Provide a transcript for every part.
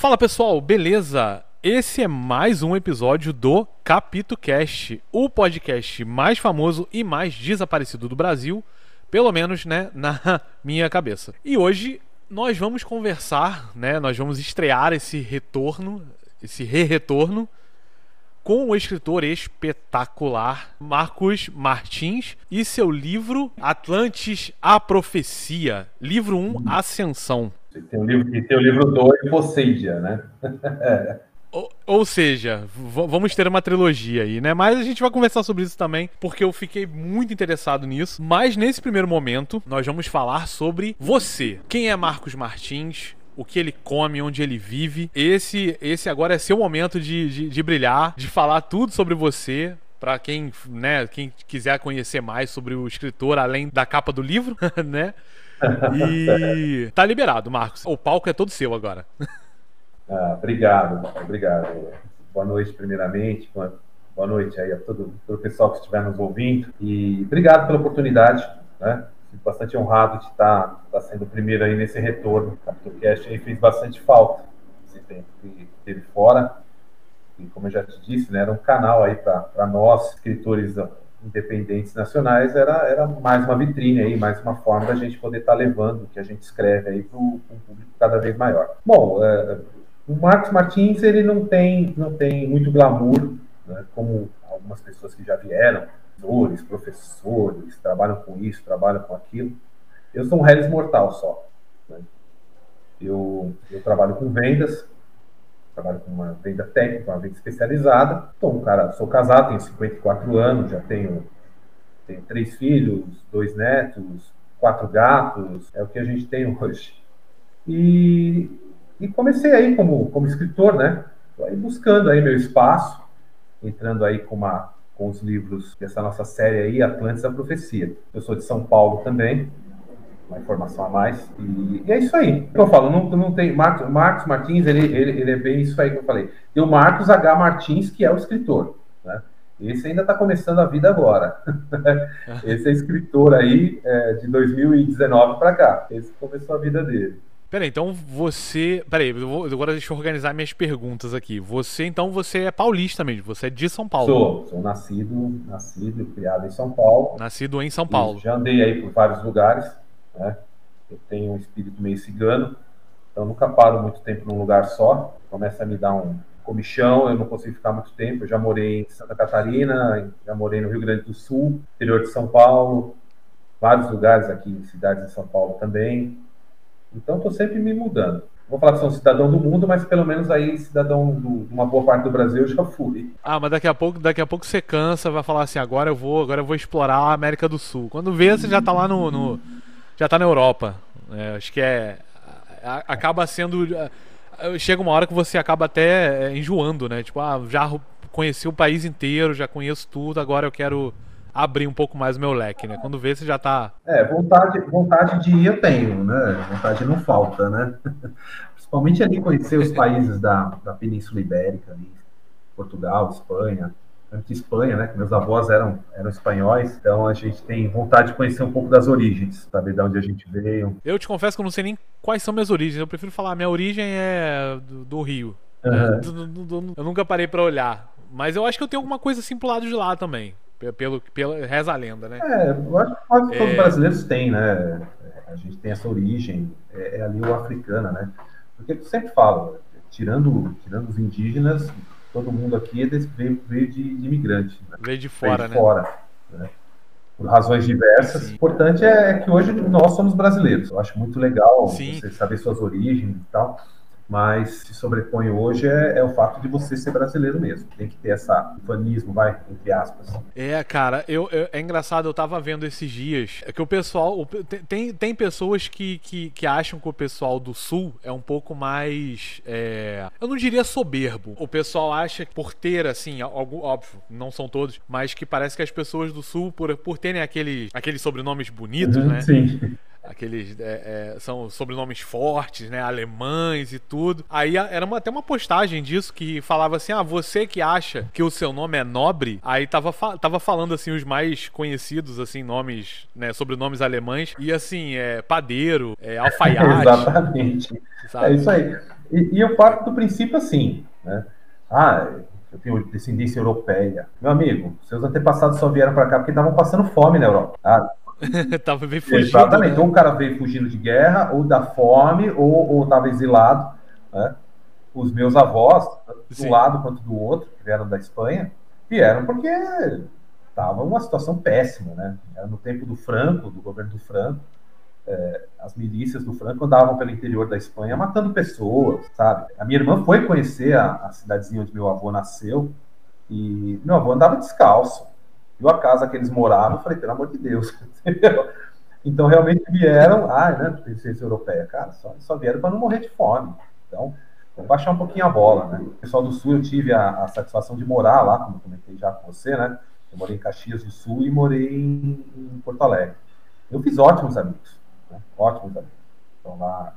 Fala pessoal, beleza? Esse é mais um episódio do Capito Cast, o podcast mais famoso e mais desaparecido do Brasil, pelo menos, né, na minha cabeça. E hoje nós vamos conversar, né, nós vamos estrear esse retorno, esse re-retorno com o escritor espetacular Marcos Martins e seu livro Atlantis a Profecia, livro 1 Ascensão. Tem o livro, e tem o livro 2, Posseidia, né? ou, seja, vamos ter uma trilogia aí, né? Mas a gente vai conversar sobre isso também, porque eu fiquei muito interessado nisso. Mas nesse primeiro momento, nós vamos falar sobre você. Quem é Marcos Martins? o que ele come, onde ele vive. Esse, esse agora é seu momento de, de, de brilhar, de falar tudo sobre você. Para quem, né, quem quiser conhecer mais sobre o escritor, além da capa do livro, né? E tá liberado, Marcos. O palco é todo seu agora. Ah, obrigado, obrigado. Boa noite, primeiramente. Boa noite aí a todo, todo o pessoal que estiver nos ouvindo. E obrigado pela oportunidade, né? Fico bastante honrado de estar, estar sendo o primeiro aí nesse retorno. O CapitoCast aí fez bastante falta esse tempo que teve fora. E como eu já te disse, né, era um canal aí para nós, escritores independentes nacionais, era, era mais uma vitrine aí, mais uma forma da gente poder estar tá levando o que a gente escreve aí para um público cada vez maior. Bom, é, o Marcos Martins ele não tem, não tem muito glamour, né, como algumas pessoas que já vieram, professores, professores, trabalham com isso, trabalham com aquilo. Eu sou um Harris mortal só. Né? Eu, eu trabalho com vendas, trabalho com uma venda técnica, uma venda especializada. Um cara, sou casado, tenho 54 anos, já tenho, tenho três filhos, dois netos, quatro gatos, é o que a gente tem hoje. E, e comecei aí como, como escritor, né? Tô aí buscando aí meu espaço, entrando aí com uma com os livros dessa nossa série aí, Atlantis da Profecia. Eu sou de São Paulo também, uma informação a mais. E, e é isso aí. Eu falo, não, não tem. Marcos, Marcos Martins, ele, ele, ele é bem isso aí que eu falei. Tem o Marcos H. Martins, que é o escritor. Né? Esse ainda está começando a vida agora. Esse é escritor aí é, de 2019 para cá. Esse começou a vida dele. Peraí, então você. Peraí, agora deixa eu organizar minhas perguntas aqui. Você, então, você é paulista mesmo, você é de São Paulo. Sou, sou nascido, nascido e criado em São Paulo. Nascido em São Paulo. E já andei aí por vários lugares, né? Eu tenho um espírito meio cigano, então nunca paro muito tempo num lugar só. Começa a me dar um comichão, eu não consigo ficar muito tempo. Eu já morei em Santa Catarina, já morei no Rio Grande do Sul, interior de São Paulo, vários lugares aqui, cidades de São Paulo também. Então estou sempre me mudando. Vou falar que sou cidadão do mundo, mas pelo menos aí cidadão de uma boa parte do Brasil eu já fui. Ah, mas daqui a pouco, daqui a pouco você cansa, vai falar assim, agora eu vou, agora eu vou explorar a América do Sul. Quando vê, você já está lá no, no já está na Europa. É, acho que é. acaba sendo. chega uma hora que você acaba até é, enjoando, né? Tipo, ah, já conheci o país inteiro, já conheço tudo, agora eu quero abrir um pouco mais o meu leque, né? Quando vê, você já tá. É, vontade, vontade de ir eu tenho, né? Vontade não falta, né? Principalmente ali conhecer os países da, da Península Ibérica, ali, Portugal, Espanha anti-Espanha, né? Meus avós eram, eram espanhóis, então a gente tem vontade de conhecer um pouco das origens, saber de onde a gente veio. Eu te confesso que eu não sei nem quais são minhas origens. Eu prefiro falar, minha origem é do, do Rio. Uhum. Eu nunca parei para olhar. Mas eu acho que eu tenho alguma coisa assim pro lado de lá também. Pelo, pelo, reza a lenda, né? É, eu acho que quase todos os é. brasileiros têm, né? A gente tem essa origem, é, é ali o africana, né? Porque eu sempre falo, tirando, tirando os indígenas, todo mundo aqui é desse, veio, veio de, de imigrante. Né? Veio de fora, veio de né? fora né? Por razões diversas. Sim. O importante é, é que hoje nós somos brasileiros. Eu acho muito legal Sim. você saber suas origens e tal mas se sobrepõe hoje é, é, o fato de você ser brasileiro mesmo. Tem que ter essa fanismo, vai, entre aspas. É, cara, eu, eu, é engraçado, eu tava vendo esses dias é que o pessoal. O, tem, tem pessoas que, que, que, acham que o pessoal do sul é um pouco mais. É, eu não diria soberbo. O pessoal acha que por ter, assim, algo, óbvio, não são todos, mas que parece que as pessoas do sul, por, por terem aqueles, aqueles sobrenomes bonitos, uhum, né? Sim aqueles é, é, são sobrenomes fortes, né, alemães e tudo. Aí era uma, até uma postagem disso que falava assim: "Ah, você que acha que o seu nome é nobre", aí tava, tava falando assim os mais conhecidos assim nomes, né, sobrenomes alemães e assim, é padeiro, é alfaiate. Exatamente. Sabe? É isso aí. E, e eu parto do princípio assim, né? Ah, eu tenho descendência europeia. Meu amigo, seus antepassados só vieram para cá porque estavam passando fome na Europa. Ah, tava bem fugindo. Exatamente. Né? Ou o cara veio fugindo de guerra, ou da fome, ou estava exilado. Né? Os meus avós, do Sim. lado quanto do outro, que vieram da Espanha, vieram porque estava uma situação péssima, né? Era no tempo do Franco, do governo do Franco. É, as milícias do Franco andavam pelo interior da Espanha matando pessoas, sabe? A minha irmã foi conhecer a, a cidadezinha onde meu avô nasceu e meu avô andava descalço. Viu a casa que eles moravam, falei, pelo amor de Deus. então, realmente vieram, ah, né, princesa europeia, cara, só, só vieram para não morrer de fome. Então, vamos baixar um pouquinho a bola, né? O pessoal do Sul, eu tive a, a satisfação de morar lá, como comentei já com você, né? Eu morei em Caxias do Sul e morei em, em Porto Alegre. Eu fiz ótimos amigos, né? ótimos amigos. Então lá,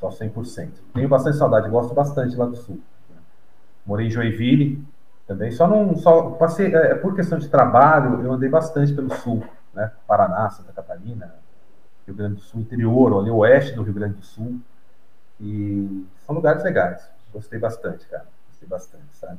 só 100%. Tenho bastante saudade, gosto bastante lá do Sul. Né? Morei em Joinville também, só não, só passei, é, por questão de trabalho, eu andei bastante pelo Sul, né? Paraná, Santa Catarina, Rio Grande do Sul, interior, ali oeste do Rio Grande do Sul. E são lugares legais. Gostei bastante, cara. Gostei bastante, sabe?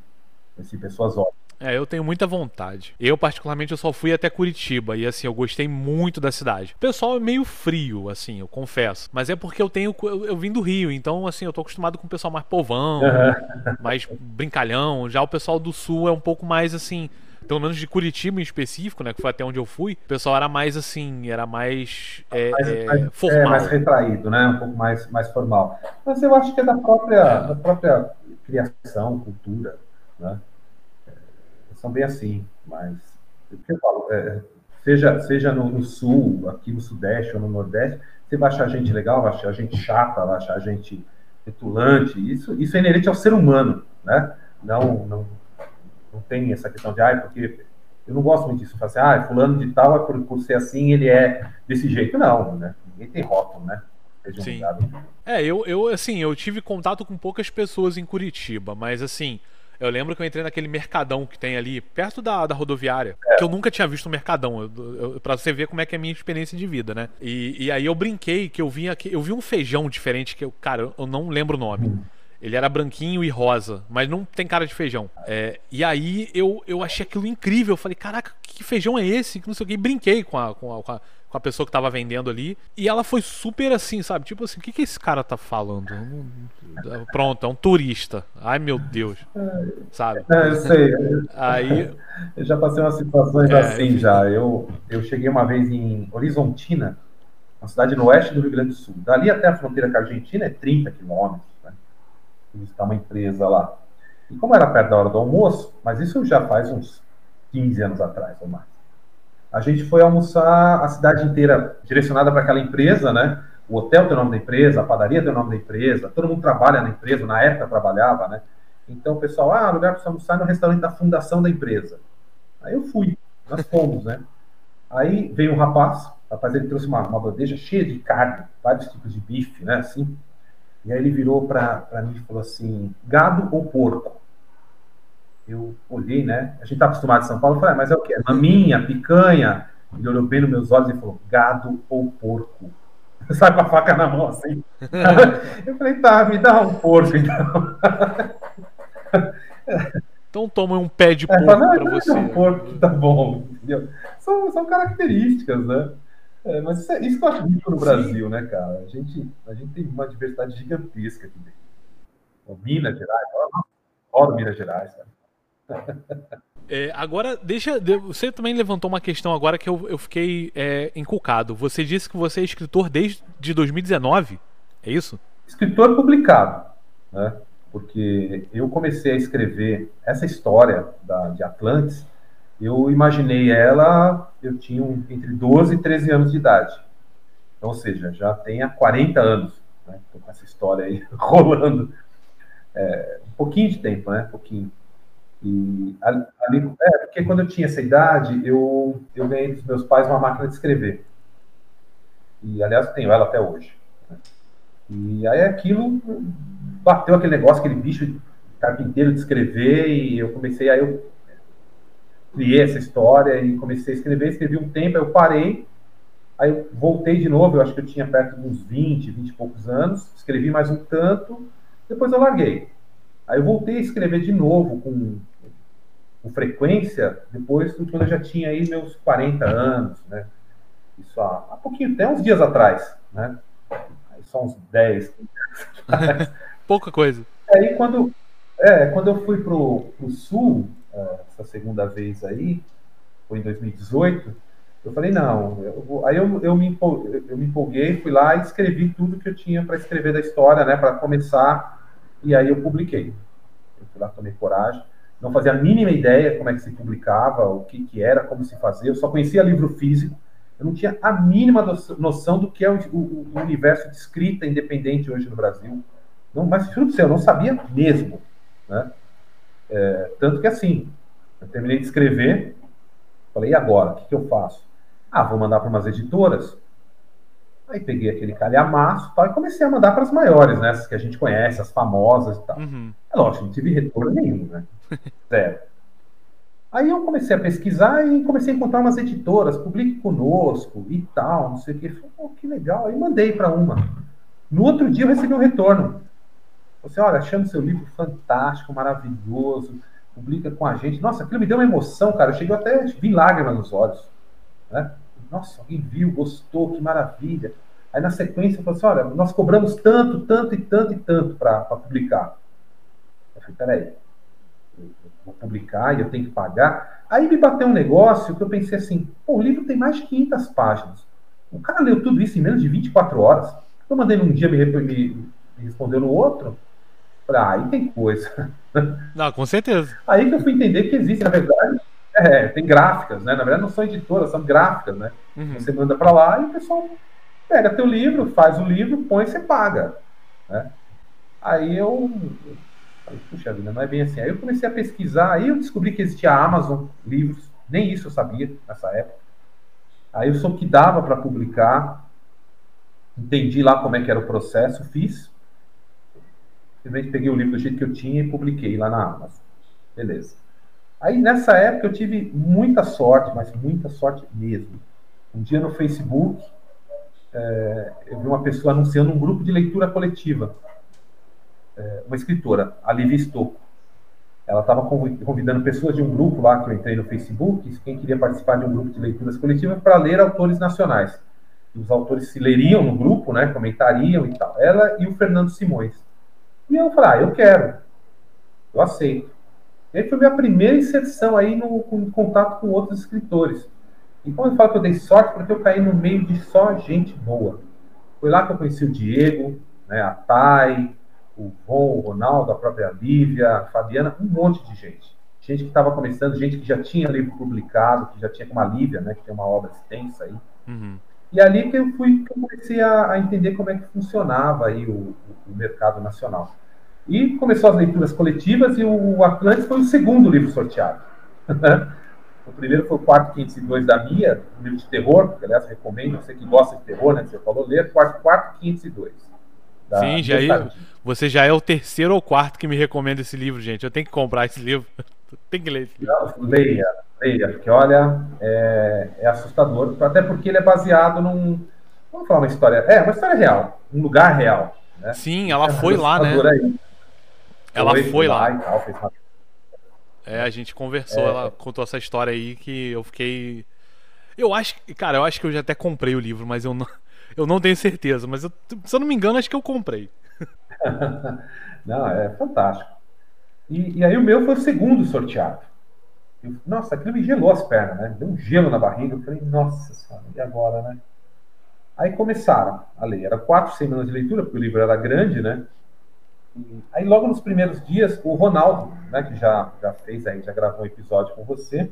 Conheci pessoas ótimas. É, eu tenho muita vontade. Eu, particularmente, eu só fui até Curitiba e, assim, eu gostei muito da cidade. O pessoal é meio frio, assim, eu confesso. Mas é porque eu tenho. Eu, eu vim do Rio, então, assim, eu tô acostumado com o pessoal mais povão, uhum. mais brincalhão. Já o pessoal do Sul é um pouco mais, assim pelo menos de Curitiba em específico, né, que foi até onde eu fui, o pessoal era mais assim, era mais, é, mais, é, mais formal. É, mais retraído, né, um pouco mais, mais formal. Mas eu acho que é da própria, é. da própria criação, cultura, né são bem assim, mas eu falo, é, seja, seja no, no, sul, aqui no sudeste ou no nordeste, você vai achar gente legal, vai achar gente chata, vai achar gente petulante, isso, isso é inerente ao ser humano, né? Não, não, não tem essa questão de, ah, porque eu não gosto muito disso, assim, ah, fulano de tal, é por, por ser assim, ele é desse jeito, não, né? Ninguém tem rótulo, né? Sim. É, eu, eu, assim, eu tive contato com poucas pessoas em Curitiba, mas assim, eu lembro que eu entrei naquele mercadão que tem ali, perto da, da rodoviária, é. que eu nunca tinha visto um mercadão, eu, eu, pra você ver como é que é a minha experiência de vida, né? E, e aí eu brinquei que eu vi aqui, eu vi um feijão diferente que eu, cara, eu não lembro o nome. Hum. Ele era branquinho e rosa, mas não tem cara de feijão. É, e aí eu, eu achei aquilo incrível. Eu falei, caraca, que feijão é esse? Que não sei o que. E brinquei com a, com a, com a com a pessoa que tava vendendo ali. E ela foi super assim, sabe? Tipo assim, o que, que esse cara tá falando? Pronto, é um turista. Ai, meu Deus. Sabe? É, eu sei. Aí. Eu já passei umas situações é, assim já. Eu, eu cheguei uma vez em Horizontina, uma cidade no oeste do Rio Grande do Sul. Dali até a fronteira com a Argentina é 30 quilômetros, né? Visitar uma empresa lá. E como era perto da hora do almoço, mas isso já faz uns 15 anos atrás ou mais a gente foi almoçar a cidade inteira direcionada para aquela empresa, né? O hotel tem o nome da empresa, a padaria tem o nome da empresa, todo mundo trabalha na empresa, na época trabalhava, né? Então o pessoal, ah, lugar para almoçar é no restaurante da fundação da empresa. Aí eu fui, nós fomos, né? Aí veio um rapaz, o rapaz ele trouxe uma, uma bandeja cheia de carne, vários tipos de bife, né? Assim. E aí ele virou para mim e falou assim: gado ou porco? Eu olhei, né? A gente tá acostumado em São Paulo, eu falei, ah, mas é o quê? Maminha, picanha. Ele olhou bem nos meus olhos e falou, gado ou porco? Sai com a faca na mão assim. eu falei, tá, me dá um porco então. Então toma um pé de porco é, para você. Um porco que tá bom, entendeu? São, são características, né? É, mas isso, é, isso que eu acho muito no Brasil, Sim. né, cara? A gente, a gente tem uma diversidade gigantesca aqui dentro. Minas Gerais, eu adoro Minas Gerais, cara. É, agora, deixa. Você também levantou uma questão agora que eu, eu fiquei é, encucado. Você disse que você é escritor desde de 2019, é isso? Escritor publicado, né? Porque eu comecei a escrever essa história da, de Atlantis, eu imaginei ela, eu tinha um, entre 12 e 13 anos de idade. Então, ou seja, já tem há 40 anos, né? Tô com essa história aí rolando. É, um pouquinho de tempo, né? Um pouquinho. E ali, é, porque quando eu tinha essa idade, eu, eu ganhei dos meus pais uma máquina de escrever. E, aliás, eu tenho ela até hoje. E aí aquilo bateu aquele negócio, aquele bicho carpinteiro de escrever, e eu comecei, aí eu criei essa história e comecei a escrever, escrevi um tempo, aí eu parei, aí eu voltei de novo, eu acho que eu tinha perto de uns 20, 20 e poucos anos, escrevi mais um tanto, Depois eu larguei. Aí eu voltei a escrever de novo com, com frequência, depois quando eu já tinha aí meus 40 anos, né? Isso há, há pouquinho, até uns dias atrás, né? Aí só uns 10, Pouca coisa. Aí quando, é, quando eu fui pro, pro sul, é, essa segunda vez aí, foi em 2018, eu falei, não, eu vou... aí eu, eu, me empolguei, eu me empolguei, fui lá e escrevi tudo que eu tinha para escrever da história, né, para começar, e aí eu publiquei. Eu fui lá, tomei coragem, não fazia a mínima ideia como é que se publicava, o que, que era, como se fazia, eu só conhecia livro físico, eu não tinha a mínima noção do que é o, o, o universo de escrita independente hoje no Brasil. Não, mas, juro eu não sabia mesmo. Né? É, tanto que assim, eu terminei de escrever, falei, e agora? O que, que eu faço? Ah, vou mandar para umas editoras. Aí peguei aquele calhamaço tal, e comecei a mandar para as maiores, né? Essas que a gente conhece, as famosas e tal. Uhum. É lógico, não tive retorno nenhum, né? Zero. Aí eu comecei a pesquisar e comecei a encontrar umas editoras, publique conosco e tal, não sei o quê. Falei, que legal. Aí mandei para uma. No outro dia eu recebi um retorno. Você, olha, achando seu livro fantástico, maravilhoso, publica com a gente. Nossa, aquilo me deu uma emoção, cara. Eu cheguei até a vir lágrimas nos olhos. Né? Nossa, alguém viu, gostou, que maravilha. Aí na sequência eu falei assim: olha, nós cobramos tanto, tanto e tanto e tanto para publicar. Eu falei: peraí, vou publicar e eu tenho que pagar. Aí me bateu um negócio que eu pensei assim: pô, o livro tem mais de 500 páginas. O cara leu tudo isso em menos de 24 horas. Eu mandei num dia, me, me, me respondeu no outro. Falei, ah, aí tem coisa. Não, com certeza. Aí que eu fui entender que existe, na verdade, é, tem gráficas, né? Na verdade, não são editoras, são gráficas, né? Uhum. Você manda para lá e o pessoal pega teu livro, faz o livro, põe e você paga. Né? Aí eu falei, puxa vida, não é bem assim. Aí eu comecei a pesquisar, aí eu descobri que existia a Amazon Livros, nem isso eu sabia nessa época. Aí eu soube que dava para publicar, entendi lá como é que era o processo, fiz. Simplesmente peguei o livro do jeito que eu tinha e publiquei lá na Amazon. Beleza. Aí nessa época eu tive muita sorte, mas muita sorte mesmo. Um dia no Facebook, é, eu vi uma pessoa anunciando um grupo de leitura coletiva. É, uma escritora, a Livia Stocco. Ela estava convidando pessoas de um grupo lá que eu entrei no Facebook, quem queria participar de um grupo de leituras coletivas, para ler autores nacionais. E os autores se leriam no grupo, né, comentariam e tal. Ela e o Fernando Simões. E eu falei, ah, eu quero. Eu aceito. E foi minha primeira inserção aí no, contato com outros escritores. E quando eu falo que eu dei sorte, porque eu caí no meio de só gente boa. Foi lá que eu conheci o Diego, né, a Thay, o Ron, o Ronaldo, a própria Lívia, a Fabiana, um monte de gente. Gente que estava começando, gente que já tinha livro publicado, que já tinha como a Lívia, né, que tem uma obra extensa aí. Uhum. E ali que eu fui que eu comecei a, a, entender como é que funcionava aí o, o mercado nacional. E começou as leituras coletivas e o Atlantis foi o segundo livro sorteado. o primeiro foi o Quarto 502 da Mia, um livro de terror, que aliás recomendo, você que gosta de terror, né, você falou, ler Quarto, quarto 502. Da, Sim, já é, você já é o terceiro ou quarto que me recomenda esse livro, gente. Eu tenho que comprar esse livro. Tem que ler esse livro. Não, leia, leia, porque olha, é, é assustador, até porque ele é baseado num. Vamos falar uma história. É, uma história real, um lugar real. Né? Sim, ela é foi lá, né? Aí. Ela foi, foi lá. lá tal, uma... É, a gente conversou, é, ela contou essa história aí que eu fiquei. Eu acho, cara, eu acho que eu já até comprei o livro, mas eu não, eu não tenho certeza. Mas eu, se eu não me engano, acho que eu comprei. não, é fantástico. E, e, aí o meu foi o segundo sorteado. Eu, nossa, aquilo me gelou as pernas, né? Deu um gelo na barriga. Eu falei, nossa senhora, e agora, né? Aí começaram a ler. Era quatro semanas de leitura, porque o livro era grande, né? E aí, logo nos primeiros dias, o Ronaldo, né, que já, já fez aí, já gravou um episódio com você,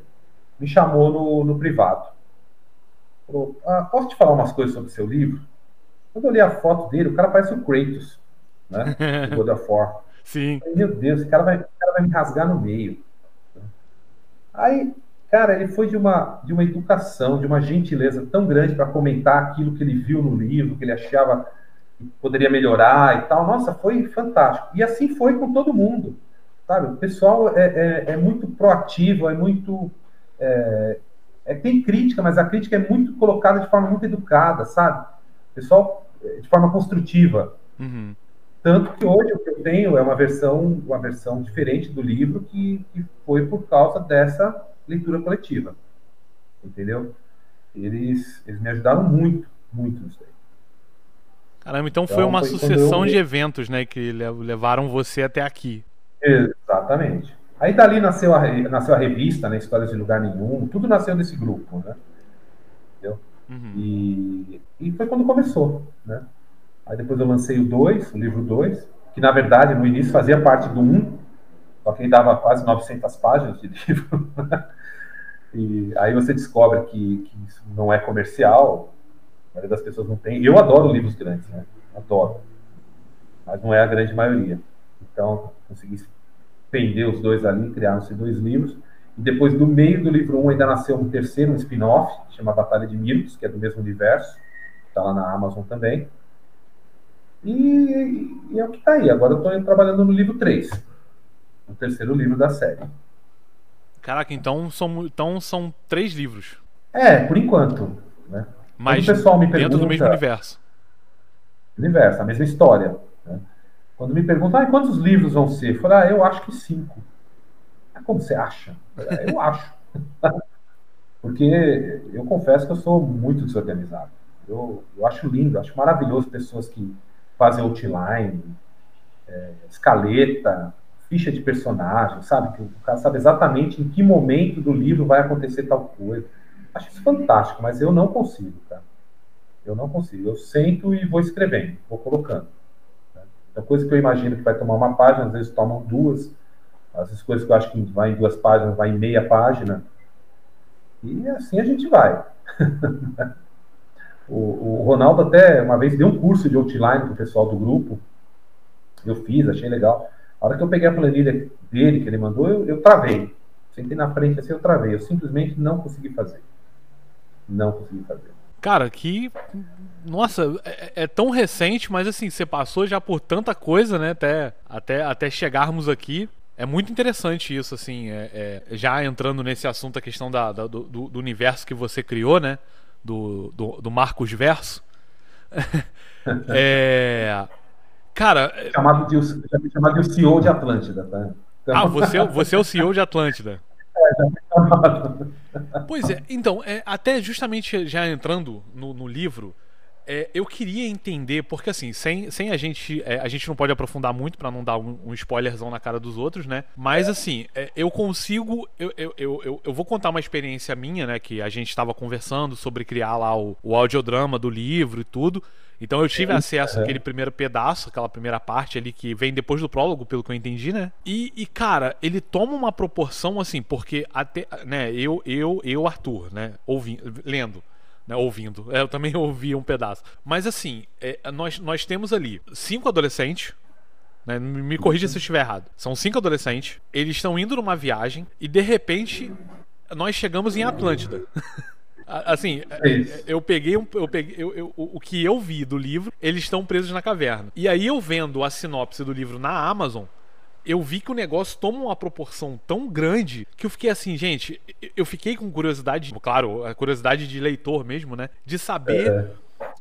me chamou no, no privado. Falou: ah, Posso te falar umas coisas sobre o seu livro? Quando eu li a foto dele, o cara parece o Kratos, né? Do God of War. Sim. Falei, Meu Deus, esse cara, vai, esse cara vai me rasgar no meio. Aí, cara, ele foi de uma, de uma educação, de uma gentileza tão grande para comentar aquilo que ele viu no livro, que ele achava poderia melhorar e tal. Nossa, foi fantástico. E assim foi com todo mundo, sabe? O pessoal é, é, é muito proativo, é muito. É, é, tem crítica, mas a crítica é muito colocada de forma muito educada, sabe? Pessoal, de forma construtiva. Uhum. Tanto que hoje o que eu tenho é uma versão, uma versão diferente do livro que, que foi por causa dessa leitura coletiva. Entendeu? Eles, eles me ajudaram muito, muito nisso aí. Caramba, então, então foi uma foi sucessão eu... de eventos, né, que levaram você até aqui. Exatamente. Aí dali nasceu a, nasceu a revista, né, Histórias de Lugar Nenhum, tudo nasceu desse grupo, né? Entendeu? Uhum. E, e foi quando começou, né? Aí depois eu lancei o 2, o livro 2, que na verdade no início fazia parte do 1, um, só que ele dava quase 900 páginas de livro. e aí você descobre que, que isso não é comercial, a maioria das pessoas não tem. Eu adoro livros grandes, né? Adoro. Mas não é a grande maioria. Então, consegui prender os dois ali, criaram-se dois livros. E depois, do meio do livro 1, um, ainda nasceu um terceiro, um spin-off, que chama Batalha de Mitos, que é do mesmo universo, está lá na Amazon também. E, e é o que está aí. Agora eu estou trabalhando no livro 3, o terceiro livro da série. Caraca, então são, então são três livros. É, por enquanto. Né? Mas o pessoal me pergunta, dentro do mesmo universo. Universo, a mesma história. Quando me perguntam, ah, quantos livros vão ser? Eu falo, ah, eu acho que cinco. Ah, como você acha? Eu acho. Porque eu confesso que eu sou muito desorganizado. Eu, eu acho lindo, acho maravilhoso pessoas que fazem outline, é, escaleta, ficha de personagem, sabe? Que o cara sabe exatamente em que momento do livro vai acontecer tal coisa. Acho isso fantástico, mas eu não consigo, cara. Eu não consigo. Eu sento e vou escrevendo, vou colocando. Então, coisa que eu imagino que vai tomar uma página, às vezes tomam duas. Vezes, coisas que eu acho que vai em duas páginas, vai em meia página. E assim a gente vai. O, o, Ronaldo até uma vez deu um curso de outline para o pessoal do grupo. Eu fiz, achei legal. A hora que eu peguei a planilha dele, que ele mandou, eu, eu travei. Sentei na frente assim, eu travei. Eu simplesmente não consegui fazer. Não consegui fazer. Cara, que. Nossa, é, é, tão recente, mas assim, você passou já por tanta coisa, né? Até, até, até chegarmos aqui. É muito interessante isso, assim, é, é, já entrando nesse assunto, a questão da, da do, do, universo que você criou, né? do, do, do Marcos Verso. é, cara. Chamado de, chamado de CEO de Atlântida, tá? Então... Ah, você, é você é o CEO de Atlântida. Pois é, então, é, até justamente já entrando no, no livro, é, eu queria entender, porque assim, sem, sem a gente. É, a gente não pode aprofundar muito para não dar um, um, spoilerzão na cara dos outros, né? Mas assim, é, eu consigo. Eu, eu, eu, eu, vou contar uma experiência minha, né? Que a gente estava conversando sobre criar lá o, o audiodrama do livro e tudo. Então eu tive acesso àquele primeiro pedaço, aquela primeira parte ali que vem depois do prólogo, pelo que eu entendi, né? E, e, cara, ele toma uma proporção assim, porque até, né, eu, eu, eu, Arthur, né, ouvindo, lendo, né, ouvindo. É, eu também ouvi um pedaço. Mas assim, é, nós, nós temos ali cinco adolescentes. Né, me corrija se eu estiver errado. São cinco adolescentes. Eles estão indo numa viagem e de repente nós chegamos em Atlântida. Assim, é eu peguei, eu peguei eu, eu, o que eu vi do livro, eles estão presos na caverna. E aí eu vendo a sinopse do livro na Amazon, eu vi que o negócio toma uma proporção tão grande que eu fiquei assim, gente, eu fiquei com curiosidade, claro, a curiosidade de leitor mesmo, né? De saber é.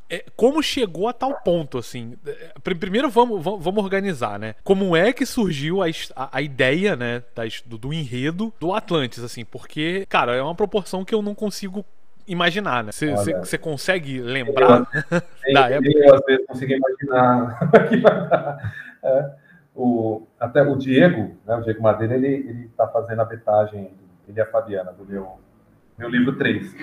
É, como chegou a tal ponto, assim. É, primeiro vamos, vamos organizar, né? Como é que surgiu a, a, a ideia, né, do, do enredo do Atlantis, assim, porque, cara, é uma proporção que eu não consigo imaginar, né? Você consegue lembrar eu, da época? Eu, às vezes, consigo imaginar. É o, até o Diego, né, o Diego Madeira, ele está fazendo a betagem, ele e a Fabiana, do meu, meu livro 3.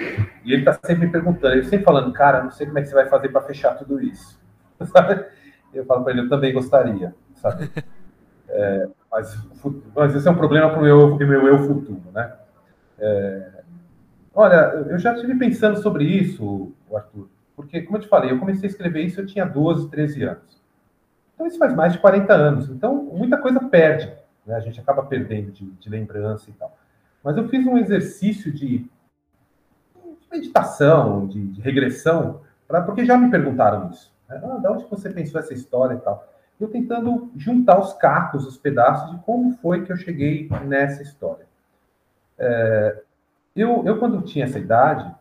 E ele está sempre me perguntando, ele sempre falando, cara, não sei como é que você vai fazer para fechar tudo isso. Sabe? Eu falo para ele, eu também gostaria, sabe? É, mas, mas esse é um problema para o meu, meu eu futuro, né? É, olha, eu já estive pensando sobre isso, Arthur, porque, como eu te falei, eu comecei a escrever isso, eu tinha 12, 13 anos. Então, isso faz mais de 40 anos. Então, muita coisa perde. Né? A gente acaba perdendo de, de lembrança e tal. Mas eu fiz um exercício de, meditação, de, de regressão, pra, porque já me perguntaram isso. Né? Ah, de onde você pensou essa história e tal? Eu tentando juntar os cacos, os pedaços de como foi que eu cheguei nessa história. É, eu, eu, quando tinha essa idade,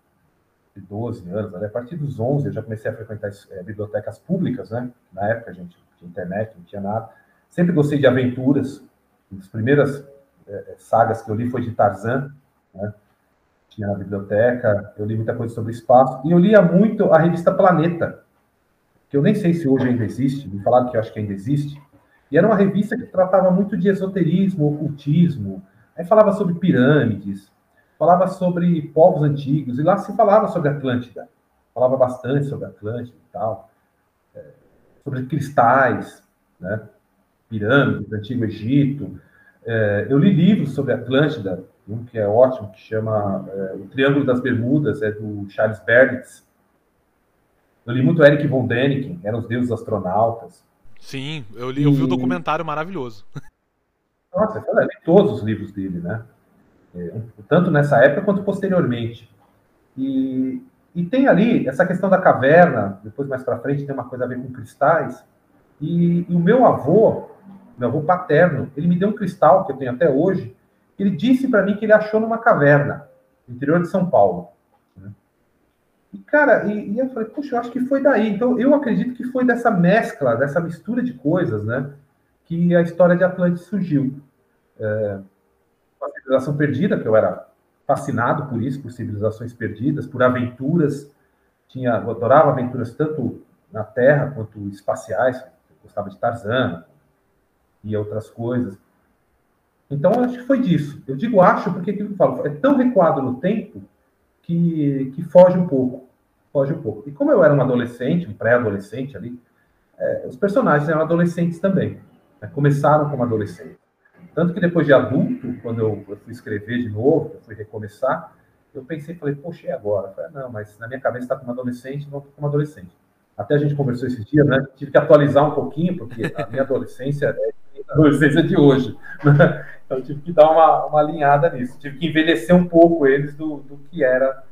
12 anos, né? a partir dos 11 eu já comecei a frequentar é, bibliotecas públicas, né? Na época a gente tinha internet, não tinha nada. Sempre gostei de aventuras. Uma das primeiras é, sagas que eu li foi de Tarzan, né? Tinha na biblioteca, eu li muita coisa sobre espaço. E eu lia muito a revista Planeta, que eu nem sei se hoje ainda existe, me falaram que eu acho que ainda existe. E era uma revista que tratava muito de esoterismo, ocultismo, aí falava sobre pirâmides, falava sobre povos antigos, e lá se falava sobre Atlântida, falava bastante sobre Atlântida e tal, é, sobre cristais, né, pirâmides, Antigo Egito. É, eu li livros sobre Atlântida, um que é ótimo, que chama é, O Triângulo das Bermudas, é do Charles Berlitz. Eu li muito Eric von Däniken, eram os deuses astronautas. Sim, eu li, eu vi o um documentário maravilhoso. Nossa, eu li todos os livros dele, né? É, tanto nessa época quanto posteriormente. E, e tem ali essa questão da caverna, depois mais para frente tem uma coisa a ver com cristais. E, e, o meu avô, meu avô paterno, ele me deu um cristal que eu tenho até hoje. Ele disse para mim que ele achou numa caverna no interior de São Paulo. Né? E cara, e, e, eu falei, puxa, eu acho que foi daí. Então eu acredito que foi dessa mescla, dessa mistura de coisas, né, que a história de Atlantis surgiu. É, a civilização perdida, que eu era fascinado por isso, por civilizações perdidas, por aventuras. Tinha, eu adorava aventuras tanto na Terra quanto espaciais. Eu gostava de Tarzan e outras coisas. Então, acho que foi disso. Eu digo acho porque aquilo que eu falo é tão recuado no tempo que, que foge um pouco. Foge um pouco. E como eu era um adolescente, um pré-adolescente ali, é, os personagens eram adolescentes também. Né? Começaram como adolescentes. Tanto que depois de adulto, quando eu, eu fui escrever de novo, eu fui recomeçar, eu pensei, falei, poxa, e agora? falei, não, mas na minha cabeça está como adolescente, não como adolescente. Até a gente conversou esses dias, né? Tive que atualizar um pouquinho, porque a minha adolescência é a adolescência de hoje. Né? Então, tive que dar uma, uma alinhada nisso. Tive que envelhecer um pouco eles do, do que era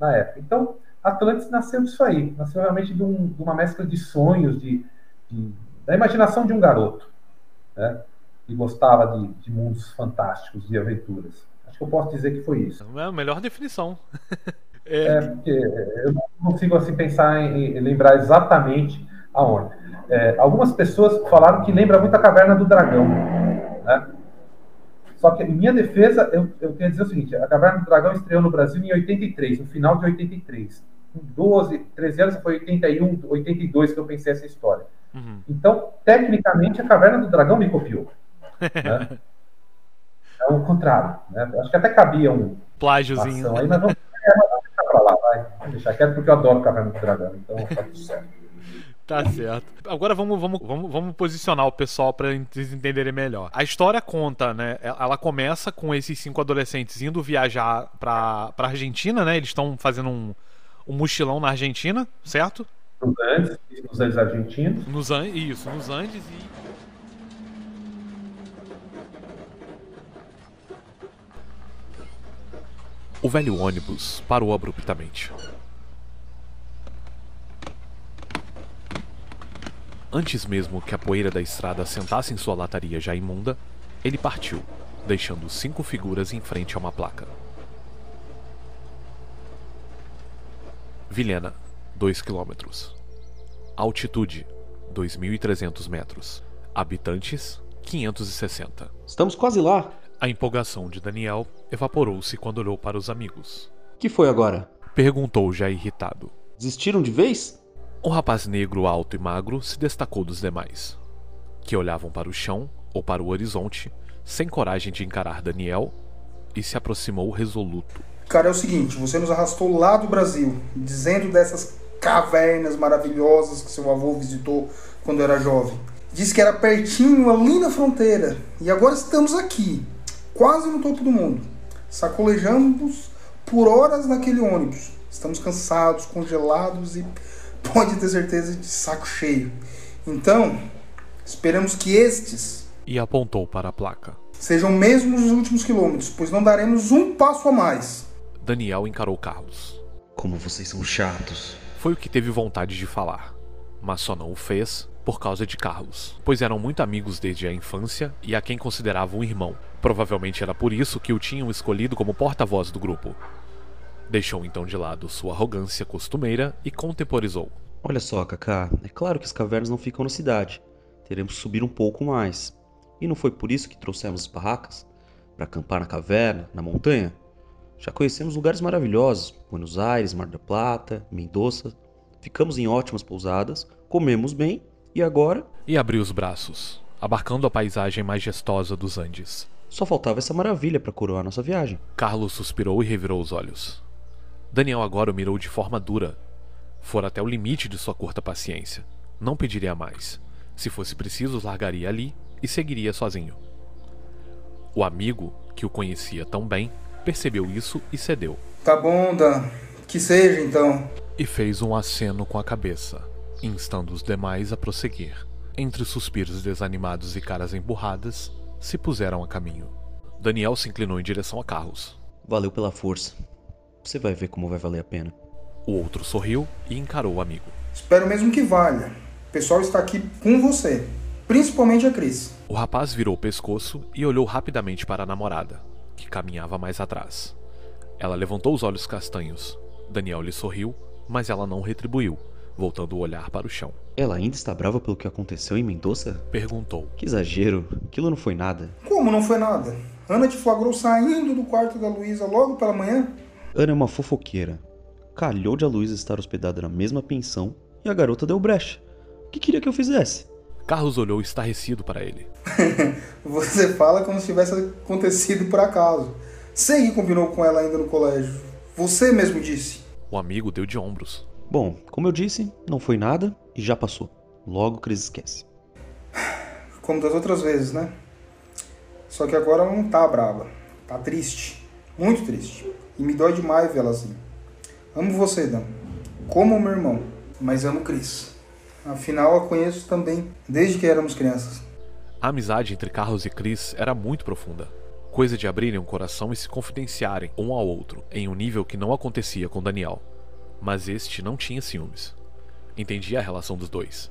na época. Então, Atlantis nasceu disso aí. Nasceu realmente de, um, de uma mescla de sonhos, de, de, da imaginação de um garoto. Né? E gostava de, de, mundos fantásticos, de aventuras. Acho que eu posso dizer que foi isso. É a melhor definição. é... é, porque eu não consigo assim pensar em, em lembrar exatamente aonde. É, algumas pessoas falaram que lembra muito a Caverna do Dragão, né? Só que, em minha defesa, eu, eu tenho a dizer o seguinte: a Caverna do Dragão estreou no Brasil em 83, no final de 83. Com 12, 13 anos, foi 81, 82 que eu pensei essa história. Uhum. Então, tecnicamente, a Caverna do Dragão me copiou. Né? É o contrário. Né? Acho que até cabia um plágiozinho. Aí, mas vamos, é, vamos deixar pra lá, vai. Vamos deixar quieto porque eu adoro Caverna do Dragão, então tá tudo certo. Tá certo. Agora vamos, vamos, vamos, vamos posicionar o pessoal para eles entenderem melhor. A história conta, né? Ela começa com esses cinco adolescentes indo viajar pra, pra Argentina, né? Eles estão fazendo um, um mochilão na Argentina, certo? Nos Andes, nos Andes argentinos. Nos Andes, isso, nos Andes e O velho ônibus parou abruptamente. Antes mesmo que a poeira da estrada assentasse em sua lataria já imunda, ele partiu, deixando cinco figuras em frente a uma placa. Vilhena, 2 km. Altitude, 2.300 metros. Habitantes, 560. Estamos quase lá. A empolgação de Daniel evaporou-se quando olhou para os amigos. Que foi agora? Perguntou já irritado. Desistiram de vez? O rapaz negro, alto e magro se destacou dos demais, que olhavam para o chão ou para o horizonte, sem coragem de encarar Daniel, e se aproximou resoluto. Cara, é o seguinte: você nos arrastou lá do Brasil, dizendo dessas cavernas maravilhosas que seu avô visitou quando era jovem. Disse que era pertinho, ali na fronteira. E agora estamos aqui, quase no topo do mundo. Sacolejamos por horas naquele ônibus. Estamos cansados, congelados e pode ter certeza de saco cheio. Então, esperamos que estes. E apontou para a placa. Sejam mesmo os últimos quilômetros, pois não daremos um passo a mais. Daniel encarou Carlos. Como vocês são chatos. Foi o que teve vontade de falar, mas só não o fez por causa de Carlos, pois eram muito amigos desde a infância e a quem consideravam um irmão. Provavelmente era por isso que o tinham escolhido como porta-voz do grupo. Deixou então de lado sua arrogância costumeira e contemporizou. Olha só, Kaká, é claro que as cavernas não ficam na cidade. Teremos que subir um pouco mais. E não foi por isso que trouxemos as barracas? Para acampar na caverna, na montanha? Já conhecemos lugares maravilhosos: Buenos Aires, Mar del Plata, Mendoza. Ficamos em ótimas pousadas, comemos bem e agora E abriu os braços, abarcando a paisagem majestosa dos Andes. só faltava essa maravilha para coroar nossa viagem. Carlos suspirou e revirou os olhos. Daniel agora o mirou de forma dura. Fora até o limite de sua curta paciência. Não pediria mais. Se fosse preciso, largaria ali e seguiria sozinho. O amigo, que o conhecia tão bem, percebeu isso e cedeu. Tá bom, Dan. Que seja então. E fez um aceno com a cabeça, instando os demais a prosseguir. Entre suspiros desanimados e caras emburradas, se puseram a caminho. Daniel se inclinou em direção a Carlos. Valeu pela força. Você vai ver como vai valer a pena. O outro sorriu e encarou o amigo. Espero mesmo que valha. O pessoal está aqui com você. Principalmente a Cris. O rapaz virou o pescoço e olhou rapidamente para a namorada, que caminhava mais atrás. Ela levantou os olhos castanhos. Daniel lhe sorriu, mas ela não retribuiu, voltando o olhar para o chão. Ela ainda está brava pelo que aconteceu em Mendoza? Perguntou. Que exagero, aquilo não foi nada. Como não foi nada? Ana te flagrou saindo do quarto da Luísa logo pela manhã? Ana é uma fofoqueira. Calhou de a Luísa estar hospedada na mesma pensão e a garota deu brecha. O que queria que eu fizesse? Carlos olhou estarrecido para ele. Você fala como se tivesse acontecido por acaso. Sei que combinou com ela ainda no colégio. Você mesmo disse. O amigo deu de ombros. Bom, como eu disse, não foi nada e já passou. Logo Cris esquece. Como das outras vezes, né? Só que agora ela não tá brava. Tá triste. Muito triste. E me dói demais vê-la assim. Amo você, Dan. Como meu irmão. Mas amo Cris. Afinal, a conheço também desde que éramos crianças. A amizade entre Carlos e Chris era muito profunda. Coisa de abrirem o coração e se confidenciarem um ao outro, em um nível que não acontecia com Daniel. Mas este não tinha ciúmes. Entendia a relação dos dois.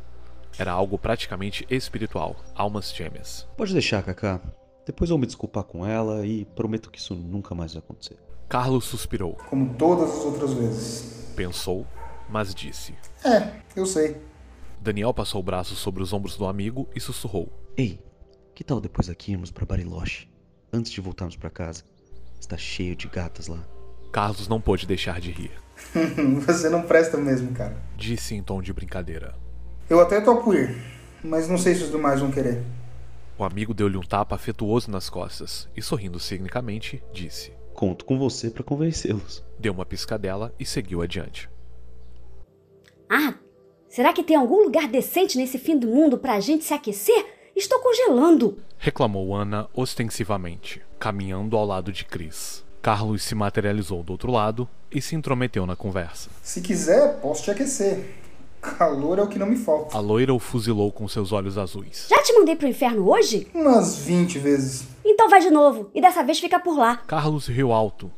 Era algo praticamente espiritual, almas gêmeas. Pode deixar, Kaká. Depois eu vou me desculpar com ela e prometo que isso nunca mais vai acontecer. Carlos suspirou, Como todas as outras vezes. pensou, mas disse. É, eu sei. Daniel passou o braço sobre os ombros do amigo e sussurrou. Ei, que tal depois aqui irmos para Bariloche? Antes de voltarmos para casa. Está cheio de gatas lá. Carlos não pôde deixar de rir. Você não presta mesmo, cara. Disse em tom de brincadeira. Eu até topo ir, mas não sei se os demais vão querer. O amigo deu-lhe um tapa afetuoso nas costas e, sorrindo cicnicamente, disse. Conto com você para convencê-los. Deu uma piscadela e seguiu adiante. Ah, será que tem algum lugar decente nesse fim do mundo pra gente se aquecer? Estou congelando. Reclamou Ana ostensivamente, caminhando ao lado de Chris. Carlos se materializou do outro lado e se intrometeu na conversa. Se quiser, posso te aquecer. Calor é o que não me falta. A loira o fuzilou com seus olhos azuis. Já te mandei pro inferno hoje? Umas 20 vezes. Então vai de novo, e dessa vez fica por lá. Carlos riu alto.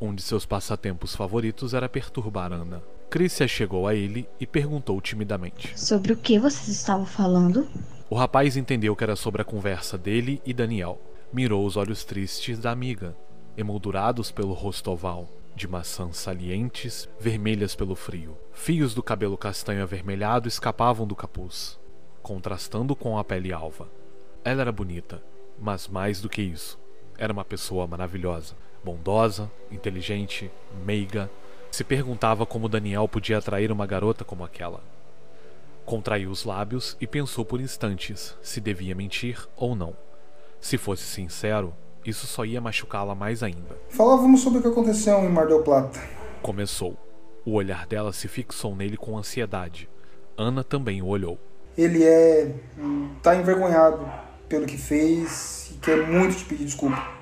Um de seus passatempos favoritos era perturbar Ana. Se chegou a ele e perguntou timidamente. Sobre o que vocês estavam falando? O rapaz entendeu que era sobre a conversa dele e Daniel. Mirou os olhos tristes da amiga, emoldurados pelo rosto oval, de maçãs salientes, vermelhas pelo frio. Fios do cabelo castanho avermelhado escapavam do capuz, contrastando com a pele alva. Ela era bonita, mas mais do que isso, era uma pessoa maravilhosa, bondosa, inteligente, meiga. Se perguntava como Daniel podia atrair uma garota como aquela. Contraiu os lábios e pensou por instantes se devia mentir ou não. Se fosse sincero, isso só ia machucá-la mais ainda. Falávamos sobre o que aconteceu em Mar del Plata. Começou. O olhar dela se fixou nele com ansiedade. Ana também o olhou. Ele é. tá envergonhado pelo que fez e quer muito te pedir desculpa.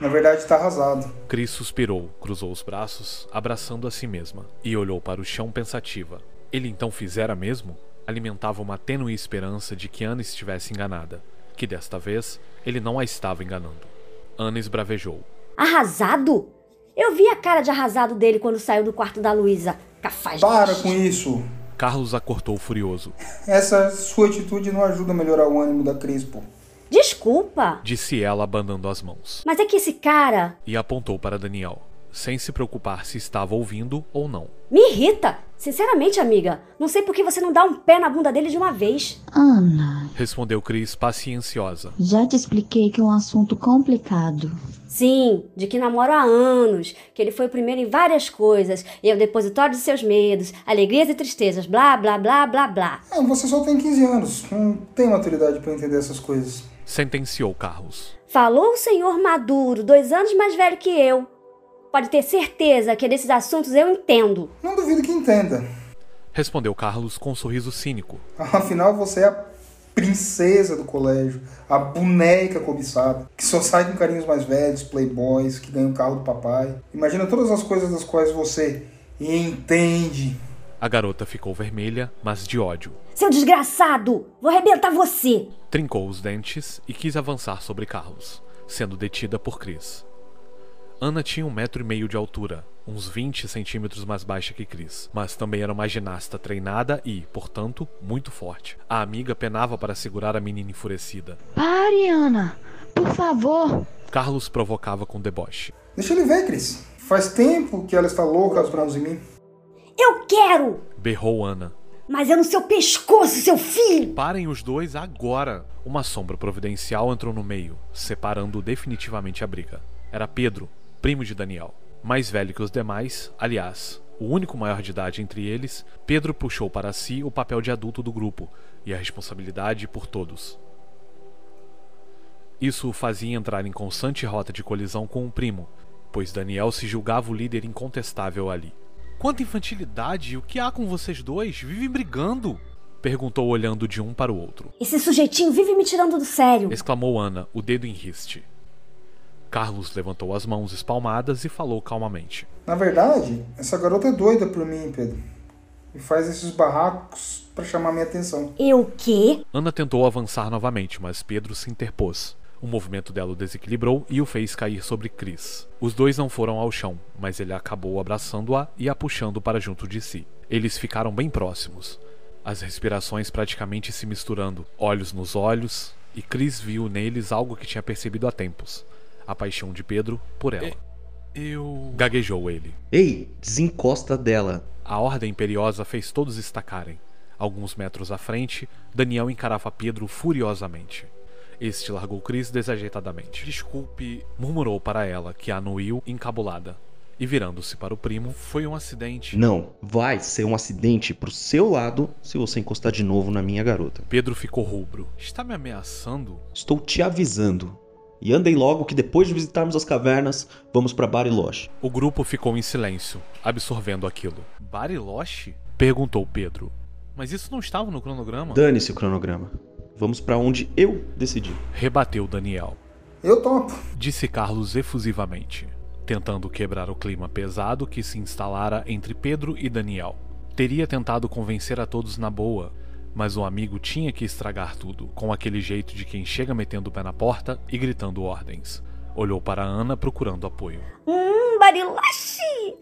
Na verdade, está arrasado. Cris suspirou, cruzou os braços, abraçando a si mesma, e olhou para o chão pensativa. Ele então fizera mesmo? Alimentava uma tênue esperança de que Ana estivesse enganada, que desta vez ele não a estava enganando. Ana esbravejou. Arrasado? Eu vi a cara de arrasado dele quando saiu do quarto da Luísa. Cafaz. Para com isso. Carlos a cortou furioso. Essa sua atitude não ajuda a melhorar o ânimo da Cris, pô. Desculpa. Disse ela, abanando as mãos. Mas é que esse cara. E apontou para Daniel. Sem se preocupar se estava ouvindo ou não. Me irrita! Sinceramente, amiga, não sei por que você não dá um pé na bunda dele de uma vez. Ana, Respondeu Chris pacienciosa. já te expliquei que é um assunto complicado. Sim, de que namoro há anos, que ele foi o primeiro em várias coisas, e é o depositório de seus medos, alegrias e tristezas, blá, blá, blá, blá, blá. Ah, você só tem 15 anos, não tem maturidade pra entender essas coisas. Sentenciou Carlos. Falou o senhor maduro, dois anos mais velho que eu. Pode ter certeza que desses assuntos eu entendo. Não duvido que entenda. Respondeu Carlos com um sorriso cínico. Afinal, você é a princesa do colégio, a boneca cobiçada, que só sai com carinhos mais velhos, playboys, que ganha o carro do papai. Imagina todas as coisas das quais você entende. A garota ficou vermelha, mas de ódio. Seu desgraçado! Vou arrebentar você! Trincou os dentes e quis avançar sobre Carlos, sendo detida por Chris. Ana tinha um metro e meio de altura, uns 20 centímetros mais baixa que Chris, mas também era uma ginasta treinada e, portanto, muito forte. A amiga penava para segurar a menina enfurecida. Pare, Ana! Por favor! Carlos provocava com deboche. Deixa ele ver, Cris. Faz tempo que ela está louca aos braços de mim. Eu quero! Berrou Ana. Mas é no seu pescoço, seu filho! Parem os dois agora! Uma sombra providencial entrou no meio, separando definitivamente a briga. Era Pedro, primo de Daniel. Mais velho que os demais, aliás, o único maior de idade entre eles, Pedro puxou para si o papel de adulto do grupo e a responsabilidade por todos. Isso o fazia entrar em constante rota de colisão com o primo, pois Daniel se julgava o líder incontestável ali. Quanta infantilidade! O que há com vocês dois? Vivem brigando! Perguntou olhando de um para o outro. Esse sujeitinho vive me tirando do sério. Exclamou Ana, o dedo em riste. Carlos levantou as mãos espalmadas e falou calmamente. Na verdade, essa garota é doida por mim, Pedro. E faz esses barracos para chamar minha atenção. Eu quê? Ana tentou avançar novamente, mas Pedro se interpôs. O movimento dela o desequilibrou e o fez cair sobre Chris. Os dois não foram ao chão, mas ele acabou abraçando-a e a puxando para junto de si. Eles ficaram bem próximos, as respirações praticamente se misturando, olhos nos olhos, e Chris viu neles algo que tinha percebido há tempos: a paixão de Pedro por ela. Eu. gaguejou ele. Ei, desencosta dela. A ordem imperiosa fez todos estacarem. Alguns metros à frente, Daniel encarava Pedro furiosamente. Este largou Chris desajeitadamente. Desculpe, murmurou para ela, que a anuiu encabulada. E virando-se para o primo, foi um acidente. Não, vai ser um acidente pro seu lado se você encostar de novo na minha garota. Pedro ficou rubro. Está me ameaçando? Estou te avisando. E andem logo que depois de visitarmos as cavernas, vamos para Bariloche. O grupo ficou em silêncio, absorvendo aquilo. Bariloche? Perguntou Pedro. Mas isso não estava no cronograma? Dane-se o cronograma. Vamos para onde eu decidi. Rebateu Daniel. Eu topo. Disse Carlos efusivamente, tentando quebrar o clima pesado que se instalara entre Pedro e Daniel. Teria tentado convencer a todos na boa, mas o amigo tinha que estragar tudo, com aquele jeito de quem chega metendo o pé na porta e gritando ordens. Olhou para Ana procurando apoio. Hum, bariloche!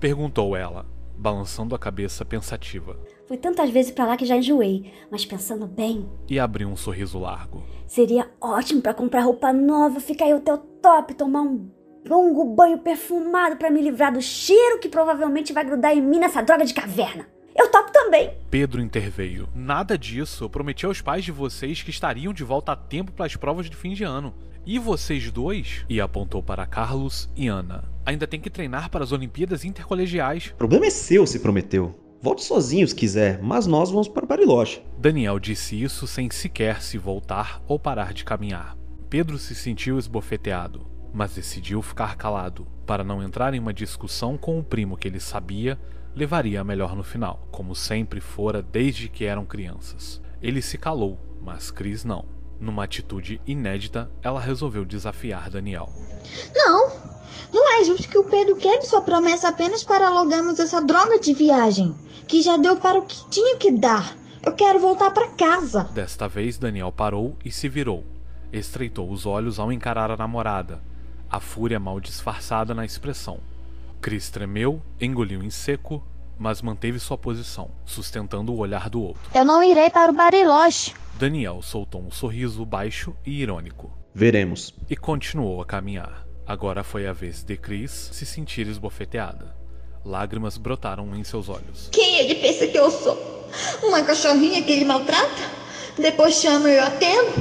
Perguntou ela, balançando a cabeça pensativa, Fui tantas vezes pra lá que já enjoei, mas pensando bem, e abriu um sorriso largo. seria ótimo pra comprar roupa nova, ficar em hotel top, tomar um longo banho perfumado pra me livrar do cheiro que provavelmente vai grudar em mim nessa droga de caverna. Eu topo também. Pedro interveio. Nada disso. Eu prometi aos pais de vocês que estariam de volta a tempo para as provas de fim de ano. E vocês dois? E apontou para Carlos e Ana. Ainda tem que treinar para as Olimpíadas Intercolegiais. O problema é seu se prometeu. Volte sozinho se quiser, mas nós vamos para Bariloche. Daniel disse isso sem sequer se voltar ou parar de caminhar. Pedro se sentiu esbofeteado, mas decidiu ficar calado, para não entrar em uma discussão com o primo que ele sabia levaria a melhor no final, como sempre fora desde que eram crianças. Ele se calou, mas Cris não. Numa atitude inédita, ela resolveu desafiar Daniel. Não! Não é justo que o Pedro quebre sua promessa apenas para alugarmos essa droga de viagem, que já deu para o que tinha que dar. Eu quero voltar para casa. Desta vez, Daniel parou e se virou. Estreitou os olhos ao encarar a namorada, a fúria mal disfarçada na expressão. Chris tremeu, engoliu em seco, mas manteve sua posição, sustentando o olhar do outro. Eu não irei para o Bariloche. Daniel soltou um sorriso baixo e irônico Veremos. e continuou a caminhar. Agora foi a vez de Cris se sentir esbofeteada. Lágrimas brotaram em seus olhos. Quem ele pensa que eu sou? Uma cachorrinha que ele maltrata? Depois chama eu atendo?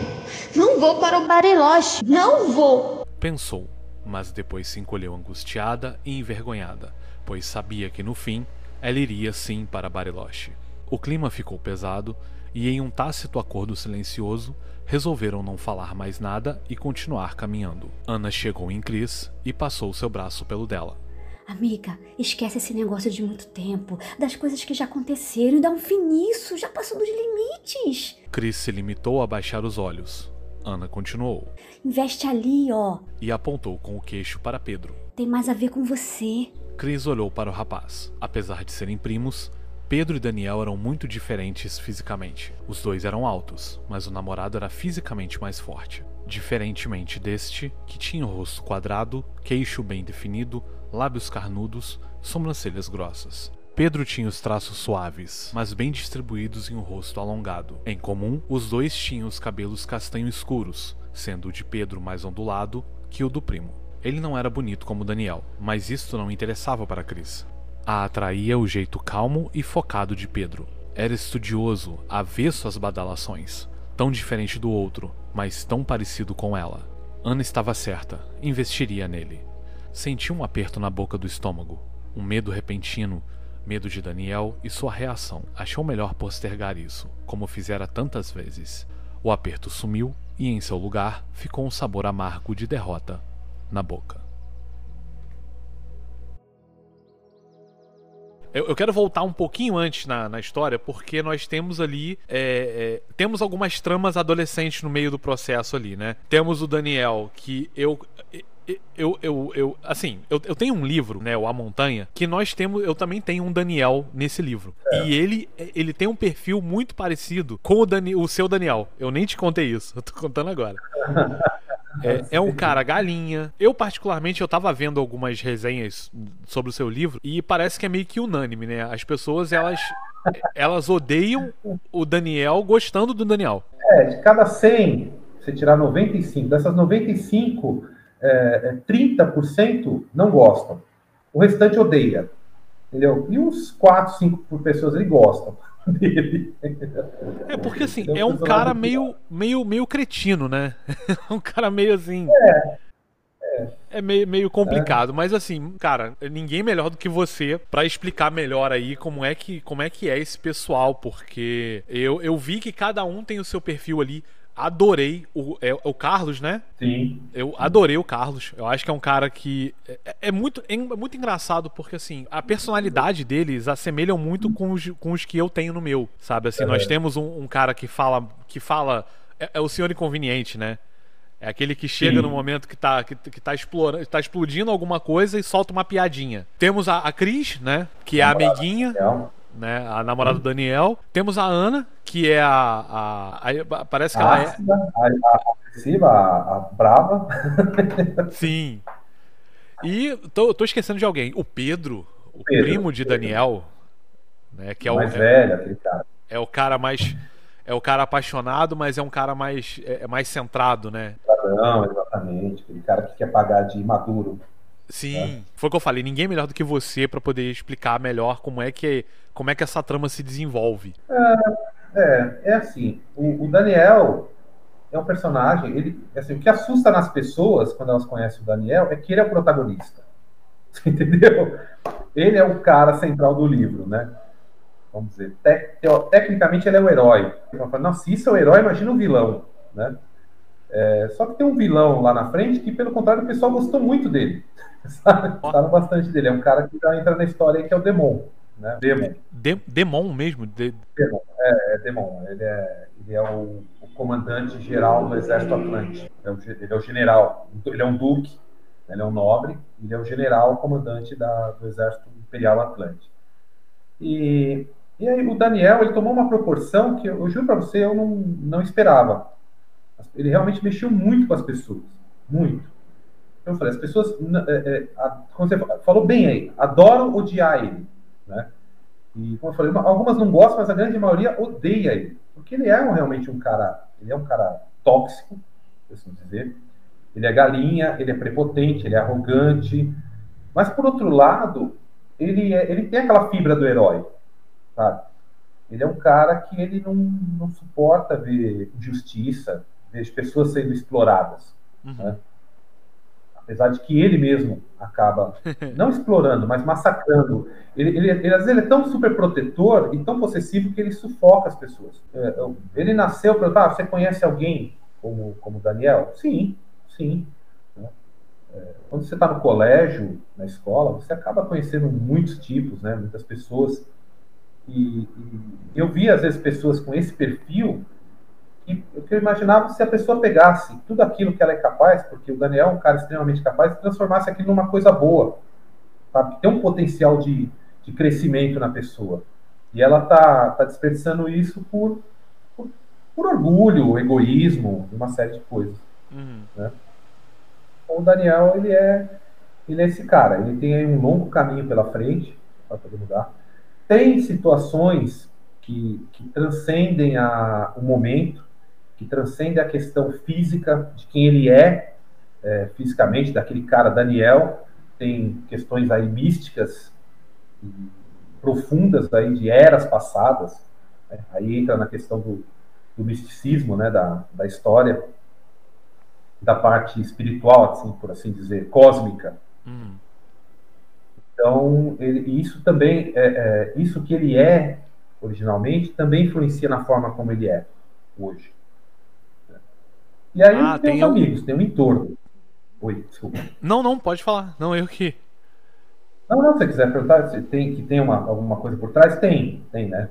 Não vou para o Bariloche. Não vou. Pensou, mas depois se encolheu angustiada e envergonhada, pois sabia que no fim ela iria sim para Bariloche. O clima ficou pesado e, em um tácito acordo silencioso, resolveram não falar mais nada e continuar caminhando. Ana chegou em Cris e passou seu braço pelo dela. Amiga, esquece esse negócio de muito tempo, das coisas que já aconteceram e dá um fim nisso, já passou dos limites. Cris se limitou a baixar os olhos. Ana continuou. Investe ali, ó. E apontou com o queixo para Pedro. Tem mais a ver com você. Cris olhou para o rapaz. Apesar de serem primos, Pedro e Daniel eram muito diferentes fisicamente. Os dois eram altos, mas o namorado era fisicamente mais forte. Diferentemente deste, que tinha o rosto quadrado, queixo bem definido, lábios carnudos, sobrancelhas grossas. Pedro tinha os traços suaves, mas bem distribuídos em um rosto alongado. Em comum, os dois tinham os cabelos castanho escuros, sendo o de Pedro mais ondulado que o do primo. Ele não era bonito como Daniel, mas isto não interessava para Cris. A atraía o jeito calmo e focado de Pedro. Era estudioso, avesso às badalações, tão diferente do outro, mas tão parecido com ela. Ana estava certa, investiria nele. Sentiu um aperto na boca do estômago, um medo repentino, medo de Daniel e sua reação. Achou melhor postergar isso, como fizera tantas vezes. O aperto sumiu e em seu lugar ficou um sabor amargo de derrota na boca. Eu, quero voltar um pouquinho antes na, na história, porque nós temos ali. É, é, temos algumas tramas adolescentes no meio do processo ali, né? Temos o Daniel, que eu. Eu, eu, eu, assim, eu, eu tenho um livro, né, o A Montanha, que nós temos, eu também tenho um Daniel nesse livro. É. E ele, ele tem um perfil muito parecido com o, Dani, o seu Daniel. Eu nem te contei isso, eu tô contando agora. É, é, um cara galinha. Eu, particularmente, eu tava vendo algumas resenhas sobre o seu livro e parece que é meio que unânime, né? As pessoas, elas, elas odeiam o Daniel gostando do Daniel. É, de cada 100, você tirar 95, dessas 95, é, 30% não gostam. O restante odeia. Entendeu? E uns 4, 5 pessoas ele gostam dele. É porque assim, é um cara meio, meio, meio cretino, né? um cara meio assim. É. É, é meio, meio complicado, é. mas assim, cara, ninguém melhor do que você para explicar melhor aí como é que como é que é esse pessoal, porque eu, eu vi que cada um tem o seu perfil ali adorei o, é, o Carlos, né? Sim. Eu adorei o Carlos. Eu acho que é um cara que é, é muito, é muito engraçado porque assim a personalidade deles assemelham muito com os, com os que eu tenho no meu, sabe? Assim, é. nós temos um, um, cara que fala que fala é, é, o senhor inconveniente, né? É aquele que chega Sim. no momento que tá, que, que tá, explorando, tá explodindo alguma coisa e solta uma piadinha. Temos a, a Cris, né? Que é a amiguinha né? A namorada do Daniel. Temos a Ana, que é a. a, a parece que a ela é. A a, a brava. Sim. E tô, tô esquecendo de alguém. O Pedro, o Pedro, primo de Daniel, né? Que é o. Mais é, velho, aquele cara. É o cara mais. É o cara apaixonado, mas é um cara mais, é, é mais centrado, né? Não, exatamente. Aquele cara que quer pagar de maduro. Sim, é. foi o que eu falei. Ninguém é melhor do que você para poder explicar melhor como é que como é que essa trama se desenvolve. É, é, é assim. O, o, Daniel é um personagem. Ele, assim, o que assusta nas pessoas quando elas conhecem o Daniel é que ele é o protagonista. Entendeu? Ele é o cara central do livro, né? Vamos dizer, tec, tecnicamente ele é o herói. Nossa, isso é o herói, imagina o vilão, né? É, só que tem um vilão lá na frente que, pelo contrário, o pessoal gostou muito dele. Gostaram bastante dele. É um cara que já entra na história que é o Demon. Né? Demon. De, Demon mesmo? De... Demon, é, é Demon. Ele é, ele é o, o comandante geral do Exército Atlântico. É o, ele é o general. Ele é um duque, ele é um nobre, ele é o general comandante da, do Exército Imperial Atlântico. E, e aí o Daniel ele tomou uma proporção que eu, eu juro para você, eu não, não esperava. Ele realmente mexeu muito com as pessoas. Muito. Então, eu falei, as pessoas, é, é, como você falou bem aí, adoram odiar ele. Né? E, como eu falei, algumas não gostam, mas a grande maioria odeia ele. Porque ele é um, realmente um cara, ele é um cara tóxico, por assim dizer. Ele é galinha, ele é prepotente, ele é arrogante. Mas, por outro lado, ele, é, ele tem aquela fibra do herói, sabe? Ele é um cara que ele não, não suporta ver injustiça, as pessoas sendo exploradas. Uhum. Né? Apesar de que ele mesmo acaba, não explorando, mas massacrando. Ele, ele, ele, às vezes ele é tão super protetor e tão possessivo que ele sufoca as pessoas. É, ele nasceu para. Ah, você conhece alguém como, como Daniel? Sim, sim. Né? É, quando você está no colégio, na escola, você acaba conhecendo muitos tipos, né? muitas pessoas. E, e eu vi, às vezes, pessoas com esse perfil que, o que eu imaginava se a pessoa pegasse tudo aquilo que ela é capaz, porque o Daniel é um cara extremamente capaz, e transformasse aquilo numa coisa boa, sabe? Tem um potencial de, de crescimento na pessoa. E ela tá, tá desperdiçando isso por, por, por orgulho, egoísmo, uma série de coisas. Uhum. Né? Então, o Daniel, ele é, ele é esse cara. Ele tem um longo caminho pela frente para poder mudar. Tem situações que, que transcendem a, o momento, que transcende a questão física de quem ele é, é, fisicamente, daquele cara Daniel, tem questões aí místicas profundas aí de eras passadas, né? aí entra na questão do, do misticismo, né, da, da história, da parte espiritual, assim, por assim dizer, cósmica. Uhum. Então, ele, isso também, é, é, isso que ele é originalmente, também influencia na forma como ele é hoje. E aí ah, tem, tem os amigos, um... tem um entorno. Oi, desculpa. Não, não, pode falar. Não, eu que. Não, não, se você quiser perguntar se tem que tem uma, alguma coisa por trás, tem, tem, né?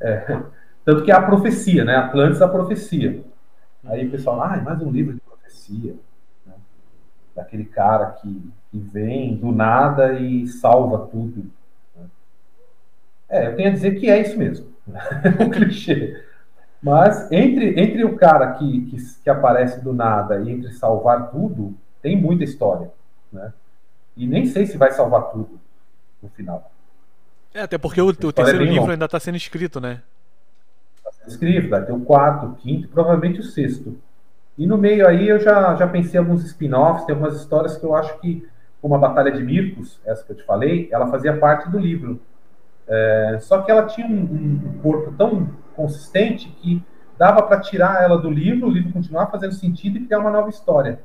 É, tanto que é a profecia, né? Atlantis a profecia. Aí o pessoal, ah, mais um livro de profecia. Né? Daquele cara que, que vem do nada e salva tudo. Né? É, eu tenho a dizer que é isso mesmo. o clichê. Mas entre, entre o cara que, que, que, aparece do nada e entre salvar tudo, tem muita história. Né? E nem sei se vai salvar tudo no final. É, até porque o, o terceiro é livro longa. ainda está sendo escrito, né? Está sendo escrito, vai ter o quarto, o quinto, provavelmente o sexto. E no meio aí eu já, já pensei em alguns spin-offs, tem algumas histórias que eu acho que, como a Batalha de Mircos, essa que eu te falei, ela fazia parte do livro. É, só que ela tinha um, um corpo tão consistente que dava para tirar ela do livro, o livro continuar fazendo sentido e criar uma nova história.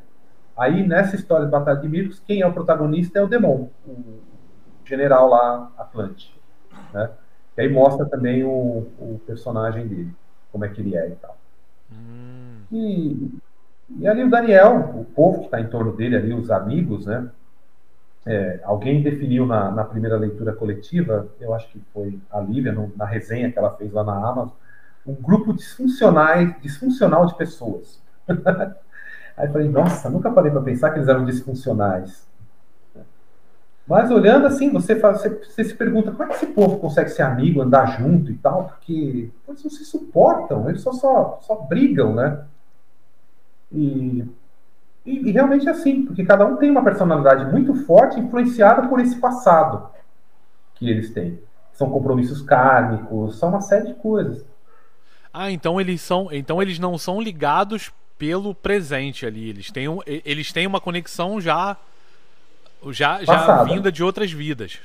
Aí, nessa história de Batalha de Mircos, quem é o protagonista é o Demon, o general lá, Atlante. Né? E aí mostra também o, o, personagem dele, como é que ele é e tal. Hum. E, e ali o Daniel, o povo que está em torno dele ali, os amigos, né? É, alguém definiu na, na, primeira leitura coletiva, eu acho que foi a Lívia, no, na resenha que ela fez lá na Amazon, um grupo disfuncional, disfuncional de pessoas. Aí falei, nossa, nunca parei para pensar que eles eram disfuncionais. Mas olhando assim, você, faz, você, você, se pergunta como é que esse povo consegue ser amigo, andar junto e tal, porque eles não se suportam, eles só, só, só brigam, né? E e, e, realmente é assim, porque cada um tem uma personalidade muito forte, influenciada por esse passado que eles têm. São compromissos kármicos, são uma série de coisas. Ah, então eles são, então eles não são ligados pelo presente ali. Eles têm, um, eles têm uma conexão já já, já vinda de outras vidas.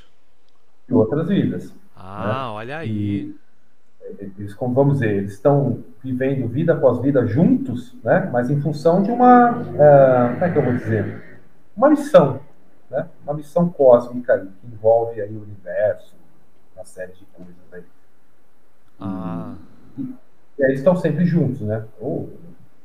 De outras vidas. Ah, né? olha aí. E, eles, como vamos dizer, eles estão vivendo vida após vida juntos, né? Mas em função de uma, uh, como é que eu vou dizer, uma missão, né? Uma missão cósmica aí, que envolve aí o universo, uma série de coisas aí. Ah. E, aí eles estão sempre juntos, né? Ou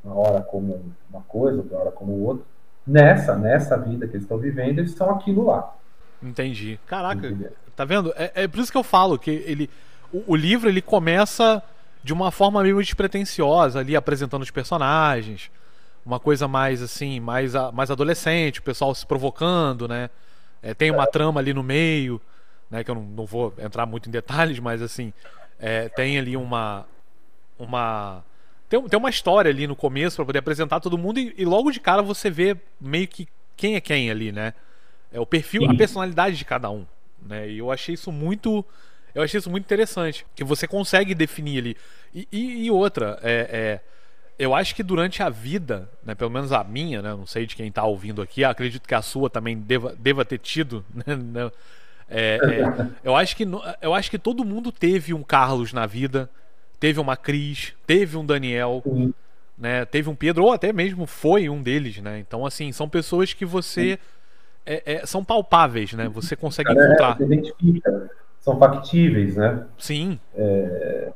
uma hora como uma coisa, outra hora como outra. Nessa, nessa vida que eles estão vivendo, eles são aquilo lá. Entendi. Caraca, Entendeu? tá vendo? É, é por isso que eu falo que ele o, o livro ele começa de uma forma meio despretensiosa ali apresentando os personagens, uma coisa mais assim, mais, mais adolescente, o pessoal se provocando, né? É, tem uma trama ali no meio, né? Que eu não, não vou entrar muito em detalhes, mas assim, é, tem ali uma uma tem, tem uma história ali no começo para poder apresentar todo mundo e, e, logo de cara você vê meio que quem é quem ali, né? É o perfil, Sim. a personalidade de cada um, né? E eu achei isso muito eu achei isso muito interessante. Que você consegue definir ali. E, e, e outra, é, é, eu acho que durante a vida, né, pelo menos a minha, né, não sei de quem está ouvindo aqui, acredito que a sua também deva, deva ter tido, né, né é, é, eu, acho que, eu acho que todo mundo teve um Carlos na vida, teve uma Cris, teve um Daniel, né, teve um Pedro, ou até mesmo foi um deles, né? Então, assim, são pessoas que você. É, é, são palpáveis, né? Você consegue Cara, encontrar. É, identifica, são factíveis, né? Sim. É,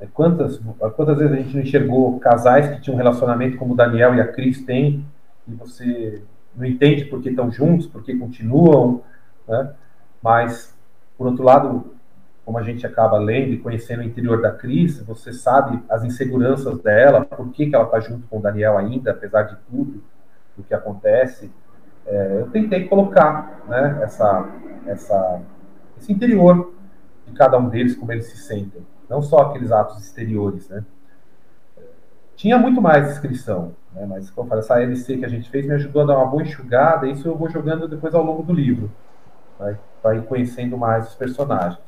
é, quantas, quantas vezes a gente não enxergou casais que tinham um relacionamento como o Daniel e a Cris têm, e você não entende por que estão juntos, por que continuam, né? Mas, por outro lado, como a gente acaba lendo e conhecendo o interior da Cris, você sabe as inseguranças dela, por que, que ela está junto com o Daniel ainda, apesar de tudo o que acontece. É, eu tentei colocar né, essa, essa, esse interior de cada um deles, como eles se sentem, não só aqueles atos exteriores. Né. Tinha muito mais descrição, né, mas como eu falei, essa LC que a gente fez me ajudou a dar uma boa enxugada, isso eu vou jogando depois ao longo do livro vai, vai conhecendo mais os personagens.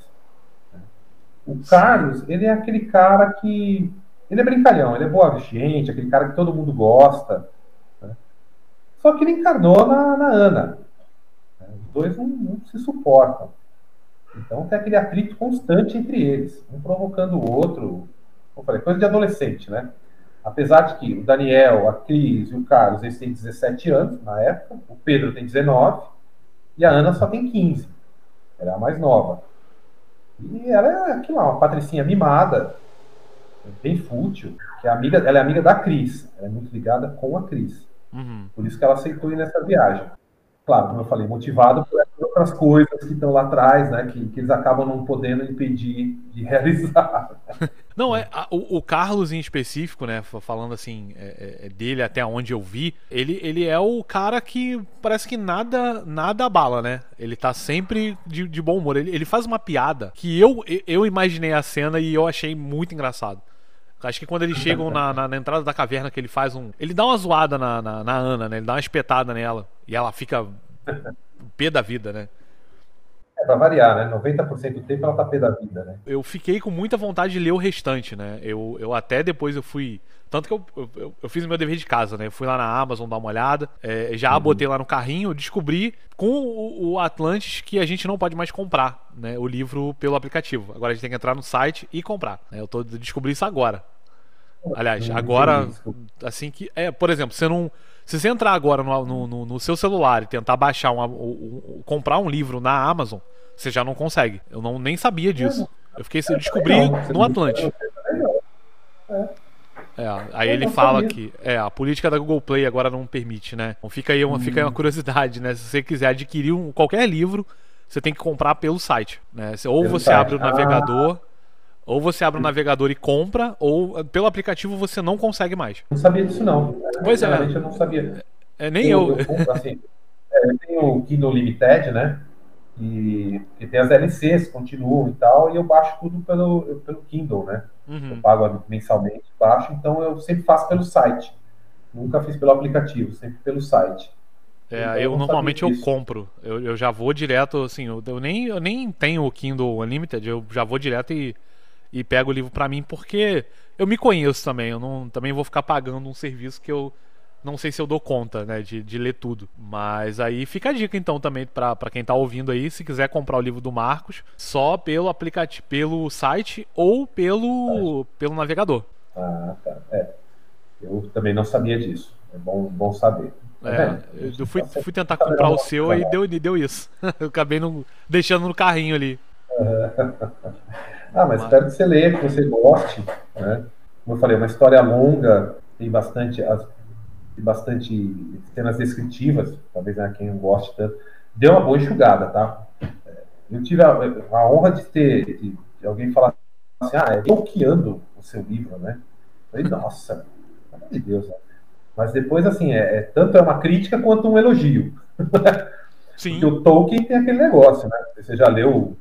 O Carlos, ele é aquele cara que. Ele é brincalhão, ele é boa gente, aquele cara que todo mundo gosta. Né? Só que ele encarnou na, na Ana. Né? Os dois não, não, se suportam. Então tem aquele atrito constante entre eles, um provocando o outro. Como falei, coisa de adolescente, né? Apesar de que o Daniel, a Cris e o Carlos, eles têm 17 anos na época, o Pedro tem 19, e a Ana só tem 15. Ela é a mais nova. E ela é aquilo lá, uma patricinha mimada, bem fútil, que é amiga, ela é amiga da Cris. Ela é muito ligada com a Cris. Uhum. Por isso que ela aceitou ir nessa viagem. Claro, como eu falei, motivado por outras coisas que estão lá atrás, né? Que, que eles acabam não podendo impedir de realizar. Não, é a, o, o, Carlos em específico, né? Falando assim é, é, é, dele até onde eu vi, ele, ele é o cara que parece que nada nada abala, né? Ele tá sempre de, de bom humor. Ele, ele faz uma piada que eu, eu imaginei a cena e eu achei muito engraçado. Acho que quando eles chegam na, na, na, entrada da caverna, que ele faz um. Ele dá uma zoada na, na, na, Ana, né? Ele dá uma espetada nela. E ela fica pé da vida, né? É pra variar, né? 90% do tempo ela tá pé da vida, né? Eu fiquei com muita vontade de ler o restante, né? Eu, eu até depois eu fui. Tanto que eu, eu, eu fiz o meu dever de casa, né? Eu fui lá na Amazon dar uma olhada, é, já uhum. botei lá no carrinho, descobri com o, o, Atlantis que a gente não pode mais comprar né, o livro pelo aplicativo. Agora a gente tem que entrar no site e comprar. Né? Eu tô descobri isso agora. Aliás, agora, assim que. É, por exemplo, você não. Se você entrar agora no, no, no seu celular e tentar baixar um, um, comprar um livro na Amazon, você já não consegue. Eu não nem sabia disso. Eu fiquei eu descobri no Atlântico. É, aí ele fala que é, a política da Google Play agora não permite, né? Então fica aí uma, fica aí uma hum. curiosidade, né? Se você quiser adquirir um, qualquer livro, você tem que comprar pelo site, né? Ou você abre o navegador. Ah ou você abre o navegador e compra, ou eh, pelo aplicativo você não consegue mais. Não sabia disso, não. Pois é. eu não sabia. É, nem eu. Eu, eu, assim, é, eu tenho o Kindle Limited, né? E, e, tem as LCs, continuam e tal, e eu baixo tudo pelo, pelo Kindle, né? Uhum. Eu pago mensalmente, baixo, então eu sempre faço pelo site. Nunca fiz pelo aplicativo, sempre pelo site. É, então, eu, eu normalmente eu compro. Eu, eu já vou direto, assim, eu, eu, nem, eu nem tenho o Kindle Unlimited, eu já vou direto e e pego o livro para mim porque eu me conheço também. Eu não também vou ficar pagando um serviço que eu não sei se eu dou conta, né, de, de ler tudo. Mas aí fica a dica então também para quem tá ouvindo aí, se quiser comprar o livro do Marcos, só pelo aplicativo, pelo site ou pelo pelo navegador. Ah, tá. É. Eu também não sabia disso. É bom, bom saber. É, eu fui, fui tentar comprar o seu e deu, deu isso. Eu acabei no, deixando no carrinho ali. Ah, mas espero que você leia, que você goste. Né? Como eu falei, é uma história longa, tem bastante, as, bastante cenas descritivas, talvez né, quem não goste tanto. Deu uma boa enxugada, tá? Eu tive a, a honra de ter de, de alguém falar assim, ah, é bloqueando o seu livro, né? Eu falei, nossa, pelo amor de Deus, né? Mas depois, assim, é, é, tanto é uma crítica quanto um elogio. Sim. Porque o Tolkien tem aquele negócio, né? Você já leu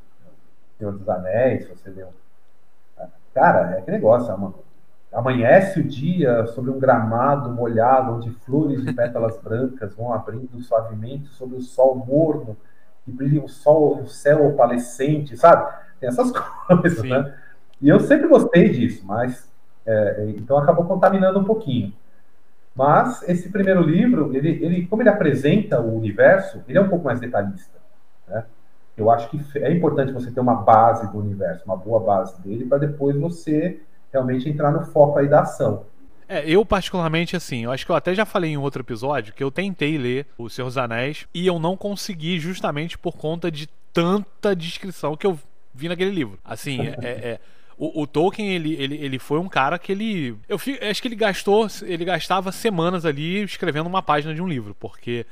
Senhor dos Anéis, você leu. Cara, é aquele negócio, mano. Amanhece o dia sobre um gramado molhado, onde flores de pétalas brancas vão abrindo suavemente sobre o sol morno, e brilha o sol, o céu opalescente, sabe? Tem essas coisas, Sim. né? E eu sempre gostei disso, mas É, então acabou contaminando um pouquinho. Mas esse primeiro livro, ele, ele, como ele apresenta o universo, ele é um pouco mais detalhista. Eu acho que é importante você ter uma base do universo, uma boa base dele, para depois você realmente entrar no foco aí da ação. É, eu particularmente, assim, eu acho que eu até já falei em outro episódio que eu tentei ler O Senhor dos Anéis e eu não consegui justamente por conta de tanta descrição que eu vi naquele livro. Assim, é, é, é o, o, Tolkien, ele, ele, ele foi um cara que ele. Eu acho que ele gastou. Ele gastava semanas ali escrevendo uma página de um livro, porque.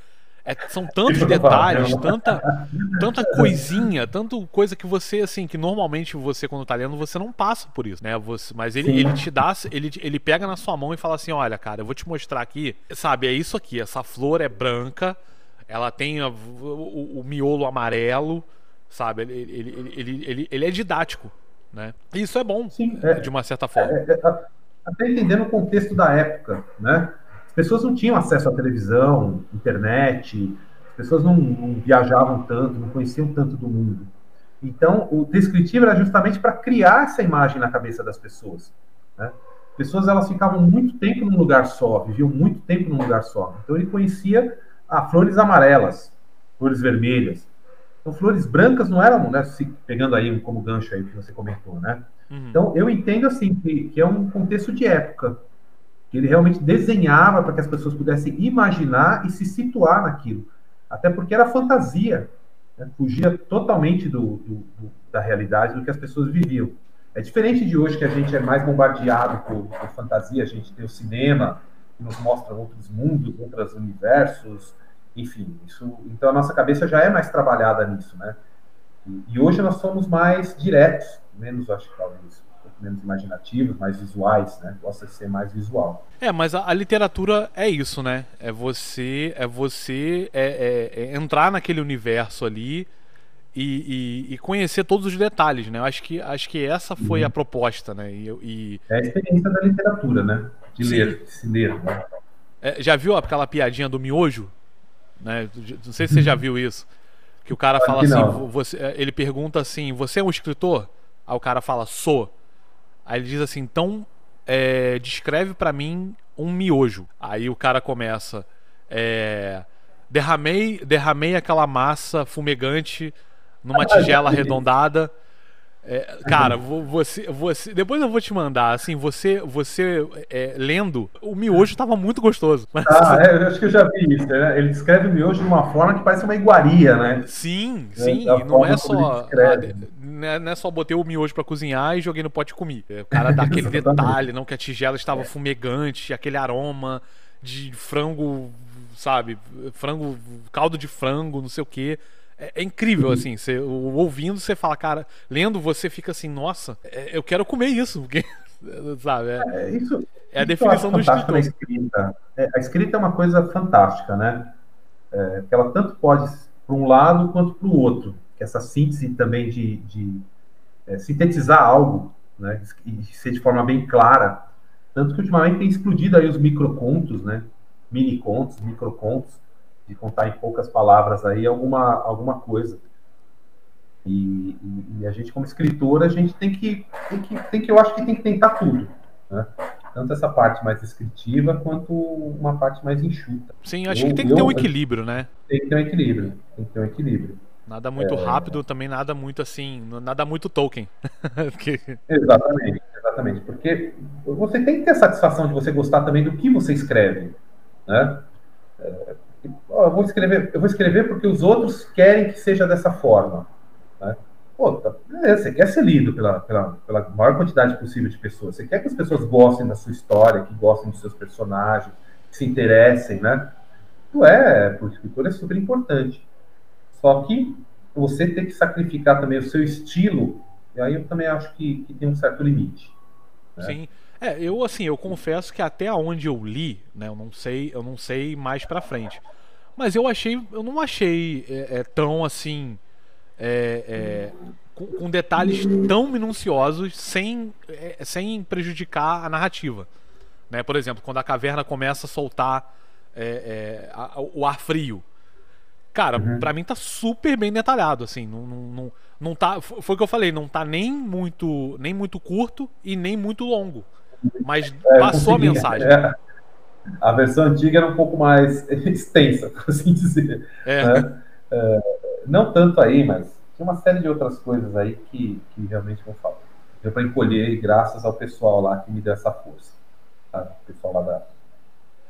É, são tantos detalhes, tanta, tanta coisinha, tanto coisa que você, assim, que normalmente você, quando tá lendo, você não passa por isso, né? Você, mas ele, ele te dá, ele, ele pega na sua mão e fala assim: olha, cara, eu vou te mostrar aqui, sabe, é isso aqui, essa flor é branca, ela tem a, o, o, miolo amarelo, sabe? Ele, ele, ele, ele, ele, é didático, né? E isso é bom, Sim, é, de uma certa forma. É, é, até entendendo o contexto da época, né? As pessoas não tinham acesso à televisão, internet, as pessoas não, não viajavam tanto, não conheciam tanto do mundo. Então, o descritivo era justamente para criar essa imagem na cabeça das pessoas. Né? Pessoas elas ficavam muito tempo num lugar só, viviam muito tempo num lugar só. Então, ele conhecia ah, flores amarelas, flores vermelhas. Então, flores brancas não eram, né, pegando aí como gancho aí que você comentou, né? Uhum. Então, eu entendo assim que, que, é um contexto de época, que ele realmente desenhava para que as pessoas pudessem imaginar e se situar naquilo. Até porque era fantasia, né? fugia totalmente do, do, do, da realidade, do que as pessoas viviam. É diferente de hoje, que a gente é mais bombardeado por, por fantasia, a gente tem o cinema, que nos mostra outros mundos, outros universos, enfim, isso, então a nossa cabeça já é mais trabalhada nisso, né? E, e hoje nós somos mais diretos, menos, acho que talvez, menos imaginativos, mais visuais, né? Gosta de ser mais visual. É, mas a, a literatura é isso, né? É você, é você é, é, é entrar naquele universo ali e, e, e, conhecer todos os detalhes, né? Eu acho que, acho que essa foi uhum. a proposta, né? E. É a experiência da literatura, né? De Sim. ler, de se ler. Né? É, já viu aquela piadinha do miojo? Né? Não sei se você já viu isso. Que o cara fala assim, você, é, ele pergunta assim, você é um escritor? Aí o cara fala, sou. Aí ele diz assim, então é, descreve para mim um miojo. Aí o cara começa, é, derramei, derramei aquela massa fumegante numa tigela arredondada é, cara, você, você. Depois eu vou te mandar, assim, você, você é, lendo, o miojo tava muito gostoso. Mas... Ah, é, eu acho que eu já vi isso, né? Ele descreve o miojo de uma forma que parece uma iguaria, né? Sim, é, sim, é, não é só. Ah, né, não é só botei o miojo para cozinhar e joguei no pote e comi. O cara dá aquele detalhe, não, que a tigela estava fumegante, aquele aroma de frango, sabe? Frango, caldo de frango, não sei o quê. É, é incrível, uhum. assim. Você, ouvindo, você fala, cara, lendo, você fica assim, nossa, é, eu quero comer isso, porque. Sabe? É, é, isso, é a definição do escritor. Escrita. É, a escrita é uma coisa fantástica, né? É, que ela tanto pode para um lado quanto para o outro. Que essa síntese também de, de é, sintetizar algo, né? E ser de forma bem clara. Tanto que ultimamente tem explodido aí os microcontos, né? Mini contos, microcontos de contar em poucas palavras aí alguma, alguma coisa. E, e, a gente, como escritor, a gente tem que, tem que, tem que, eu acho que tem que tentar tudo. Né? Tanto essa parte mais descritiva quanto uma parte mais enxuta. Sim, acho eu, que tem que ter um equilíbrio, né? Tem que ter um equilíbrio. Tem que ter um equilíbrio. Nada muito é... rápido, também nada muito assim, nada muito Tolkien. Exatamente, exatamente. Porque você tem que ter a satisfação de você gostar também do que você escreve. Né? É, eu vou escrever, eu vou escrever porque os outros querem que seja dessa forma. Né? Pô, tá, você quer ser lido pela, pela, pela maior quantidade possível de pessoas. Você quer que as pessoas gostem da sua história, que gostem dos seus personagens, que se interessem, né? Isso é, para o escritor é super importante. Só que você tem que sacrificar também o seu estilo, e aí eu também acho que, que tem um certo limite. Né? Sim. É, eu assim, eu confesso que até onde eu li, né, eu não sei, eu não sei mais para frente. Mas eu achei, eu não achei é, é, tão assim, é, é com, com, detalhes tão minuciosos sem, é, sem prejudicar a narrativa. Né? Por exemplo, quando a caverna começa a soltar é, a, o ar frio. Cara, uhum. pra mim tá super bem detalhado, assim, não, não, não, não tá, foi o que eu falei, não tá nem muito, nem muito curto e nem muito longo. Mas é, passou a mensagem. É, a versão antiga era um pouco mais extensa, por assim dizer. É. Né? Não tanto aí, mas tinha uma série de outras coisas aí que, que realmente vão falar. Deu para encolher graças ao pessoal lá que me deu essa força. Tá? O pessoal lá da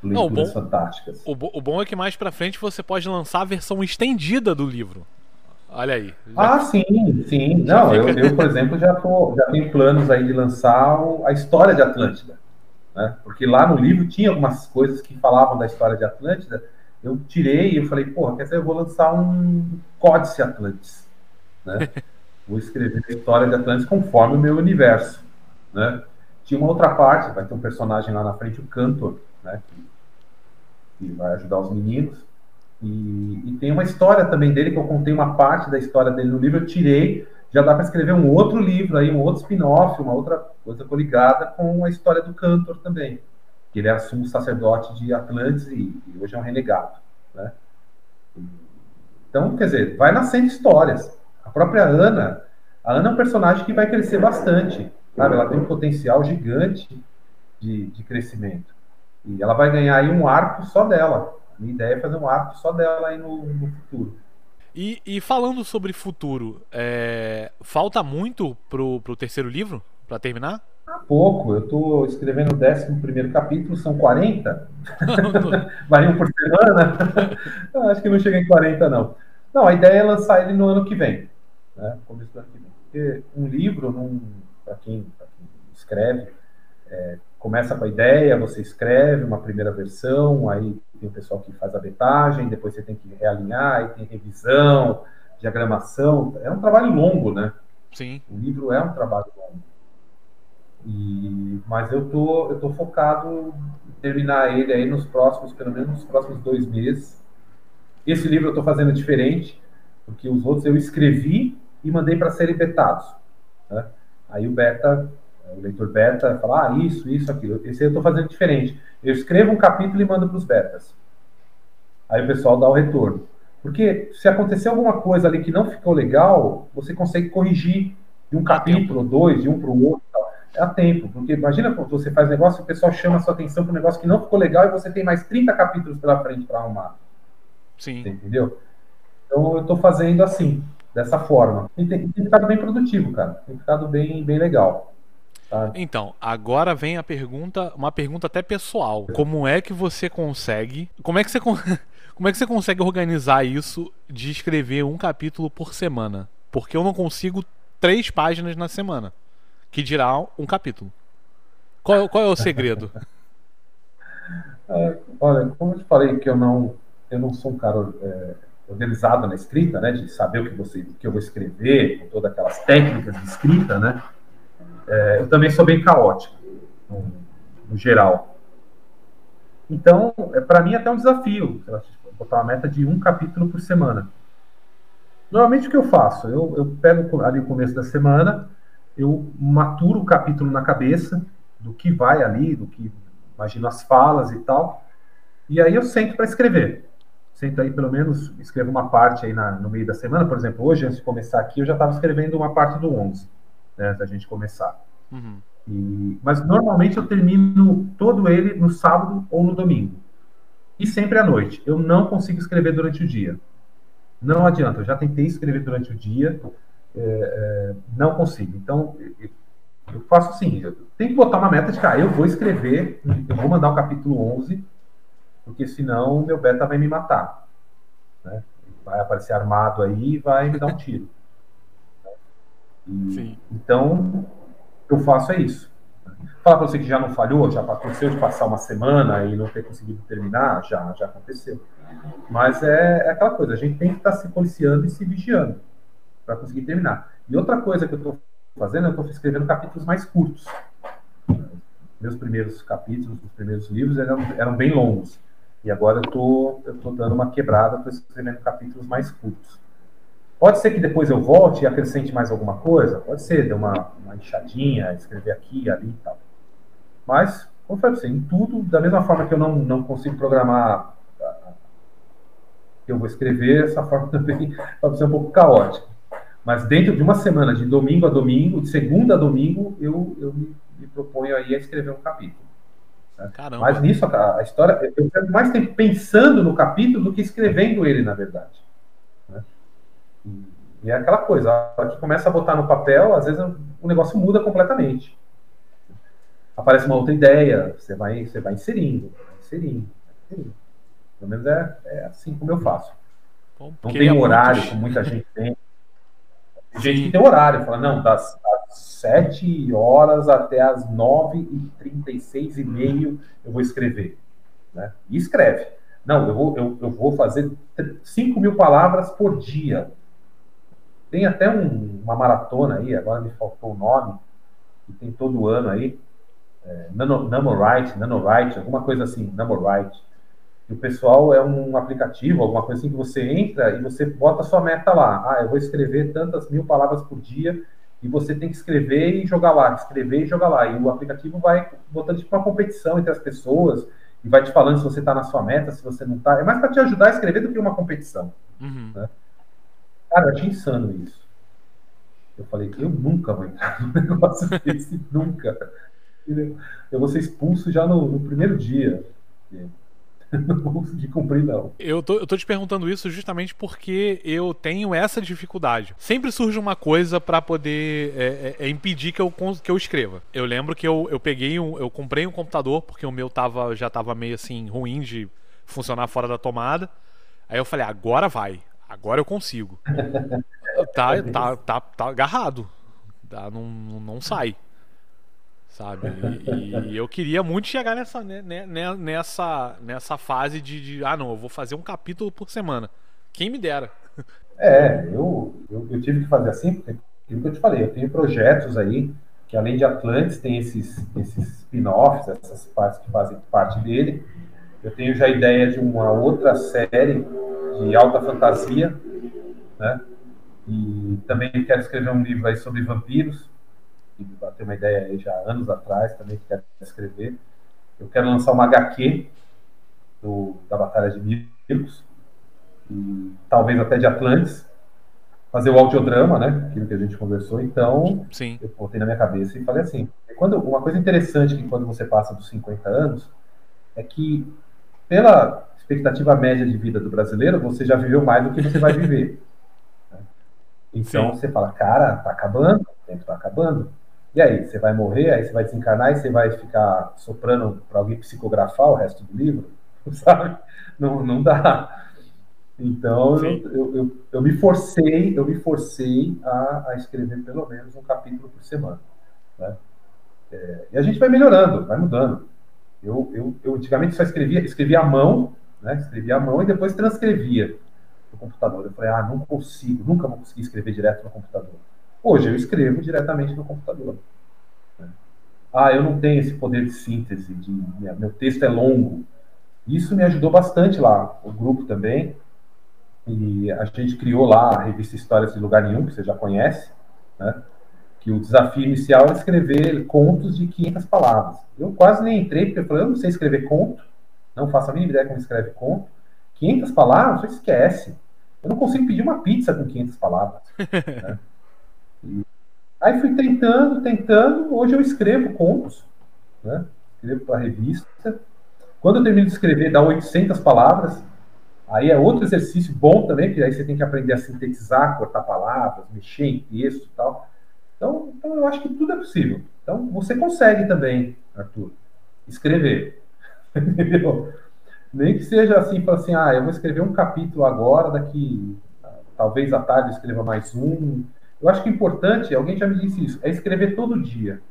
Leituras Não, o bom, Fantásticas. O, o bom é que mais para frente você pode lançar a versão estendida do livro. Olha aí. Já... Ah, sim, sim. Não, fica... eu, eu, por exemplo, já, tô, já tenho planos aí de lançar a história de Atlântida. Né? Porque lá no livro tinha algumas coisas que falavam da história de Atlântida. Eu tirei e eu falei, porra, quer dizer, eu vou lançar um Códice Atlantis. Né? vou escrever a história de Atlantis conforme o meu universo. Né? Tinha uma outra parte, vai ter um personagem lá na frente, o Cantor, né? que, que vai ajudar os meninos. E, e, tem uma história também dele, que eu contei uma parte da história dele no livro, eu tirei, já dá para escrever um outro livro aí, um outro spin-off, uma outra coisa coligada com a história do Cantor também. Que ele era sumo sacerdote de Atlantis e, e hoje é um renegado, né? Então, quer dizer, vai nascendo histórias. A própria Ana, a Ana é um personagem que vai crescer bastante, sabe? Ela tem um potencial gigante de, de crescimento. E ela vai ganhar aí um arco só dela. Minha ideia é fazer um arco só dela aí no, no futuro. E, e, falando sobre futuro, é, falta muito pro, pro terceiro livro para terminar? Há pouco, eu estou escrevendo o 11 capítulo, são 40. Vai um por semana. Acho que não chega em 40, não. Não, a ideia é lançar ele no ano que vem. Né? Começo do ano que vem. Porque um livro, para quem, quem, escreve, é, começa com a ideia, você escreve uma primeira versão, aí tem o pessoal que faz a betagem, depois você tem que realinhar, aí tem revisão, diagramação. É um trabalho longo, né? Sim. O livro é um trabalho longo. E, mas eu tô, eu tô focado em terminar ele aí nos próximos, pelo menos nos próximos dois meses. Esse livro eu estou fazendo diferente, porque os outros eu escrevi e mandei para serem betados. Né? Aí o beta o leitor beta fala, ah, isso, isso, aquilo. Esse eu estou fazendo diferente. Eu escrevo um capítulo e mando para os betas. Aí o pessoal dá o retorno. Porque se acontecer alguma coisa ali que não ficou legal, você consegue corrigir de um capítulo, dois, de um para o outro. É a tempo, porque imagina quando você faz negócio e o pessoal chama a sua atenção para um negócio que não ficou legal e você tem mais 30 capítulos pela frente para arrumar. Sim. Você entendeu? Então eu estou fazendo assim, dessa forma. E tem, tem ficado bem produtivo, cara. Tem ficado bem, bem legal. Tá. Então, agora vem a pergunta, uma pergunta até pessoal. Como é que você consegue. Como é que você, como é que você consegue organizar isso de escrever um capítulo por semana? Porque eu não consigo três páginas na semana. Que dirá um capítulo. Qual, qual é o segredo? É, olha, como eu te falei que eu não, eu não sou um cara é, organizado na escrita, né? De saber o que, você, o que eu vou escrever, com todas aquelas técnicas de escrita, né? É, eu também sou bem caótico, no, no geral. Então, é, para mim, é até um desafio botar uma meta de um capítulo por semana. Normalmente, o que eu faço? Eu, eu pego ali o começo da semana, eu maturo o capítulo na cabeça, do que vai ali, do que imagino as falas e tal, e aí eu sento para escrever. Sento aí, pelo menos, escrevo uma parte aí na, no meio da semana. Por exemplo, hoje, antes de começar aqui, eu já estava escrevendo uma parte do 11 né, da gente começar. Uhum. E, mas normalmente eu termino todo ele no sábado ou no domingo. E sempre à noite. Eu não consigo escrever durante o dia. Não adianta, eu já tentei escrever durante o dia, é, é, não consigo. Então, eu faço assim, eu tenho que botar uma meta de, cara, eu vou escrever, eu vou mandar o capítulo 11, porque senão meu beta vai me matar. Né? Vai aparecer armado aí e vai me dar um tiro. E, então, eu faço é isso. Falar para você que já não falhou, já aconteceu de passar uma semana e não ter conseguido terminar, já, já aconteceu. Mas é, é aquela coisa, a gente tem que estar tá se policiando e se vigiando para conseguir terminar. E outra coisa que eu estou fazendo, eu estou escrevendo capítulos mais curtos. Meus primeiros capítulos, os primeiros livros eram, eram bem longos. E agora eu tô, estou dando uma quebrada, estou escrevendo capítulos mais curtos. Pode ser que depois eu volte e acrescente mais alguma coisa, pode ser, dê uma, uma enxadinha, escrever aqui, ali e tal. Mas, como eu falei você, em tudo, da mesma forma que eu não, não consigo programar que eu vou escrever, essa forma também pode ser um pouco caótica. Mas dentro de uma semana, de domingo a domingo, de segunda a domingo, eu, eu me me proponho aí a escrever um capítulo. né? Mas nisso, a, a história, eu perco mais tempo pensando no capítulo do que escrevendo ele, na verdade. E, é aquela coisa, a hora que começa a botar no papel, às vezes o negócio muda completamente. Aparece uma outra ideia, você vai, você vai inserindo, vai inserindo, inserindo. Pelo menos é, é assim como eu faço. Pô, Não tem é horário, como muita gente tem. Tem gente que tem horário, fala, não, das, das 7 horas até as 9h36 e meio eu vou escrever. Né? E escreve. Não, eu vou, eu, eu vou fazer 5 mil palavras por dia. Tem até um- uma maratona aí, agora me faltou o nome, que tem todo ano aí. É, Nano, Nanorite, alguma coisa assim, Namorite. E o pessoal é um aplicativo, alguma coisa assim, que você entra e você bota a sua meta lá. Ah, eu vou escrever tantas mil palavras por dia e você tem que escrever e jogar lá, escrever e jogar lá. E o aplicativo vai botando tipo uma competição entre as pessoas e vai te falando se você está na sua meta, se você não está. É mais para te ajudar a escrever do que uma competição. Uhum. Cara, eu achei insano isso. Eu falei, eu nunca vou entrar num negócio desse, nunca. Eu vou ser expulso já no, no primeiro dia. Conseguir cumprir, não. Eu tô, eu tô te perguntando isso justamente porque eu tenho essa dificuldade. Sempre surge uma coisa pra poder é, é, é impedir que eu, que eu escreva. Eu lembro que eu, eu peguei um. Eu comprei um computador, porque o meu tava, já tava meio assim, ruim de funcionar fora da tomada. Aí eu falei, agora vai. Agora eu consigo. tá, tá, tá, tá agarrado. Tá, não, não não sai. Sabe? E, e eu queria muito chegar nessa, né, né, né, nessa, nessa fase de, de, ah, não, eu vou fazer um capítulo por semana. Quem me dera. É, eu, eu, eu tive que fazer assim, porque aquilo que eu te falei, eu tenho projetos aí, que além de Atlantis, tem esses, esses spin-offs, essas partes que fazem parte dele. Eu tenho já a ideia de uma outra série de alta fantasia, né? E também quero escrever um livro aí sobre vampiros, que bateu uma ideia aí já anos atrás, também que quero escrever. Eu quero lançar uma HQ do, da Batalha de Mircos, e talvez até de Atlantis, fazer o audiodrama, né? Aquilo que a gente conversou. Então, Sim. eu botei na minha cabeça e falei assim: quando, uma coisa interessante que quando você passa dos 50 anos é que, pela expectativa média de vida do brasileiro, você já viveu mais do que você vai viver. né? Então Sim. você fala, cara, tá acabando, o tempo tá acabando. E aí, você vai morrer, aí você vai desencarnar e você vai ficar soprando para alguém psicografar o resto do livro, sabe? Não, não dá. Então eu, eu, eu, eu me forcei, eu me forcei a, a escrever pelo menos um capítulo por semana. Né? É, e a gente vai melhorando, vai mudando. Eu, eu, eu antigamente só escrevia, escrevia à mão, né? Escrevia à mão e depois transcrevia no computador. Eu falei, ah, não consigo, nunca vou conseguir escrever direto no computador. Hoje eu escrevo diretamente no computador. né? Ah, eu não tenho esse poder de síntese, de, minha- meu texto é longo. Isso me ajudou bastante lá, o grupo também. E a gente criou lá a revista Histórias de Lugar Nenhum, que você já conhece, né? que o desafio inicial era escrever contos de 500 palavras. Eu quase nem entrei, porque eu falei, eu não sei escrever conto, não faço a mínima ideia como escreve conto. 500 palavras, você esquece. Eu não consigo pedir uma pizza com 500 palavras. né? Aí fui tentando, tentando, hoje eu escrevo contos, né? escrevo para a revista. Quando eu termino de escrever, dá 800 palavras, Aí é outro exercício bom também, porque aí você tem que aprender a sintetizar, cortar palavras, mexer em texto e tal. Então, então eu acho que tudo é possível. Então você consegue também, Arthur, escrever. Entendeu? Nem que seja assim, fala assim, ah, eu vou escrever um capítulo agora, daqui talvez à tarde eu escreva mais um. Eu acho que o importante, alguém já me disse isso, é escrever todo dia.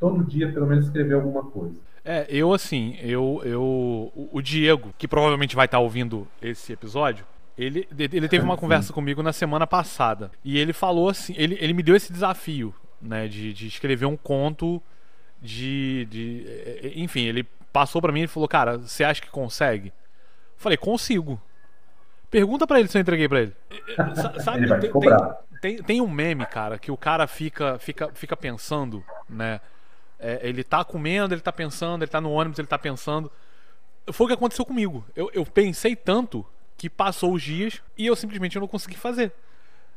Todo dia, pelo menos, escrever alguma coisa. É, eu assim, eu, eu. o- Diego, que provavelmente vai estar ouvindo esse episódio, ele, ele teve uma conversa comigo na semana passada. E ele falou assim, ele, ele me deu esse desafio, né? De, de escrever um conto de. de eh, eh, enfim, ele passou pra mim e falou, cara, você acha que consegue? Eu falei, consigo. Pergunta pra ele se eu entreguei pra ele. Sa- Sabe, Ele tem- cobrar. tem, tem um meme, cara, que o cara fica, fica, fica pensando, né? É, ele tá comendo, ele tá pensando, ele tá no ônibus, ele tá pensando. Foi o que aconteceu comigo. Eu, eu pensei tanto que passou os dias e eu simplesmente não consegui fazer.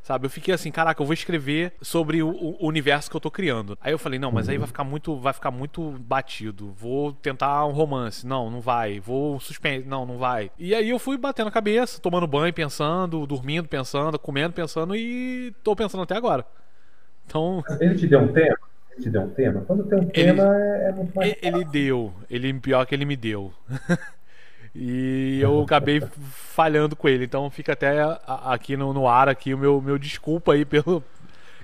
Sabe? Eu fiquei assim, caraca, eu vou escrever sobre o, o universo que eu tô criando. Aí eu falei, não, mas aí vai ficar muito, vai ficar muito batido. Vou tentar um romance. Não, não vai. Vou suspense. Não, não vai. E aí eu fui batendo a cabeça, tomando banho, pensando, dormindo, pensando, comendo, pensando e tô pensando até agora. Então. Ele te deu um tema? Ele te deu um tema? Quando tem um tema é, é muito mais. Ele deu. Ele, pior que ele me deu. E eu acabei falhando com ele. Então fica até aqui no, no ar aqui o meu, meu desculpa aí pelo.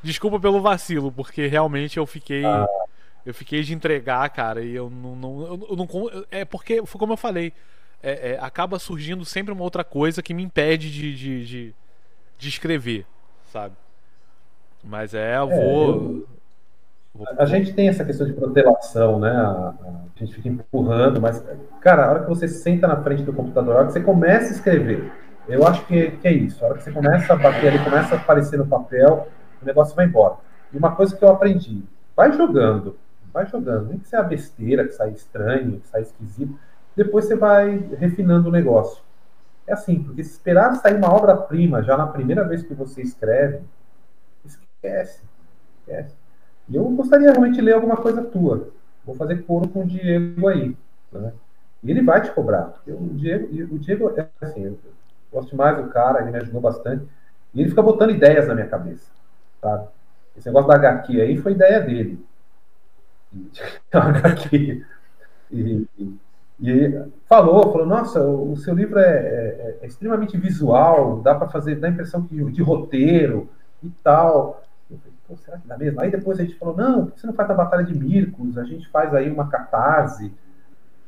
Desculpa pelo vacilo, porque realmente eu fiquei. Ah. Eu fiquei de entregar, cara, e eu não. não eu, não é porque, foi como eu falei, é, é, acaba surgindo sempre uma outra coisa que me impede de, de, de, de escrever, sabe? Mas é, eu é, vou. Eu a gente tem essa questão de protelação, né? A, gente fica empurrando, mas, cara, a hora que você senta na frente do computador, a hora que você começa a escrever, eu acho que, que é isso. A hora que você começa a bater ali, começa a aparecer no papel, o negócio vai embora. E uma coisa que eu aprendi, vai jogando, vai jogando. Nem que seja besteira, que sai estranho, que sai esquisito. Depois você vai refinando o negócio. É assim, porque se esperar sair uma obra-prima já na primeira vez que você escreve, esquece. Esquece. E eu gostaria realmente de ler alguma coisa tua. Vou fazer coro com o Diego aí. Né? E ele vai te cobrar. Porque o Diego, o Diego é assim, eu gosto mais do cara, ele me ajudou bastante. E ele fica botando ideias na minha cabeça. Sabe? Esse negócio da HQ aí foi ideia dele. HQ. E, e, e, falou, falou, nossa, o seu livro é, é, é extremamente visual, dá para fazer, dá a impressão de roteiro e tal. Pô, será que dá mesmo? Aí depois a gente falou, não, por que você não faz a Batalha de Mircos? A gente faz aí uma catarse.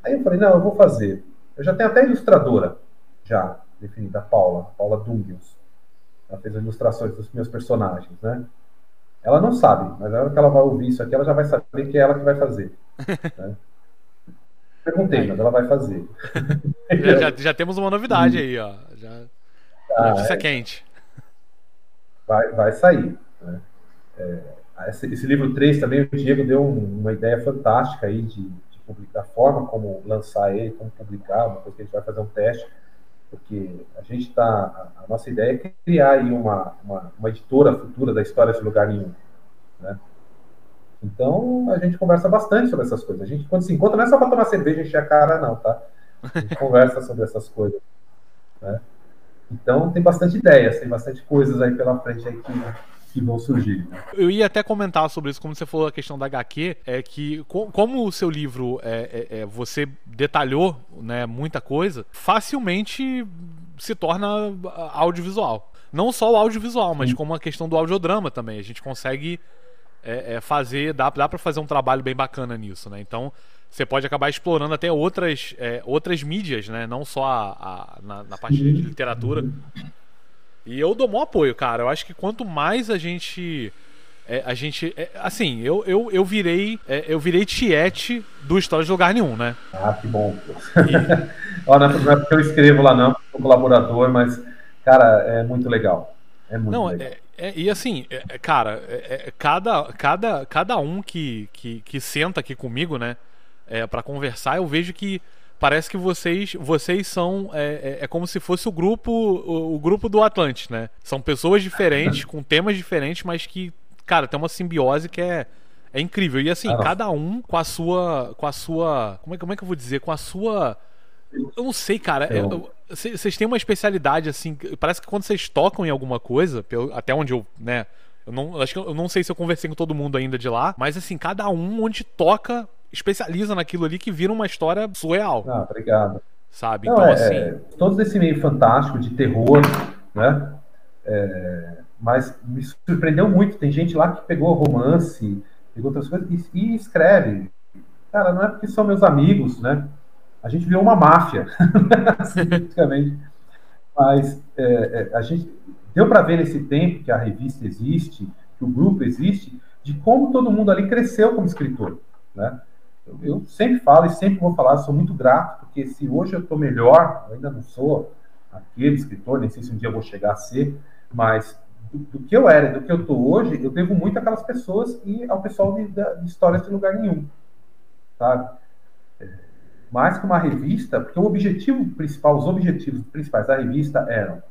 Aí eu falei, não, eu vou fazer. Eu já tenho até ilustradora, já, definida, a Paula, a Paula Dungios. Ela fez as ilustrações dos meus personagens, né? Ela não sabe, mas na hora que ela vai ouvir isso aqui, ela já vai saber que é ela que vai fazer. né? Perguntei, mas ela vai fazer. já, já, já, temos uma novidade aí, ó. Já... Ah, Notícia é... quente. Vai, vai sair. É, esse, esse, livro 3 também, o Diego deu um, uma ideia fantástica aí de, de publicar, a forma como lançar ele, como publicar, uma coisa que a gente vai fazer um teste, porque a gente está, a, a, nossa ideia é criar aí uma, uma, uma editora futura da história de lugar nenhum, né? Então, a gente conversa bastante sobre essas coisas. A gente, quando se encontra, não é só para tomar cerveja e encher a cara, não, tá? A gente conversa sobre essas coisas. Né? Então, tem bastante ideias, tem bastante coisas aí pela frente aí que, que vão surgir. Né? Eu ia até comentar sobre isso, como você falou a questão da HQ, é que como o seu livro é, é, é, você detalhou né, muita coisa, facilmente se torna audiovisual. Não só o audiovisual, mas Sim. como a questão do audiodrama também. A gente consegue é, é, fazer, dá, dá para fazer um trabalho bem bacana nisso, né? Então você pode acabar explorando até outras, é, outras mídias, né? Não só a, a na, na parte de literatura. E eu dou maior apoio, cara. Eu acho que quanto mais a gente. É, a gente. É, assim, eu, eu, eu virei. É, eu virei tiete do História de Lugar Nenhum, né? Ah, que bom. E... Olha, não é porque eu escrevo lá, não, sou colaborador, mas, cara, é muito legal. É muito não, legal. É, é, e assim, é, cara, cada, cada, cada um que, que, que senta aqui comigo, né, é, para conversar, eu vejo que parece que vocês vocês são é, é, é, como se fosse o grupo o, o, grupo do Atlante, né? São pessoas diferentes com temas diferentes, mas que cara tem uma simbiose que é é incrível e assim ah, cada um com a sua com a sua como é, como é que eu vou dizer com a sua eu não sei, cara. Vocês têm uma especialidade assim. Parece que quando vocês tocam em alguma coisa, até onde eu, né? Eu não, acho que eu não sei se eu conversei com todo mundo ainda de lá, mas assim, cada um onde toca especializa naquilo ali que vira uma história surreal. Ah, obrigado. Sabe? Não, então, é, assim. É, todo esse meio fantástico de terror, né? É, mas me surpreendeu muito. Tem gente lá que pegou romance, pegou outras coisas e, e escreve. Cara, não é porque são meus amigos, né? A gente virou uma máfia, praticamente. Mas é, é, a gente deu para ver nesse tempo que a revista existe, que o grupo existe, de como todo mundo ali cresceu como escritor, né? Eu, eu, sempre falo e sempre vou falar, sou muito grato, porque se hoje eu estou melhor, eu ainda não sou aquele escritor, nem sei se um dia eu vou chegar a ser, mas do, do que eu era, do que eu estou hoje, eu devo muito àquelas pessoas e ao pessoal de, de histórias de lugar nenhum, sabe? É, mais que uma revista, porque o objetivo principal, os objetivos principais da revista eram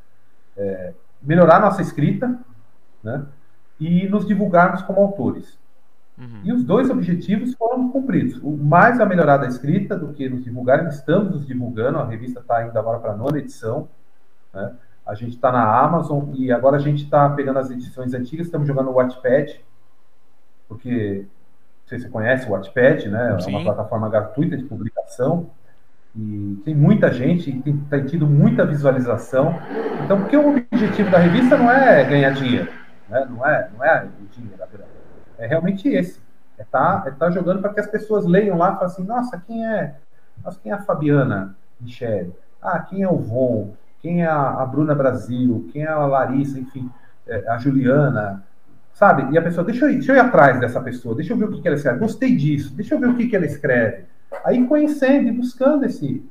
é, melhorar nossa escrita, né? E nos divulgarmos como autores. Uhum. E os dois objetivos foram cumpridos. O mais a melhorar da escrita do que nos divulgar. Estamos nos divulgando, a revista está indo agora para a nona edição. Né? A gente está na Amazon e agora a gente está pegando as edições antigas, estamos jogando o Wattpad, porque não sei se você conhece o Wattpad, né? É uma plataforma gratuita de publicação e tem muita gente e tem, tem tido muita visualização. Então, porque o objetivo da revista não é ganhar dinheiro, né? não é, não é o dinheiro, é realmente esse. É tá, é tá jogando para que as pessoas leiam lá e falem assim, nossa, quem é, nossa, quem é a Fabiana Michele? Ah, quem é o Von? Quem é a, a Bruna Brasil? Quem é a Larissa? Enfim, é, a Juliana, sabe? E a pessoa, deixa eu, ir, deixa eu ir atrás dessa pessoa, deixa eu ver o que, que ela escreve. Gostei disso, deixa eu ver o que, que ela escreve. Aí conhecendo e buscando esse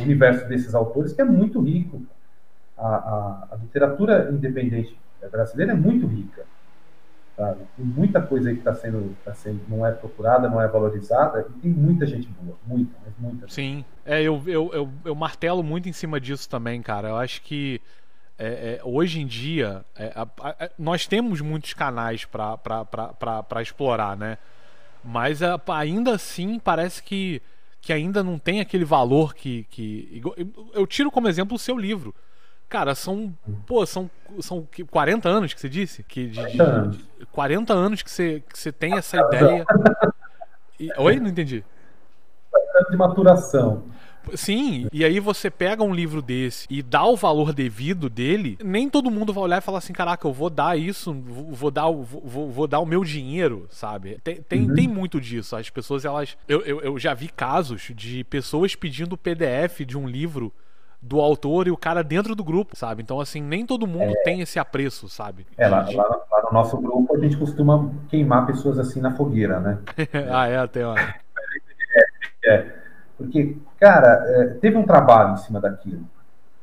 universo desses autores, que é muito rico. A, a, a literatura independente brasileira é muito rica. Sabe? Tem muita coisa aí que está sendo, tá sendo, não é procurada, não é valorizada, e tem muita gente boa, muita, mas muita. Sim, é, eu, eu, eu, eu martelo muito em cima disso também, cara. Eu acho que é, é, hoje em dia é, a, a, nós temos muitos canais para explorar, né? Mas a, ainda assim parece que, que ainda não tem aquele valor que. que eu tiro como exemplo o seu livro. Cara, são. Pô, são, são 40 anos que você disse? Que de, de, de 40 anos que você, que você tem essa ideia. E, oi? Não entendi. De maturação. Sim, e aí você pega um livro desse e dá o valor devido dele, nem todo mundo vai olhar e falar assim: caraca, eu vou dar isso, vou dar, vou, vou dar o meu dinheiro, sabe? Tem, tem, uhum. tem muito disso. As pessoas, elas. Eu, eu, eu já vi casos de pessoas pedindo PDF de um livro do autor e o cara dentro do grupo, sabe? Então, assim, nem todo mundo é... tem esse apreço, sabe? É, lá, lá, lá, no nosso grupo a gente costuma queimar pessoas assim na fogueira, né? ah, é, até uma. É, porque, cara, é, teve um trabalho em cima daquilo.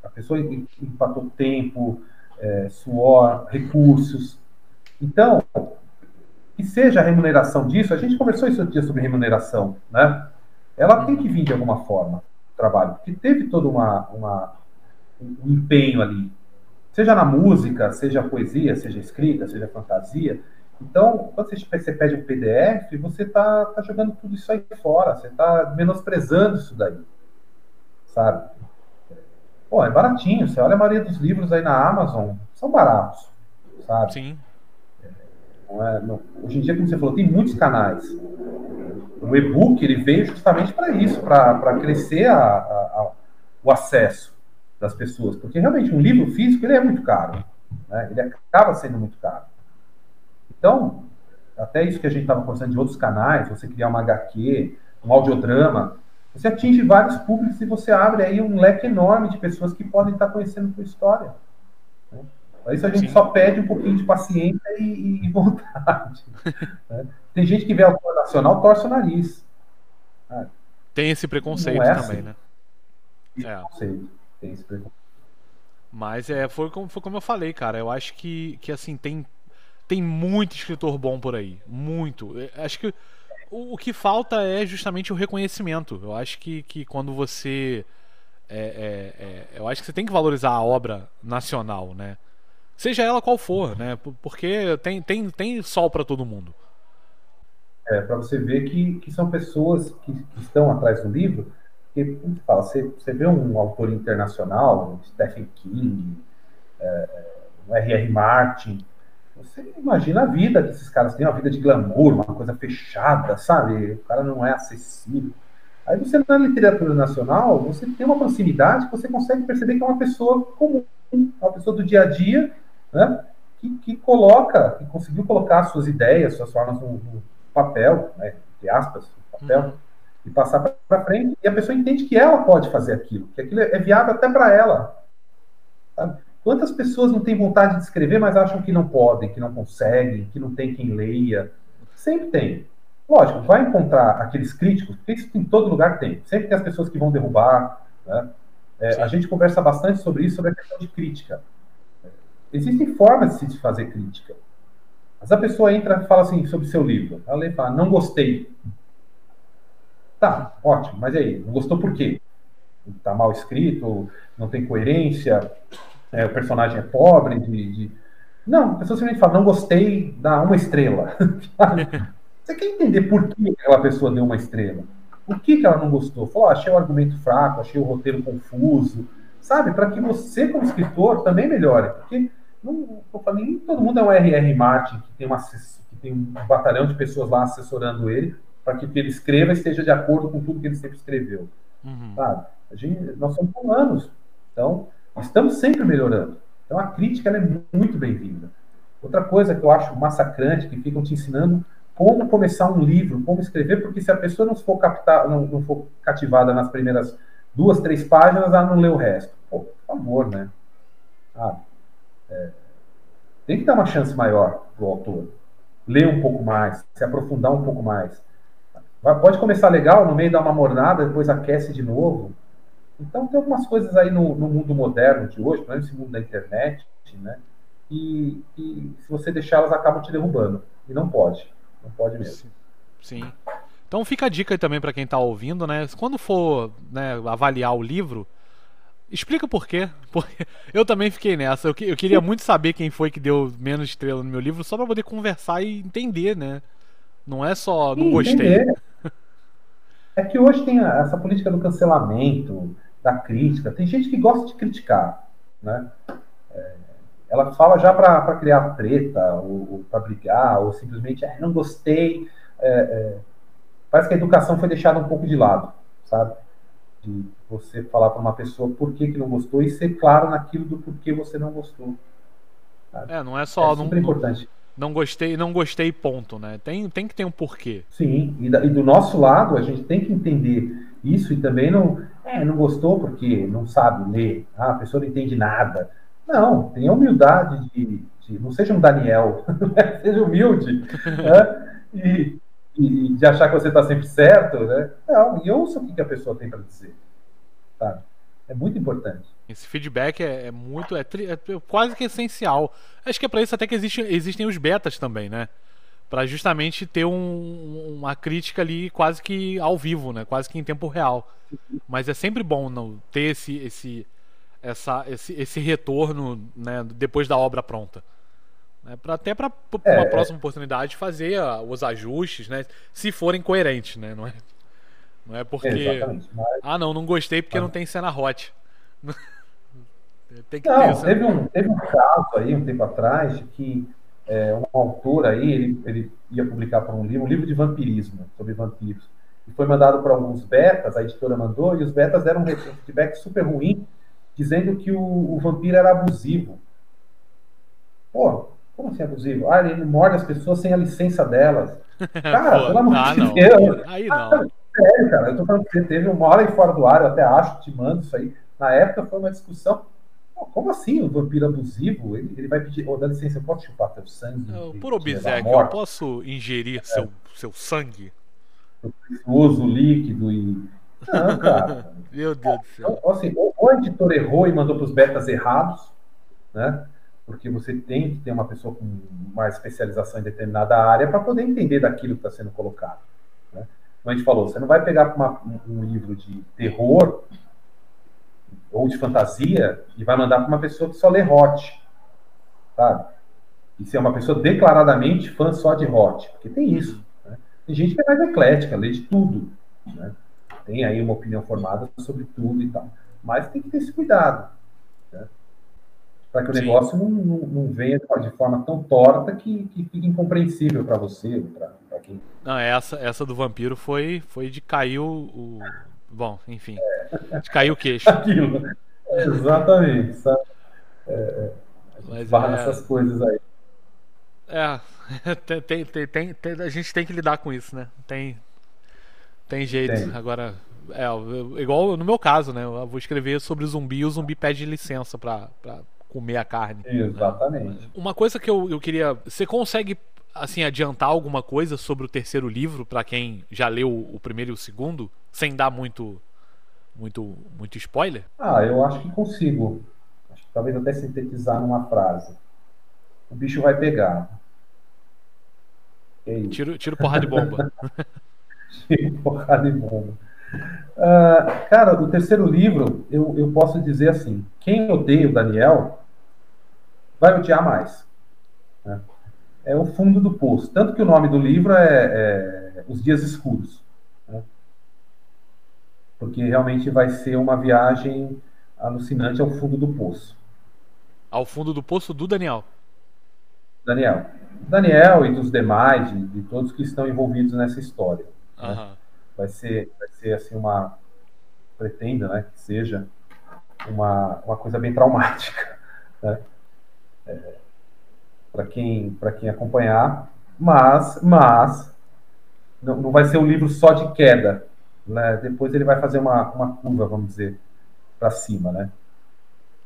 A pessoa empatou tempo, é, suor, recursos. Então, que seja a remuneração disso, a gente conversou isso dia sobre remuneração, né? Ela tem que vir de alguma forma trabalho, porque teve todo uma, uma, um empenho ali, seja na música, seja poesia, seja escrita, seja fantasia. Então, quando você, você pede um PDF, você está tá jogando tudo isso aí fora, você está menosprezando isso daí, sabe? Pô, é baratinho, você olha a maioria dos livros aí na Amazon, são baratos, sabe? Sim. Não é, não, hoje em dia, como você falou, tem muitos canais o e-book ele veio justamente para isso, para crescer a, a, a, o acesso das pessoas, porque realmente um livro físico ele é muito caro, né? ele acaba sendo muito caro. Então, até isso que a gente estava conversando de outros canais, você criar uma HQ, um audiodrama, você atinge vários públicos e você abre aí um leque enorme de pessoas que podem estar conhecendo a sua história. Né? Para isso a gente Sim. só pede um pouquinho de paciência e, e vontade. né? Tem gente que vê autor nacional, torce o nariz. Ah, tem esse preconceito é também, assim. né? É. Tem esse preconceito. Mas é, foi, como, foi como eu falei, cara. Eu acho que, que assim, tem, tem muito escritor bom por aí. Muito. Eu acho que o, o, que falta é justamente o reconhecimento. Eu acho que, que quando você. É, é, é, eu acho que você tem que valorizar a obra nacional, né? Seja ela qual for, né? Porque tem, tem, tem sol para todo mundo. É, para você ver que, que são pessoas que, que estão atrás do livro, que fala, você, você vê um autor internacional, Stephen King, é, é R.R. Martin, você imagina a vida que esses caras têm, uma vida de glamour, uma coisa fechada, sabe? O cara não é acessível. Aí você na literatura nacional, você tem uma proximidade que você consegue perceber que é uma pessoa comum, uma pessoa do dia a dia, né? Que, que coloca, que conseguiu colocar suas ideias, suas formas no, no papel, né? entre aspas, papel, uhum. e passar para frente, e a pessoa entende que ela pode fazer aquilo, que aquilo é viável até para ela. Sabe? Quantas pessoas não têm vontade de escrever, mas acham que não podem, que não conseguem, que não tem quem leia? Sempre tem. Lógico, vai encontrar aqueles críticos, porque isso em todo lugar tem. Sempre tem as pessoas que vão derrubar. Né? É, a gente conversa bastante sobre isso, sobre a questão de crítica. Existem formas de se fazer crítica. Mas a pessoa entra e fala assim sobre seu livro. Ela lê e fala, não gostei. Tá, ótimo, mas aí, não gostou por quê? Está mal escrito, não tem coerência, é, o personagem é pobre de, de, Não, a pessoa simplesmente fala, não gostei, dá uma estrela. Você quer entender por que aquela pessoa deu uma estrela? O que, que ela não gostou? Falou, achei o argumento fraco, achei o roteiro confuso, sabe? Para que você, como escritor, também melhore. Porque não, nem todo mundo é um R.R. Martin, que tem, uma, que tem um batalhão de pessoas lá assessorando ele, para que o que ele escreva esteja de acordo com tudo que ele sempre escreveu. Uhum. Sabe? A gente, nós somos humanos, então estamos sempre melhorando. Então a crítica é muito bem-vinda. Outra coisa que eu acho massacrante, que ficam te ensinando como começar um livro, como escrever, porque se a pessoa não for, captar, não, não for cativada nas primeiras duas, três páginas, ela não lê o resto. Pô, por favor, né? Ah, é, tem que dar uma chance maior pro autor. Ler um pouco mais, se aprofundar um pouco mais. Pode começar legal, no meio dá uma mornada, depois aquece de novo. Então tem algumas coisas aí no, no mundo moderno de hoje, nesse mundo da internet, né? E, e se você deixar, elas acabam te derrubando. E não pode. Não pode mesmo. Sim. Então fica a dica também para quem está ouvindo, né? Quando for né, avaliar o livro, explica por quê. Porque eu também fiquei nessa. Eu, eu queria muito saber quem foi que deu menos estrela no meu livro, só para poder conversar e entender, né? Não é só não Sim, gostei. Entender. É que hoje tem essa política do cancelamento, da crítica. Tem gente que gosta de criticar, né? É, ela fala já para criar treta, ou, ou para brigar, ou simplesmente, ah, não gostei. É, é, parece que a educação foi deixada um pouco de lado, sabe? De você falar para uma pessoa por que, que não gostou e ser claro naquilo do porquê você não gostou. Sabe? É, não é só. É super não, importante. Não gostei, não gostei, ponto, né? Tem, tem que ter um porquê. Sim, e, da, e do nosso lado, a gente tem que entender isso e também não. É, não gostou porque não sabe ler. Ah, a pessoa não entende nada não, tenha humildade de, de não seja um Daniel, seja humilde, né? e, e, de achar que você está sempre certo, né? Não, e ouça o que, a pessoa tem para dizer, sabe? É muito importante. Esse feedback é, é muito, é, é, quase que essencial. Acho que é para isso até que existe, existem os betas também, né? Para justamente ter um, uma crítica ali quase que ao vivo, né? Quase que em tempo real. Mas é sempre bom não ter esse, esse essa, esse, esse retorno né, depois da obra pronta. Né, pra, até para é, uma próxima oportunidade fazer uh, os ajustes, né, se forem coerentes, né, não é, não é porque mas... ah não, não gostei porque ah. não tem cena hot. tem que não, ter teve, um, teve um caso aí um tempo atrás que é, um autor aí ele, ele ia publicar para um livro, um livro de vampirismo sobre vampiros e foi mandado para alguns betas, a editora mandou e os betas deram um feedback super ruim dizendo que o, o vampiro era abusivo. Pô, como assim abusivo? Ah, ele morde as pessoas sem a licença delas. Cara, Pô, pelo amor ah, de. Deus. Aí não. Ah, sério, cara, eu tô falando que você teve uma hora aí fora do ar, eu até acho, te mando isso aí. Na época foi uma discussão. Pô, como assim o vampiro abusivo? Ele, ele vai pedir, oh, dá licença, eu posso chupar teu sangue? Não, por obséquio, eu posso ingerir é. seu, seu sangue? O uso líquido e não, cara. Meu Deus do céu. Então, assim, ou, o editor errou e mandou para os betas errados, né? Porque você tem que ter uma pessoa com mais especialização em determinada área para poder entender daquilo que está sendo colocado. Como a gente falou, você não vai pegar uma, um livro de terror ou de fantasia e vai mandar para uma pessoa que só lê hot, sabe? E ser uma pessoa declaradamente fã só de hot, porque tem isso. Né? Tem gente que é mais eclética, lê de tudo, né? tem aí uma opinião formada sobre tudo e tal. Mas tem que ter esse cuidado. Para que o Sim. negócio não, não, não, venha de forma tão torta que, que fique incompreensível para você, para quem. Não, essa, essa do vampiro foi, foi de cair o. o... Bom, enfim. É. De cair o queixo. Aquilo. exatamente. Sabe? É, é Mas é... nessas coisas aí. É, tem, tem, tem, tem, a gente tem que lidar com isso, né? Tem, tem jeito. Tem. Agora, é, igual no meu caso, né? Eu vou escrever sobre zumbi e o zumbi pede licença pra, pra comer a carne. Exatamente. Né? Uma coisa que eu, eu queria. Você consegue assim adiantar alguma coisa sobre o terceiro livro para quem já leu o primeiro e o segundo, sem dar muito muito muito spoiler? Ah, eu acho que consigo. Acho que talvez até sintetizar numa frase. O bicho vai pegar. Tiro, tiro porrada de bomba. porrada e bomba. Uh, cara, o terceiro livro, eu, eu posso dizer assim: quem odeia o Daniel vai odiar mais. é o fundo do poço. Tanto que o nome do livro é, é Os Dias Escuros. Né? Porque realmente vai ser uma viagem alucinante ao fundo do poço. Ao fundo do poço do Daniel. Daniel. Daniel e dos demais, de, de todos que estão envolvidos nessa história. Uhum. Né? Vai ser, vai ser assim uma pretenda, né, que seja uma, uma coisa bem traumática, né? É, para quem quem acompanhar, mas mas não, não vai ser um livro só de queda, né? Depois ele vai fazer uma, uma curva, vamos dizer, para cima, né?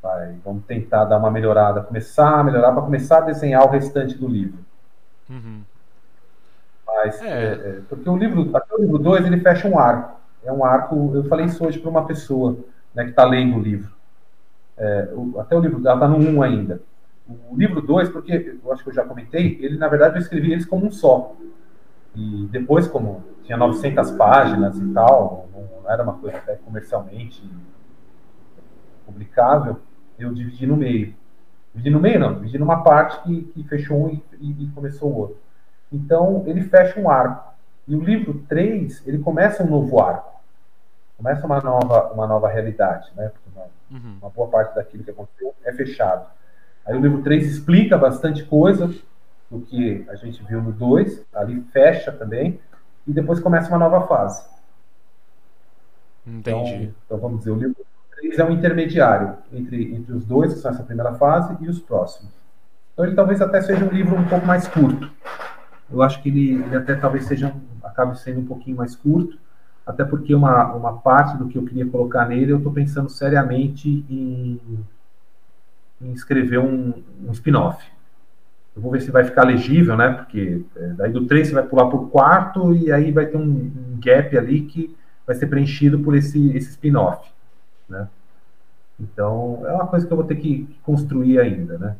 Vai, vamos tentar dar uma melhorada, começar a melhorar para começar a desenhar o restante do livro. Uhum. Mas, é. É, é porque o livro, até o livro 2, ele fecha um arco. É um arco, eu falei isso hoje para uma pessoa né, que está lendo o livro. É, o, até o livro, ela está no 1 um ainda. O livro 2, porque eu acho que eu já comentei, ele, na verdade, eu escrevi eles como um só. E depois, como tinha 900 páginas e tal, não, era uma coisa até comercialmente publicável, eu dividi no meio. Dividi no meio, não, dividi numa parte que, que fechou um e, e, começou o outro. Então, ele fecha um arco. E o livro 3, ele começa um novo arco. Começa uma nova, uma nova realidade, né? Uma, uhum. uma boa parte daquilo que aconteceu é fechado. Aí o livro 3 explica bastante coisa do que a gente viu no 2, ali fecha também, e depois começa uma nova fase. Entendi. Então, então vamos dizer, o livro 3 é um intermediário entre, entre os dois, que são essa primeira fase, e os próximos. Então ele talvez até seja um livro um pouco mais curto. Eu acho que ele, ele até talvez seja, acabe sendo um pouquinho mais curto, até porque uma, uma parte do que eu queria colocar nele, eu estou pensando seriamente em, em escrever um, um spin-off. Eu vou ver se vai ficar legível, né? Porque é, daí do 3 você vai pular para o quarto e aí vai ter um, um, gap ali que vai ser preenchido por esse, esse spin-off, né? Então, é uma coisa que eu vou ter que construir ainda, né?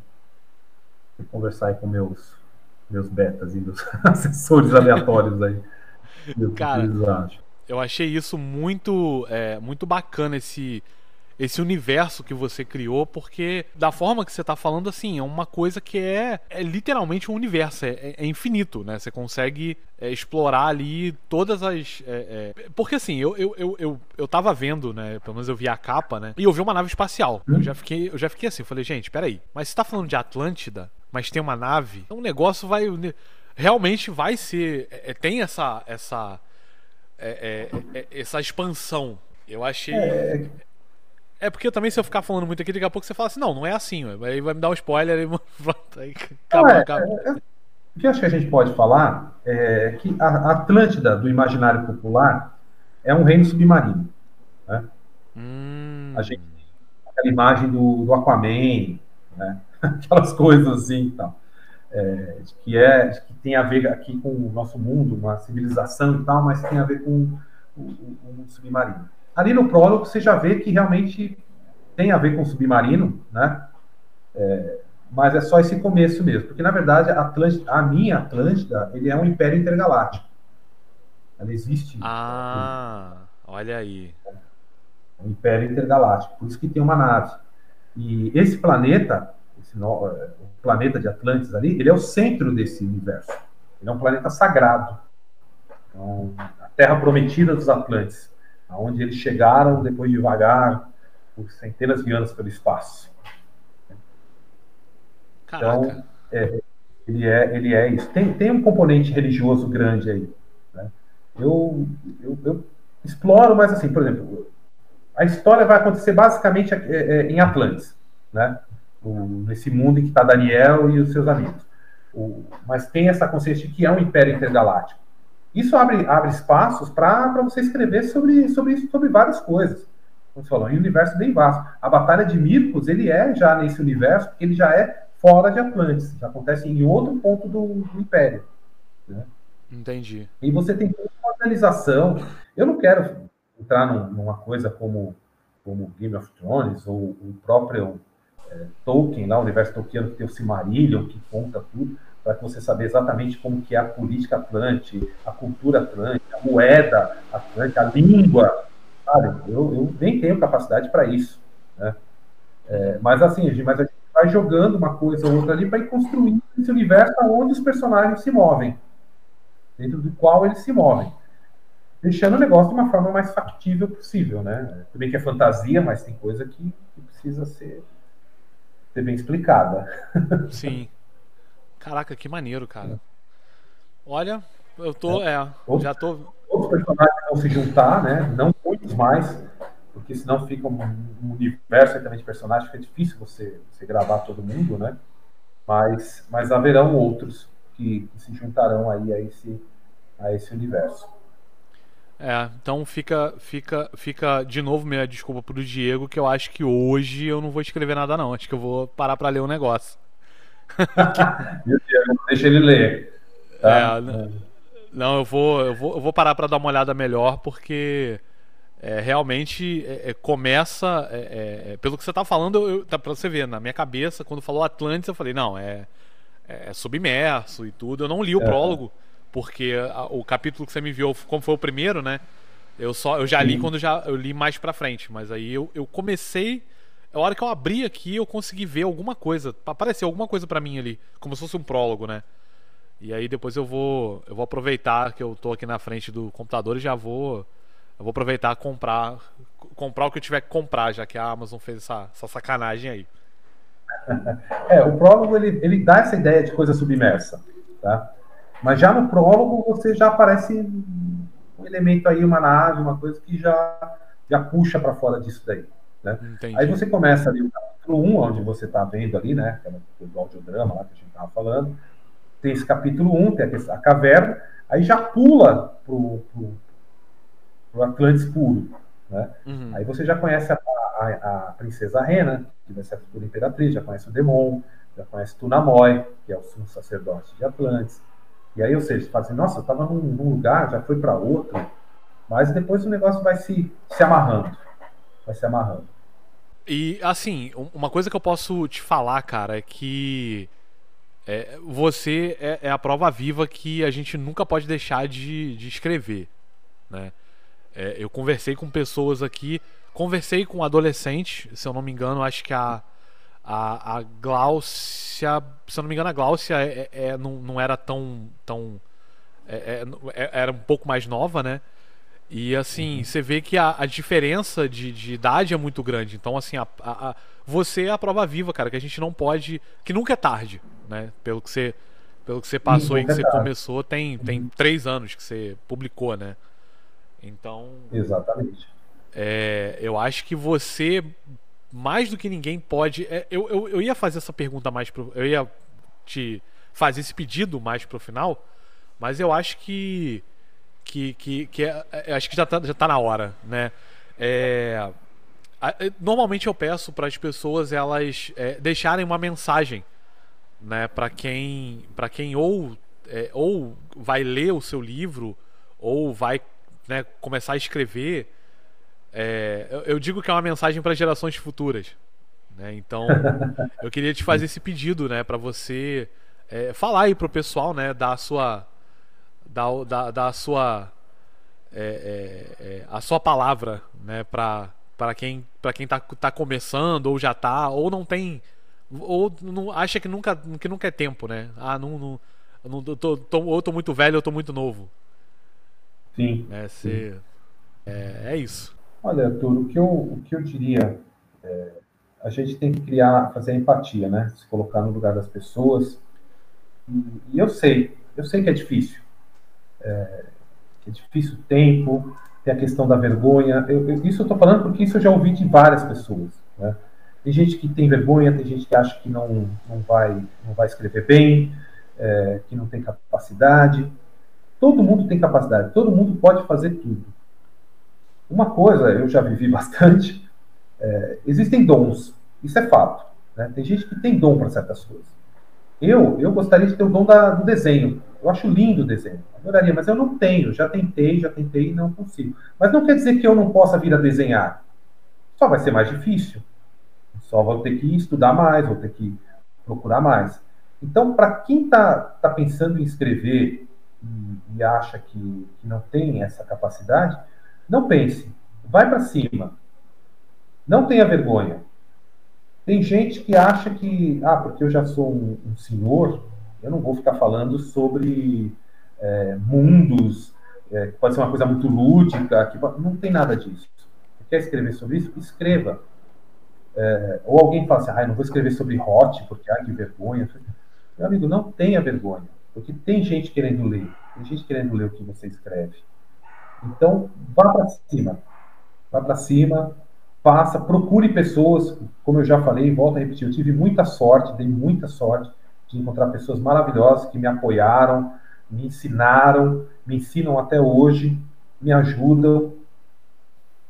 Vou conversar aí com meus, meus betas e meus assessores aleatórios aí. Cara, eu achei isso muito, é, muito bacana, esse, esse universo que você criou, porque da forma que você está falando, assim, é uma coisa que é, é literalmente um universo, é, é infinito, né? Você consegue é, explorar ali todas as. É, é, porque assim, eu, eu, eu, eu, eu tava vendo, né? Pelo menos eu vi a capa, né? E eu vi uma nave espacial. Eu já fiquei, eu já fiquei assim, falei, gente, peraí, mas você tá falando de Atlântida, mas tem uma nave, então o negócio vai. Realmente vai ser. É, tem essa. essa essa expansão. Eu achei. É porque também se eu ficar falando muito aqui, daqui a pouco você fala assim, não, não é assim, aí vai me dar um spoiler e aí acabou, é, acabou. É, é, o que acho que a gente pode falar é que a Atlântida, do imaginário popular, é um reino submarino. Né? Hum. A gente aquela imagem do, do Aquaman, né? aquelas coisas assim e tal. É, que, é, que tem a ver aqui com o nosso mundo, uma civilização e tal, mas tem a ver com o, o, o mundo submarino. Ali no prólogo você já vê que realmente tem a ver com o submarino, né? É, mas é só esse começo mesmo, porque na verdade a, Atlântida, a minha Atlântida, ele é um império intergaláctico. Ela existe. Ah, olha aí. É um império intergaláctico, por isso que tem uma nave. E esse planeta, esse no, é, o planeta de Atlantis ali, ele é o centro desse universo. Ele é um planeta sagrado. Então, a Terra prometida dos Atlantes aonde eles chegaram depois de vagar por centenas de anos pelo espaço. Caraca. Então, é, ele, é, ele é isso. Tem, tem um componente religioso grande aí. Né? Eu, eu, eu, exploro, mas assim, por exemplo, a história vai acontecer basicamente é, é, em Atlantis, né? Nesse mundo em que está Daniel e os seus amigos. Mas tem essa consciência de que é um império intergaláctico. Isso abre, abre espaços para você escrever sobre, sobre, sobre várias coisas. Como você falou, é um universo bem vasto. A Batalha de Mircos, ele é já nesse universo, porque ele já é fora de Atlantis. Já acontece em outro ponto do, do Império. Né? Entendi. E você tem uma organização. Eu não quero entrar num, numa coisa como, como Game of Thrones ou o próprio é, Tolkien, lá, o universo Tolkien, que tem o Silmarillion, que conta tudo para você saber exatamente como que é a política atlante, a cultura atlante, a moeda atlante, a língua, sabe? Eu, eu nem tenho capacidade para isso, né? É, mas assim, mas a gente vai jogando uma coisa ou outra ali para ir construindo esse universo onde os personagens se movem, dentro do qual eles se movem. Deixando o negócio de uma forma mais factível possível, né? Também que é fantasia, mas tem coisa que, que precisa ser, ser bem explicada. Sim. Caraca, que maneiro, cara. Olha, eu tô, é, outros, já tô. Outros personagens vão se juntar, né? Não muitos mais, porque senão fica um, um universo de personagens, fica difícil você, você gravar todo mundo, né? Mas, mas haverão outros que, que se juntarão aí a esse, a esse universo. É, então fica, fica, fica de novo minha desculpa pro Diego, que eu acho que hoje eu não vou escrever nada não. Acho que eu vou parar para ler o um negócio. Deixa ele ler. Tá? É, não, eu vou, eu vou, eu vou parar para dar uma olhada melhor, porque é, realmente é, é começa. É, é, pelo que você tá falando, eu, tá, pra você ver, na minha cabeça, quando falou Atlantis, eu falei, não, é, submerso e tudo. Eu não li o prólogo, porque a, o capítulo que você me enviou, como foi o primeiro, né? Eu só eu já li Sim. quando já eu li mais pra frente, mas aí eu, eu comecei. A hora que eu abri aqui, eu consegui ver alguma coisa. Apareceu alguma coisa para mim ali, como se fosse um prólogo, né? E aí depois eu vou eu vou aproveitar que eu tô aqui na frente do computador e já vou eu vou aproveitar comprar comprar o que eu tiver que comprar, já que a Amazon fez essa, essa sacanagem aí. É, o prólogo ele, ele dá essa ideia de coisa submersa, tá? Mas já no prólogo você já aparece um elemento aí, uma nave, uma coisa que já, já puxa para fora disso daí. Né? Aí você começa ali o capítulo 1, onde você está vendo ali, né? Do audiodrama lá que a gente estava falando tem esse capítulo 1, tem a, a caverna, aí já pula pro, pro, pro Atlantis puro. Né? Uhum. Aí você já conhece a, a, a, princesa Rena, que vai ser a futura imperatriz, já conhece o Demon, já conhece Tunamoy, que é o sumo sacerdote de Atlantis. E aí, ou seja, você fala assim, nossa, eu estava num, num, lugar, já foi para outro, mas depois o negócio vai se, se amarrando. Vai se amarrando. E, assim, uma coisa que eu posso te falar, cara, é que é, você é, é, a prova viva que a gente nunca pode deixar de, de escrever. Né? É, eu conversei com pessoas aqui, conversei com adolescentes, se eu não me engano, acho que a, a, a se eu não me engano, a Gláucia é, é, é não, não era tão. tão é, era um pouco mais nova, né? E assim, uhum. você vê que a, a diferença de, de, idade é muito grande. Então, assim, a, a, você é a prova viva, cara, que a gente não pode. Que nunca é tarde né? Pelo que você, pelo que você passou e que você começou, tem, tem uhum. três anos que você publicou, né? Então. Exatamente. É, eu acho que você, mais do que ninguém, pode. É, eu, eu, eu ia fazer essa pergunta mais pro. Eu ia te fazer esse pedido mais pro final, mas eu acho que. Que, que, que é, é acho que já tá, já tá na hora, né? É, normalmente eu peço para as pessoas elas é, deixarem uma mensagem né, para quem, para quem ou, é, ou vai ler o seu livro ou vai né, começar a escrever, é, eu, eu, digo que é uma mensagem para gerações futuras. Né? Então, eu queria te fazer esse pedido, né, para você é, falar aí pro pessoal, né, da sua, da, da, da sua, é, é, é, a sua palavra, né, para para quem para quem tá, tá começando ou já tá ou não tem ou não, acha que nunca, que nunca é tempo, né? Ah, não, não, não tô, tô, ou tô muito velho ou tô muito novo. Sim. É, sim. É, é, isso. Olha, Arthur, o que eu, o que eu diria, é, a gente tem que criar, fazer empatia, né? Se colocar no lugar das pessoas. E, e eu sei, eu sei que é difícil. É, é difícil o tempo, tem a questão da vergonha. Eu, eu, isso eu estou falando porque isso eu já ouvi de várias pessoas, né? Tem gente que tem vergonha, tem gente que acha que não, não, vai, não vai escrever bem, é, que não tem capacidade. Todo mundo tem capacidade, todo mundo pode fazer tudo. Uma coisa, eu já vivi bastante, é, existem dons, isso é fato. Né? Tem gente que tem dom para certas coisas. Eu, eu gostaria de ter o dom da, do desenho. Eu acho lindo o desenho. Adoraria, mas eu não tenho. Já tentei, já tentei e não consigo. Mas não quer dizer que eu não possa vir a desenhar. Só vai ser mais difícil. Só vou ter que estudar mais, vou ter que procurar mais. Então, para quem está tá pensando em escrever e, e acha que, que, não tem essa capacidade, não pense. Vai para cima. Não tenha vergonha. Tem gente que acha que, ah, porque eu já sou um, um senhor, eu não vou ficar falando sobre é, mundos, é, pode ser uma coisa muito lúdica, que não tem nada disso. Quer escrever sobre isso? Escreva. É, ou alguém fala assim, ah, eu não vou escrever sobre hot, porque, ah, que vergonha. Meu amigo, não tenha vergonha, porque tem gente querendo ler, tem gente querendo ler o que você escreve. Então, vá para cima, vá para cima, faça, procure pessoas, como eu já falei, volto a repetir, eu tive muita sorte, dei muita sorte de encontrar pessoas maravilhosas que me apoiaram, me ensinaram, me ensinam até hoje, me ajudam.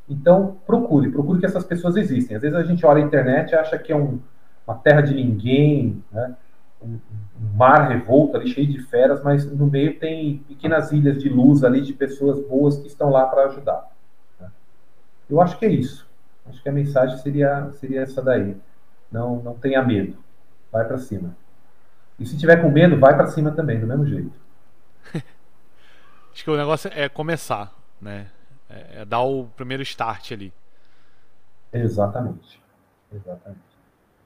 Então, procure, procure que essas pessoas existem. Às vezes a gente olha a internet e acha que é um, uma terra de ninguém, né? um, um, mar revolto ali, cheio de feras, mas no meio tem pequenas ilhas de luz ali, de pessoas boas que estão lá para ajudar. Né? Eu acho que é isso. Acho que a mensagem seria, seria essa daí. Não, não tenha medo. Vai para cima. E se tiver com medo, vai para cima também, do mesmo jeito. Acho que o negócio é começar, né? É, é dar o primeiro start ali. Exatamente. Exatamente.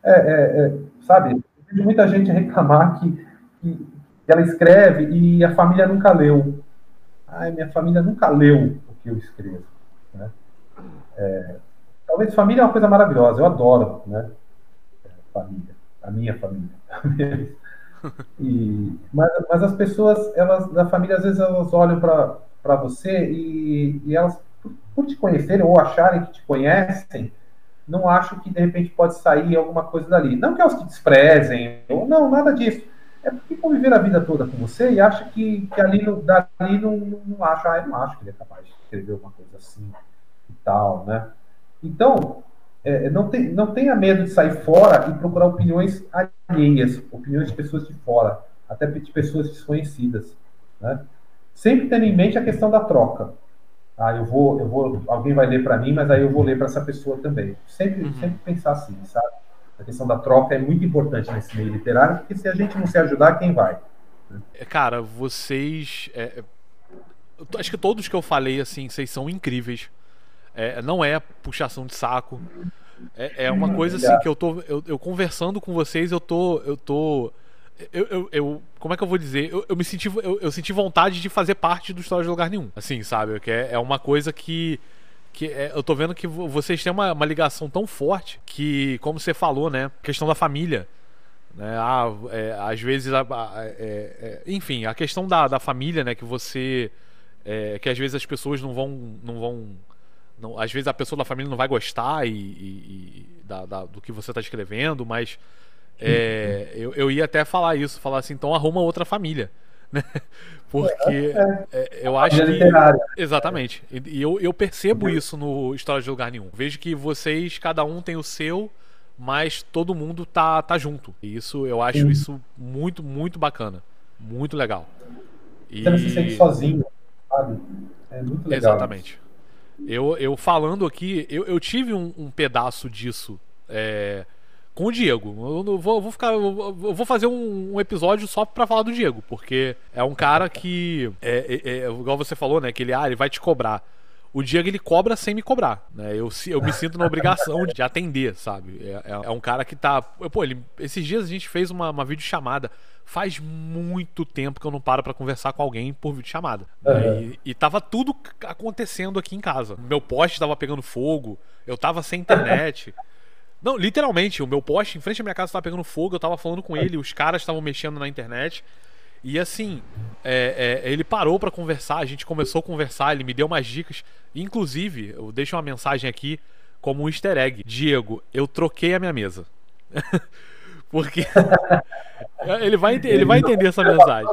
É, é, é sabe, eu vejo muita gente reclamar que, que, que, ela escreve e a família nunca leu. Ai, minha família nunca leu o que eu escrevo. Né? É, talvez família é uma coisa maravilhosa, eu adoro, né? Família, a minha família. E, mas, mas as pessoas, elas da família, às vezes elas olham para você e, e elas, por te conhecerem ou acharem que te conhecem, não acham que de repente pode sair alguma coisa dali. Não que elas te desprezem, ou não, nada disso. É porque conviver a vida toda com você e acha que, que ali, no, dali não, não acha, ah, eu não acho que ele é capaz de escrever alguma coisa assim e tal, né? Então, é, não, tem, não tenha medo de sair fora e procurar opiniões alheias, opiniões de pessoas de fora, até de pessoas desconhecidas. Né? Sempre tendo em mente a questão da troca. Ah, eu vou, eu vou, alguém vai ler para mim, mas aí eu vou ler para essa pessoa também. Sempre, uhum. sempre pensar assim, sabe? A questão da troca é muito importante nesse meio literário, porque se a gente não se ajudar, quem vai? É, cara, vocês, é, acho que todos que eu falei assim, vocês são incríveis. É, não é puxação de saco. É, é uma coisa assim que eu tô. Eu, eu, conversando com vocês, eu tô. Eu tô. Eu, eu, eu como é que eu vou dizer? Eu, eu me senti. Eu, eu, senti vontade de fazer parte do História de Lugar Nenhum. Assim, sabe? Que é, é uma coisa que. que é, eu tô vendo que vocês têm uma, uma ligação tão forte que, como você falou, né? Questão da família. Né? Ah, é, às vezes. A, a, é, é, enfim, a questão da, da família, né? Que você. É, que às vezes as pessoas não vão. Não vão não, às vezes a pessoa da família não vai gostar e, e, e da, da, do que você está escrevendo, mas é, eu, eu ia até falar isso, falar assim, então arruma outra família. Né? Porque é, é, eu acho que. Exatamente. E eu, eu percebo isso no História de Lugar Nenhum. Vejo que vocês, cada um tem o seu, mas todo mundo tá, tá junto. E isso eu acho isso muito, muito bacana. Muito legal. E... Você não se sente sozinho, sabe? É muito legal. Exatamente. Eu, eu falando aqui, eu, eu tive um, um pedaço disso é, com o Diego. Eu, vou, vou ficar, eu vou fazer um, um, episódio só pra falar do Diego, porque é um cara que, é, é, é, igual você falou, né? Que ele, ah, ele vai te cobrar. O Diego ele cobra sem me cobrar, né? Eu, eu me sinto na obrigação de atender, sabe? É, é, é um cara que tá. Pô, ele, esses dias a gente fez uma, uma videochamada faz muito tempo que eu não paro para conversar com alguém por videochamada. Uhum. E, e tava tudo acontecendo aqui em casa. Meu poste tava pegando fogo, eu tava sem internet. Não, literalmente, o meu poste em frente à minha casa tava pegando fogo, eu tava falando com ele, os caras estavam mexendo na internet. E assim, é, é, ele parou para conversar, a gente começou a conversar, ele me deu umas dicas. Inclusive, eu deixo uma mensagem aqui como um easter egg. Diego, eu troquei a minha mesa. Porque ele vai, ele vai entender essa mensagem.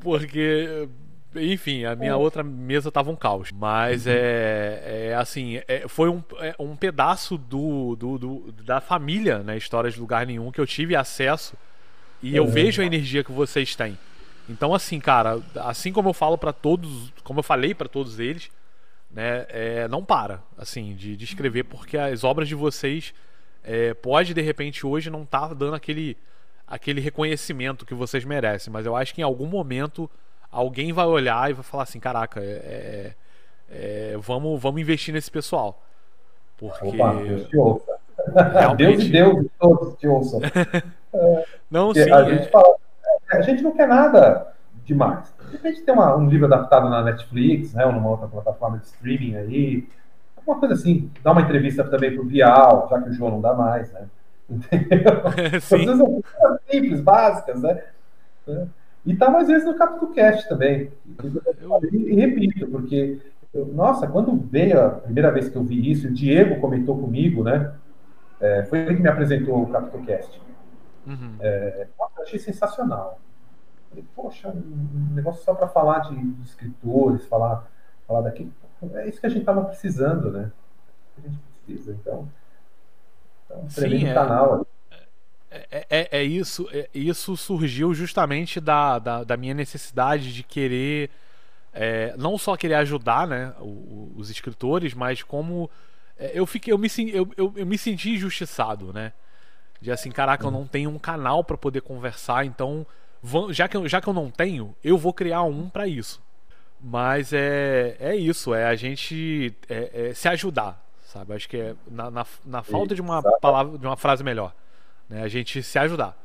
Porque, enfim, a minha outra mesa tava um caos. Mas é, é assim, é, foi um, é, um pedaço do, do, do, da família, né? Histórias de Lugar Nenhum, que eu tive acesso. E eu vejo a energia que vocês têm. Então, assim, cara, assim como eu falo para todos, como eu falei para todos eles, né, é, não para, assim, de, de escrever, porque as obras de vocês é, pode de repente hoje não estar tá dando aquele, aquele reconhecimento que vocês merecem, mas eu acho que em algum momento alguém vai olhar e vai falar assim: caraca, é, é, é vamos, vamos investir nesse pessoal. Porque. Opa, Deus e Deus, todos te ouçam. É, não, sim. A, é... gente fala, a gente não quer nada demais. De repente tem uma, um livro adaptado na Netflix, né, ou numa outra plataforma de streaming aí, uma coisa assim, dar uma entrevista também pro Vial, já que o João não dá mais, né? Entendeu? Sim. Às vezes são simples, básicas, né? E tá mais vezes no CapitoCast também. E, e repito, porque, eu, nossa, quando veio a primeira vez que eu vi isso, o Diego comentou comigo, né? É, foi ele que me apresentou o CapitoCast. Uhum. É, nossa, achei sensacional. Falei, Poxa, um negócio só para falar de, de, escritores, falar, falar daqui. É isso que a gente estava precisando, né? A gente precisa. Então, então Sim, é, canal. É, é, é, isso. É, isso surgiu justamente da, da, da, minha necessidade de querer. É, não só querer ajudar né, os escritores, mas como é, eu fiquei eu me, eu, eu, eu, me senti injustiçado, né? De assim, caraca, eu não tenho um canal para poder conversar, então já que, eu, já que eu não tenho, eu vou criar um para isso. Mas é, é isso, é a gente é, é se ajudar, sabe? Acho que é na, na, na falta de uma palavra, de uma frase melhor, né? A gente se ajudar.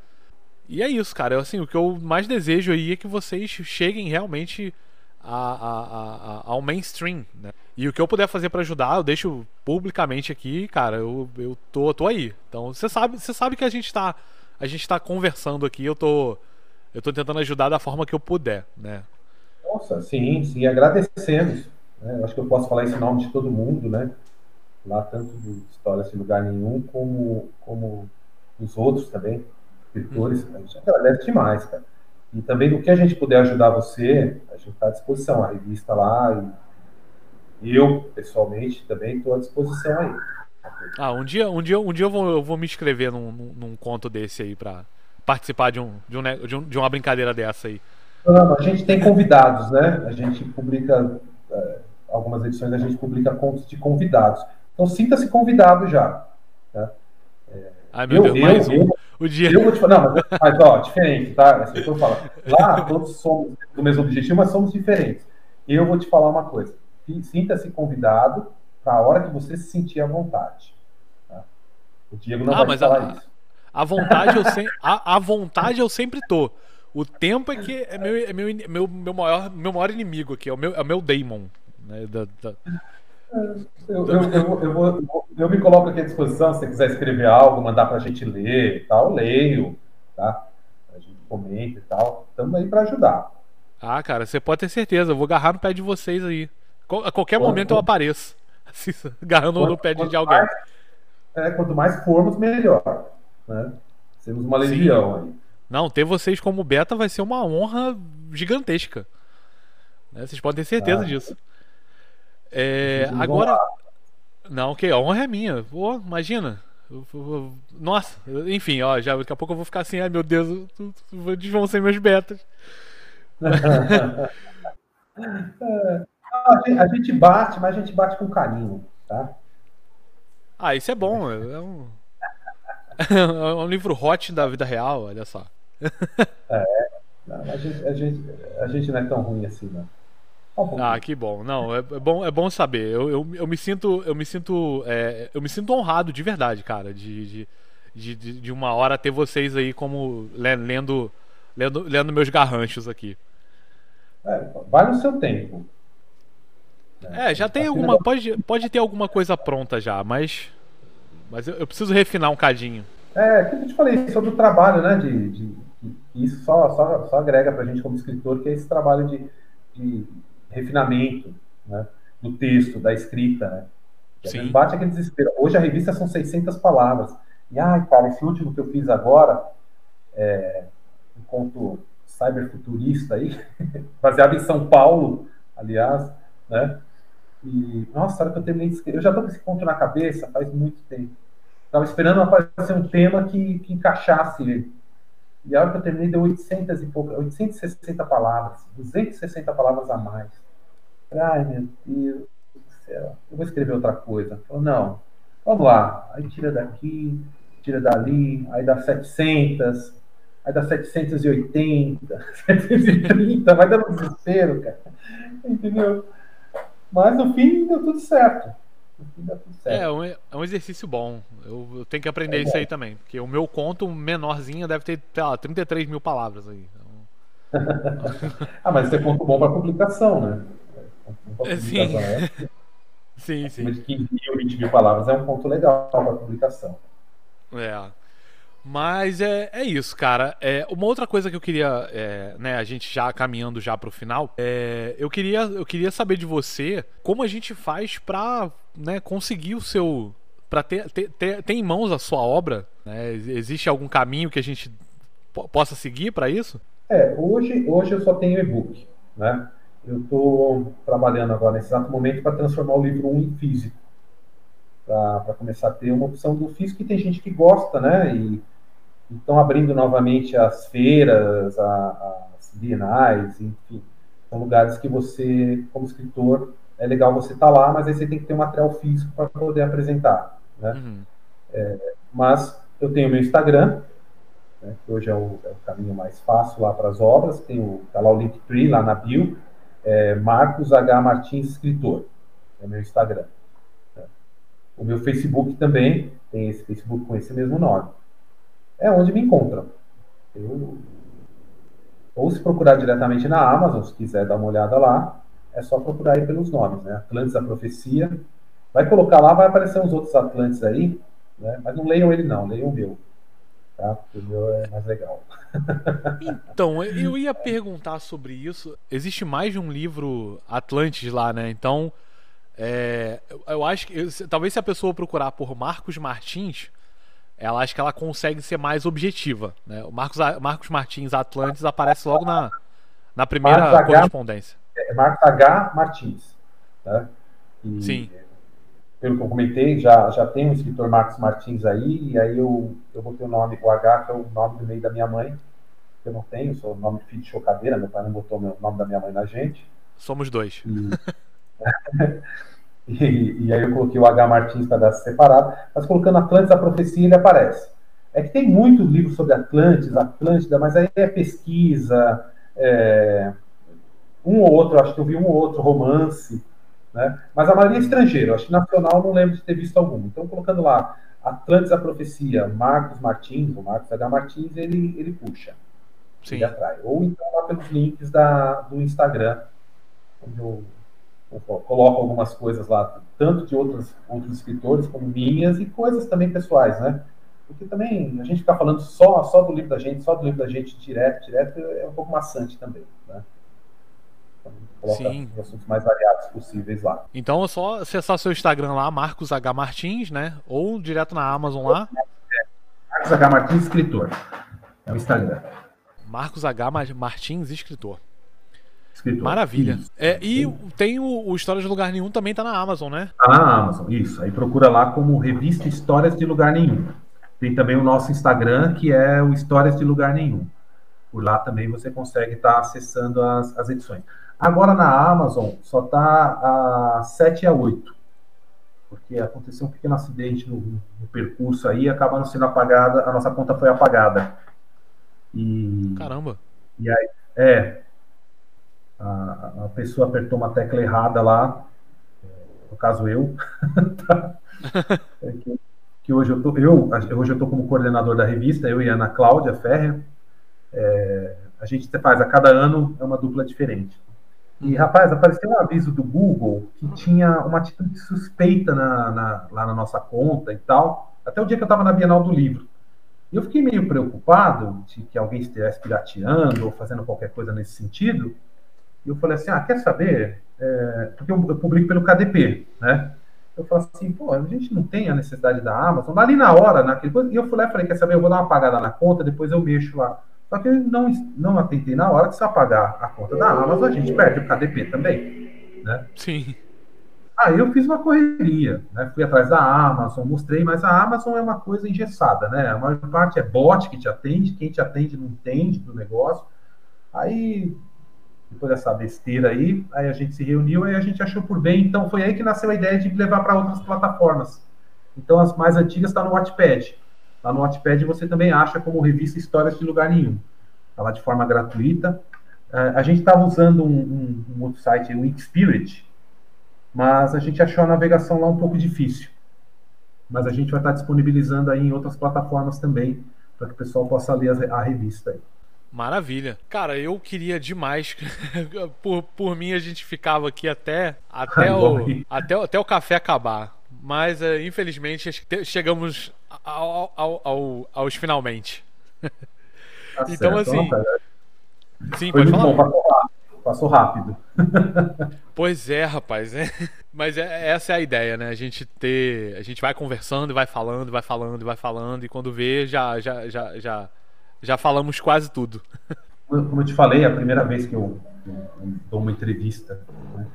E é isso, cara. Eu, assim, o que eu mais desejo aí é que vocês cheguem realmente a, a, a, ao mainstream, né? E o que eu puder fazer para ajudar, eu deixo publicamente aqui, cara. Eu, eu tô, tô aí. Então, você sabe, você sabe que a gente tá a gente tá conversando aqui, eu tô eu tô tentando ajudar da forma que eu puder, né? Nossa, sim, sim, agradecemos. Né? Eu acho que eu posso falar esse nome de todo mundo, né? Lá tanto do História Sem Lugar Nenhum, como, como os outros também, escritores. Uhum. A gente agradece demais, cara. E também do que a gente puder ajudar você, a gente está à disposição. A revista lá, e eu, pessoalmente, também estou à disposição aí. Ah, um dia, um dia, um dia eu, vou, eu vou me inscrever num, num, conto desse aí para participar de, um, de, um, de, um, de uma brincadeira dessa aí. Não, a gente tem convidados, né? A gente publica é, algumas edições, a gente publica contos de convidados. Então sinta-se convidado já. Tá? Ai, meu eu, Deus, mais um. O dia. Eu vou te falar, não, mas, mas ó, diferente, tá? Que eu falo. Lá todos somos do mesmo objetivo, mas somos diferentes. Eu vou te falar uma coisa. Sinta-se convidado para a hora que você se sentir à vontade. Tá? O Diego não ah, vai falar a... isso. A vontade eu sempre, a, a, vontade eu sempre tô. O tempo é que é meu, é meu, meu, meu, maior, meu maior inimigo aqui, é o meu, é o meu Daemon. Né, da, da... Eu, eu, eu, eu, vou, eu me coloco aqui à disposição, se você quiser escrever algo, mandar pra gente ler e tal, leio, tá? A gente comenta e tal. Estamos aí para ajudar. Ah, cara, você pode ter certeza, eu vou agarrar no pé de vocês aí. A qualquer quanto, momento eu apareço. Assim, agarrando quanto, no pé de alguém. Mais, é, quanto mais formos, melhor né? Sermos uma legião aí. Não, ter vocês como beta vai ser uma honra gigantesca. Né? Vocês podem ter certeza ah, disso. É, agora. Não, que a honra é minha. Pô, imagina. Nossa, enfim, ó, já daqui a pouco eu vou ficar assim, ai meu Deus, onde vão ser meus betas? a gente bate, mas a gente bate com carinho, tá? Ah, isso é bom. É um... é um livro hot da vida real, olha só. é, não, a, gente, a, gente, a gente não é tão ruim assim, não. Tá ah, que bom. Não, é, é, bom, é bom saber. Eu, eu, eu me sinto, eu me sinto, é, eu me sinto honrado de verdade, cara, de, de, de, de, uma hora ter vocês aí como lendo, lendo, lendo meus garranchos aqui. É, vai no seu tempo. É, já tem alguma, pode, pode ter alguma coisa pronta já, mas mas eu, eu preciso refinar um cadinho. É, que eu te falei sobre o trabalho, né? De, de, de isso só, só, só agrega para a gente como escritor, que é esse trabalho de, de refinamento né, do texto, da escrita, né? Sim. Bate aquele desespero. Hoje a revista são 600 palavras. E, ai, cara, esse último que eu fiz agora, é, um conto cyberfuturista aí, baseado em São Paulo, aliás, né? E, nossa, a hora que eu terminei de escrever, eu já estou com esse ponto na cabeça faz muito tempo. Estava esperando aparecer um tema que, que encaixasse ele. E a hora que eu terminei deu 800 e pouco, 860 palavras, 260 palavras a mais. Ai, meu Deus do céu, eu vou escrever outra coisa. Falei, não, vamos lá. Aí tira daqui, tira dali, aí dá 700, aí dá 780, 730, vai dando desespero, cara. Entendeu? Mas no fim deu tudo certo. É, um, é um exercício bom. Eu, eu tenho que aprender é isso aí também. Porque o meu conto menorzinho deve ter, sei lá, 33 mil palavras aí. Então... ah, mas isso é ponto bom para publicação, né? Sim. É... sim, sim. de 15 mil, 20 mil palavras é um ponto legal para publicação. É. Mas é, é isso, cara. É, uma outra coisa que eu queria, é, né, a gente já caminhando já pro final, é, eu, queria, eu queria saber de você como a gente faz pra né, conseguir o seu. pra ter, ter, ter, ter em mãos a sua obra. Né? Existe algum caminho que a gente possa seguir para isso? É, hoje, hoje eu só tenho e-book, né? Eu estou trabalhando agora nesse exato momento para transformar o livro 1 em físico para começar a ter uma opção do físico, e tem gente que gosta, né? E estão abrindo novamente as feiras, a, as bienais, enfim. São lugares que você, como escritor, é legal você estar tá lá, mas aí você tem que ter um material físico para poder apresentar, né? Uhum. É, mas eu tenho meu Instagram, né, que hoje é o, é o, caminho mais fácil lá para as obras, tem o, tá lá o Linktree, lá na bio, é Marcos H. Martins Escritor, é meu Instagram. O meu Facebook também tem esse Facebook com esse mesmo nome. É onde me encontram. Eu... Ou se procurar diretamente na Amazon, se quiser dar uma olhada lá, é só procurar aí pelos nomes, né? Atlantes da Profecia. Vai colocar lá, vai aparecer uns outros Atlantes aí, né? Mas não leiam ele não, leiam o meu. Tá? Porque o meu é mais legal. Então, eu ia perguntar sobre isso. Existe mais de um livro Atlantes lá, né? Então, é, eu acho que eu, talvez se a pessoa procurar por Marcos Martins, ela acha que ela consegue ser mais objetiva. Né? O Marcos, Marcos Martins Atlantis aparece logo na, na primeira Marcos correspondência. H, é Marcos H. Martins. Né? E, Sim. Pelo que eu comentei, já, já tem um escritor Marcos Martins aí, e aí eu, eu botei o nome, o H, que é o nome do meio da minha mãe. Eu não tenho, sou o nome de filho de chocadeira, meu pai não botou o nome da minha mãe na gente. Somos dois. E... E, e, aí eu coloquei o H. Martins para dar separado, mas colocando Atlantis, a profecia, ele aparece. É que tem muito livro sobre Atlantis, Atlântida, mas aí é pesquisa, é, um ou outro, acho que eu vi um ou outro romance, né? mas a maioria é estrangeira, acho que nacional não lembro de ter visto algum. Então, colocando lá Atlantis, a profecia, Marcos Martins, o Marcos H. Martins, ele, ele puxa, Sim. ele atrai. Ou então lá pelos links da, do Instagram, onde eu coloco algumas coisas lá, tanto de outros, outros escritores como minhas, e coisas também pessoais, né? Porque também a gente ficar falando só, só do livro da gente, só do livro da gente direto, direto, é um pouco maçante também, né? Então, coloca Sim. os assuntos mais variados possíveis lá. Então é só acessar seu Instagram lá, Marcos H. Martins, né? Ou direto na Amazon lá. Marcos H. Martins, escritor. É o Instagram. Marcos H. Martins, escritor. Escritor. Maravilha. É, e tem o, o Histórias de Lugar Nenhum também tá na Amazon, né? Tá na Amazon, isso. Aí procura lá como revista Histórias de Lugar Nenhum. Tem também o nosso Instagram, que é o Histórias de Lugar Nenhum. Por lá também você consegue estar tá acessando as, as edições. Agora na Amazon só tá a 7 e a 8. Porque aconteceu um pequeno acidente no, no percurso aí e acaba sendo apagada, a nossa conta foi apagada. E, Caramba! E aí, é, a, a pessoa apertou uma tecla errada lá, no caso eu, tá? é que, que, hoje eu tô, eu hoje eu tô como coordenador da revista, eu e Ana Cláudia Ferrer, é, a gente faz a cada ano é uma dupla diferente. E, uhum. rapaz, apareceu um aviso do Google que tinha uma atitude suspeita na, na, lá na nossa conta e tal, até o dia que eu estava na Bienal do Livro. E eu fiquei meio preocupado de que alguém estivesse pirateando ou fazendo qualquer coisa nesse sentido, eu falei assim, ah, quer saber? É, porque eu, eu, publico pelo KDP, né? Eu falei assim, pô, a gente não tem a necessidade da Amazon. Ali na hora, naquele coisa, e eu fui lá e falei, quer saber, eu vou dar uma apagada na conta, depois eu mexo lá. Só que eu não, não atentei na hora que se apagar a conta da Amazon, a gente perde o KDP também, né? Sim. Aí eu fiz uma correria, né? Fui atrás da Amazon, mostrei, mas a Amazon é uma coisa engessada, né? A maior parte é bot que te atende, quem te atende não entende do negócio. Aí depois dessa besteira aí, aí a gente se reuniu e a gente achou por bem. Então foi aí que nasceu a ideia de levar para outras plataformas. Então as mais antigas estão tá no Wattpad. Lá no Wattpad você também acha como revista Histórias de Lugar Nenhum. Está lá de forma gratuita. Uh, a gente estava usando um, um, um, outro site, o Spirit, mas a gente achou a navegação lá um pouco difícil. Mas a gente vai estar disponibilizando aí em outras plataformas também, para que o pessoal possa ler a revista aí. Maravilha. Cara, eu queria demais. por, por mim, a gente ficava aqui até, até, o, até, até o café acabar. Mas, é, infelizmente, chegamos ao, ao, ao, aos finalmente. Tá então, certo. assim. Sim, Foi pode falar. Bom, passou rápido. pois é, rapaz. É. Mas é, essa é a ideia, né? A gente ter. A gente vai conversando, vai falando, vai falando, vai falando, e quando vê, já, já, já, já já falamos quase tudo. Como eu te falei, a primeira vez que eu, eu dou uma entrevista, né,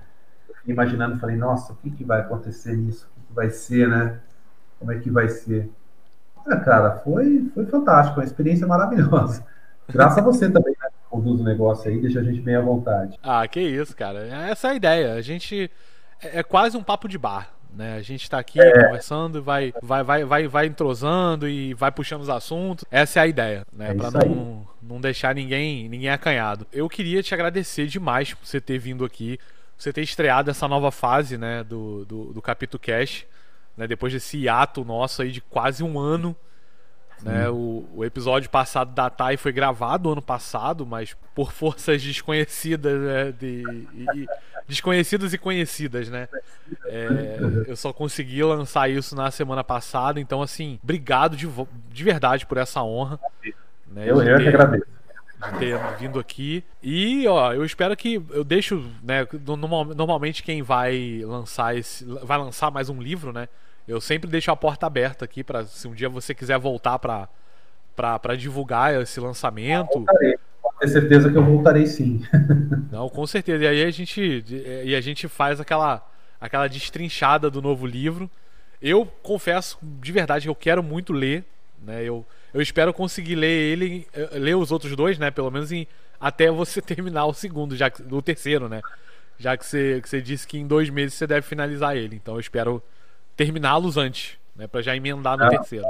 eu fiquei imaginando, falei, nossa, o que, que vai acontecer nisso? O que, que vai ser, né? Como é que vai ser? Ah, cara, foi, foi fantástico, uma experiência maravilhosa. Graças a você também, né? Conduz o negócio aí, deixa a gente bem à vontade. Ah, que isso, cara. Essa é a ideia. A gente. É, é quase um papo de bar. Né? A gente está aqui é. conversando, vai, vai, vai, vai, vai entrosando e vai puxando os assuntos. Essa é a ideia, né? É para não, não deixar ninguém, ninguém acanhado. Eu queria te agradecer demais por você ter vindo aqui, você ter estreado essa nova fase, né, do, do, do Capítulo Cash, né? Depois desse hiato nosso aí de quase um ano. Né? O, o, episódio passado da TAI foi gravado ano passado, mas por forças desconhecidas, né? de, e, desconhecidas e conhecidas, né? É, eu só consegui lançar isso na semana passada, então assim, obrigado de, de verdade por essa honra. Né? Eu, eu que agradeço de ter vindo aqui. E, ó, eu espero que eu deixo, né, normalmente quem vai lançar esse vai lançar mais um livro, né? Eu sempre deixo a porta aberta aqui para se um dia você quiser voltar para para divulgar esse lançamento. Voltarei. Pode ter certeza que eu voltarei sim. Não, com certeza. E aí a gente e a gente faz aquela aquela destrinchada do novo livro. Eu confesso de verdade que eu quero muito ler, né? Eu eu espero conseguir ler ele, eh, ler os outros dois, né? Pelo menos em, até você terminar o segundo, já que, o terceiro, né? Já que você, que você disse que em dois meses você deve finalizar ele. Então eu espero terminá-los antes, né, para já emendar no é. terceiro.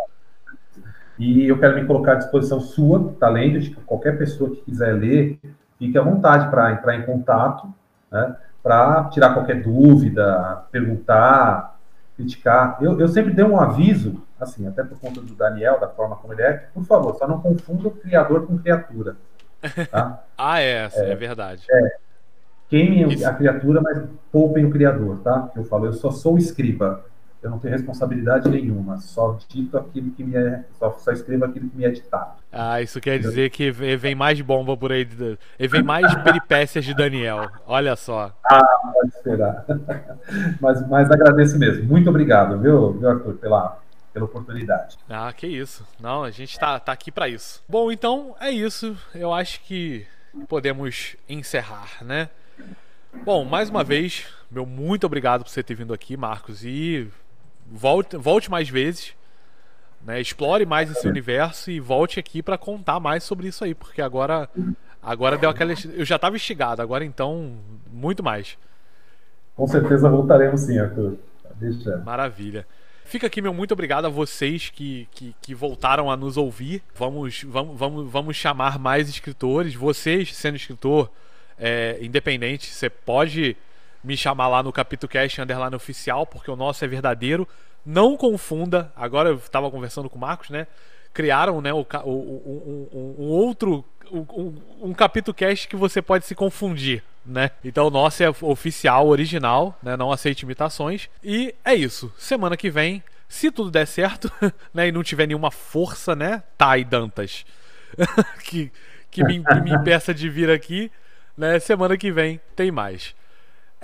E eu quero me colocar à disposição sua, tá lendo, de qualquer pessoa que quiser ler, fique à vontade para entrar em contato, né, para tirar qualquer dúvida, perguntar, criticar. Eu, eu sempre dei um aviso, assim, até por conta do Daniel, da forma como ele é, por favor, só não confunda o criador com criatura. Tá? ah, é, é, é verdade. É, queimem a criatura, mas poupem o criador, tá? Eu falo, eu só sou escriba eu não tenho responsabilidade nenhuma, só dito aquilo que me é, só, só escrevo aquilo que me é ditado. Ah, isso quer dizer que vem mais bomba por aí, e vem mais peripécias de Daniel, olha só. Ah, pode esperar. mas, mas agradeço mesmo, muito obrigado, viu, viu Arthur, pela, pela oportunidade. Ah, que isso. Não, a gente tá, tá aqui para isso. Bom, então é isso. Eu acho que podemos encerrar, né? Bom, mais uma vez, meu muito obrigado por você ter vindo aqui, Marcos. E volte, volte mais vezes, né? Explore mais esse universo e volte aqui para contar mais sobre isso aí, porque agora agora deu aquela eu já estava instigado, agora então muito mais. Com certeza voltaremos sim, Arthur. Deixa. Maravilha. Fica aqui meu muito obrigado a vocês que, que, que, voltaram a nos ouvir. Vamos, vamos, vamos, vamos chamar mais escritores. Vocês, sendo escritor é, independente, você pode me chamar lá no Capítulo Cast Underline Oficial, porque o nosso é verdadeiro. Não confunda, agora eu estava conversando com o Marcos, né? Criaram né, o, o, um, outro. Um, um que você pode se confundir, né? Então o nosso é oficial, original, né? Não aceite imitações. E é isso. Semana que vem, se tudo der certo, né? E não tiver nenhuma força, né? Tá, e Dantas. que, que me, me impeça de vir aqui, né? Semana que vem tem mais.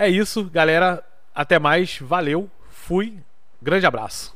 É isso, galera. Até mais. Valeu. Fui. Grande abraço.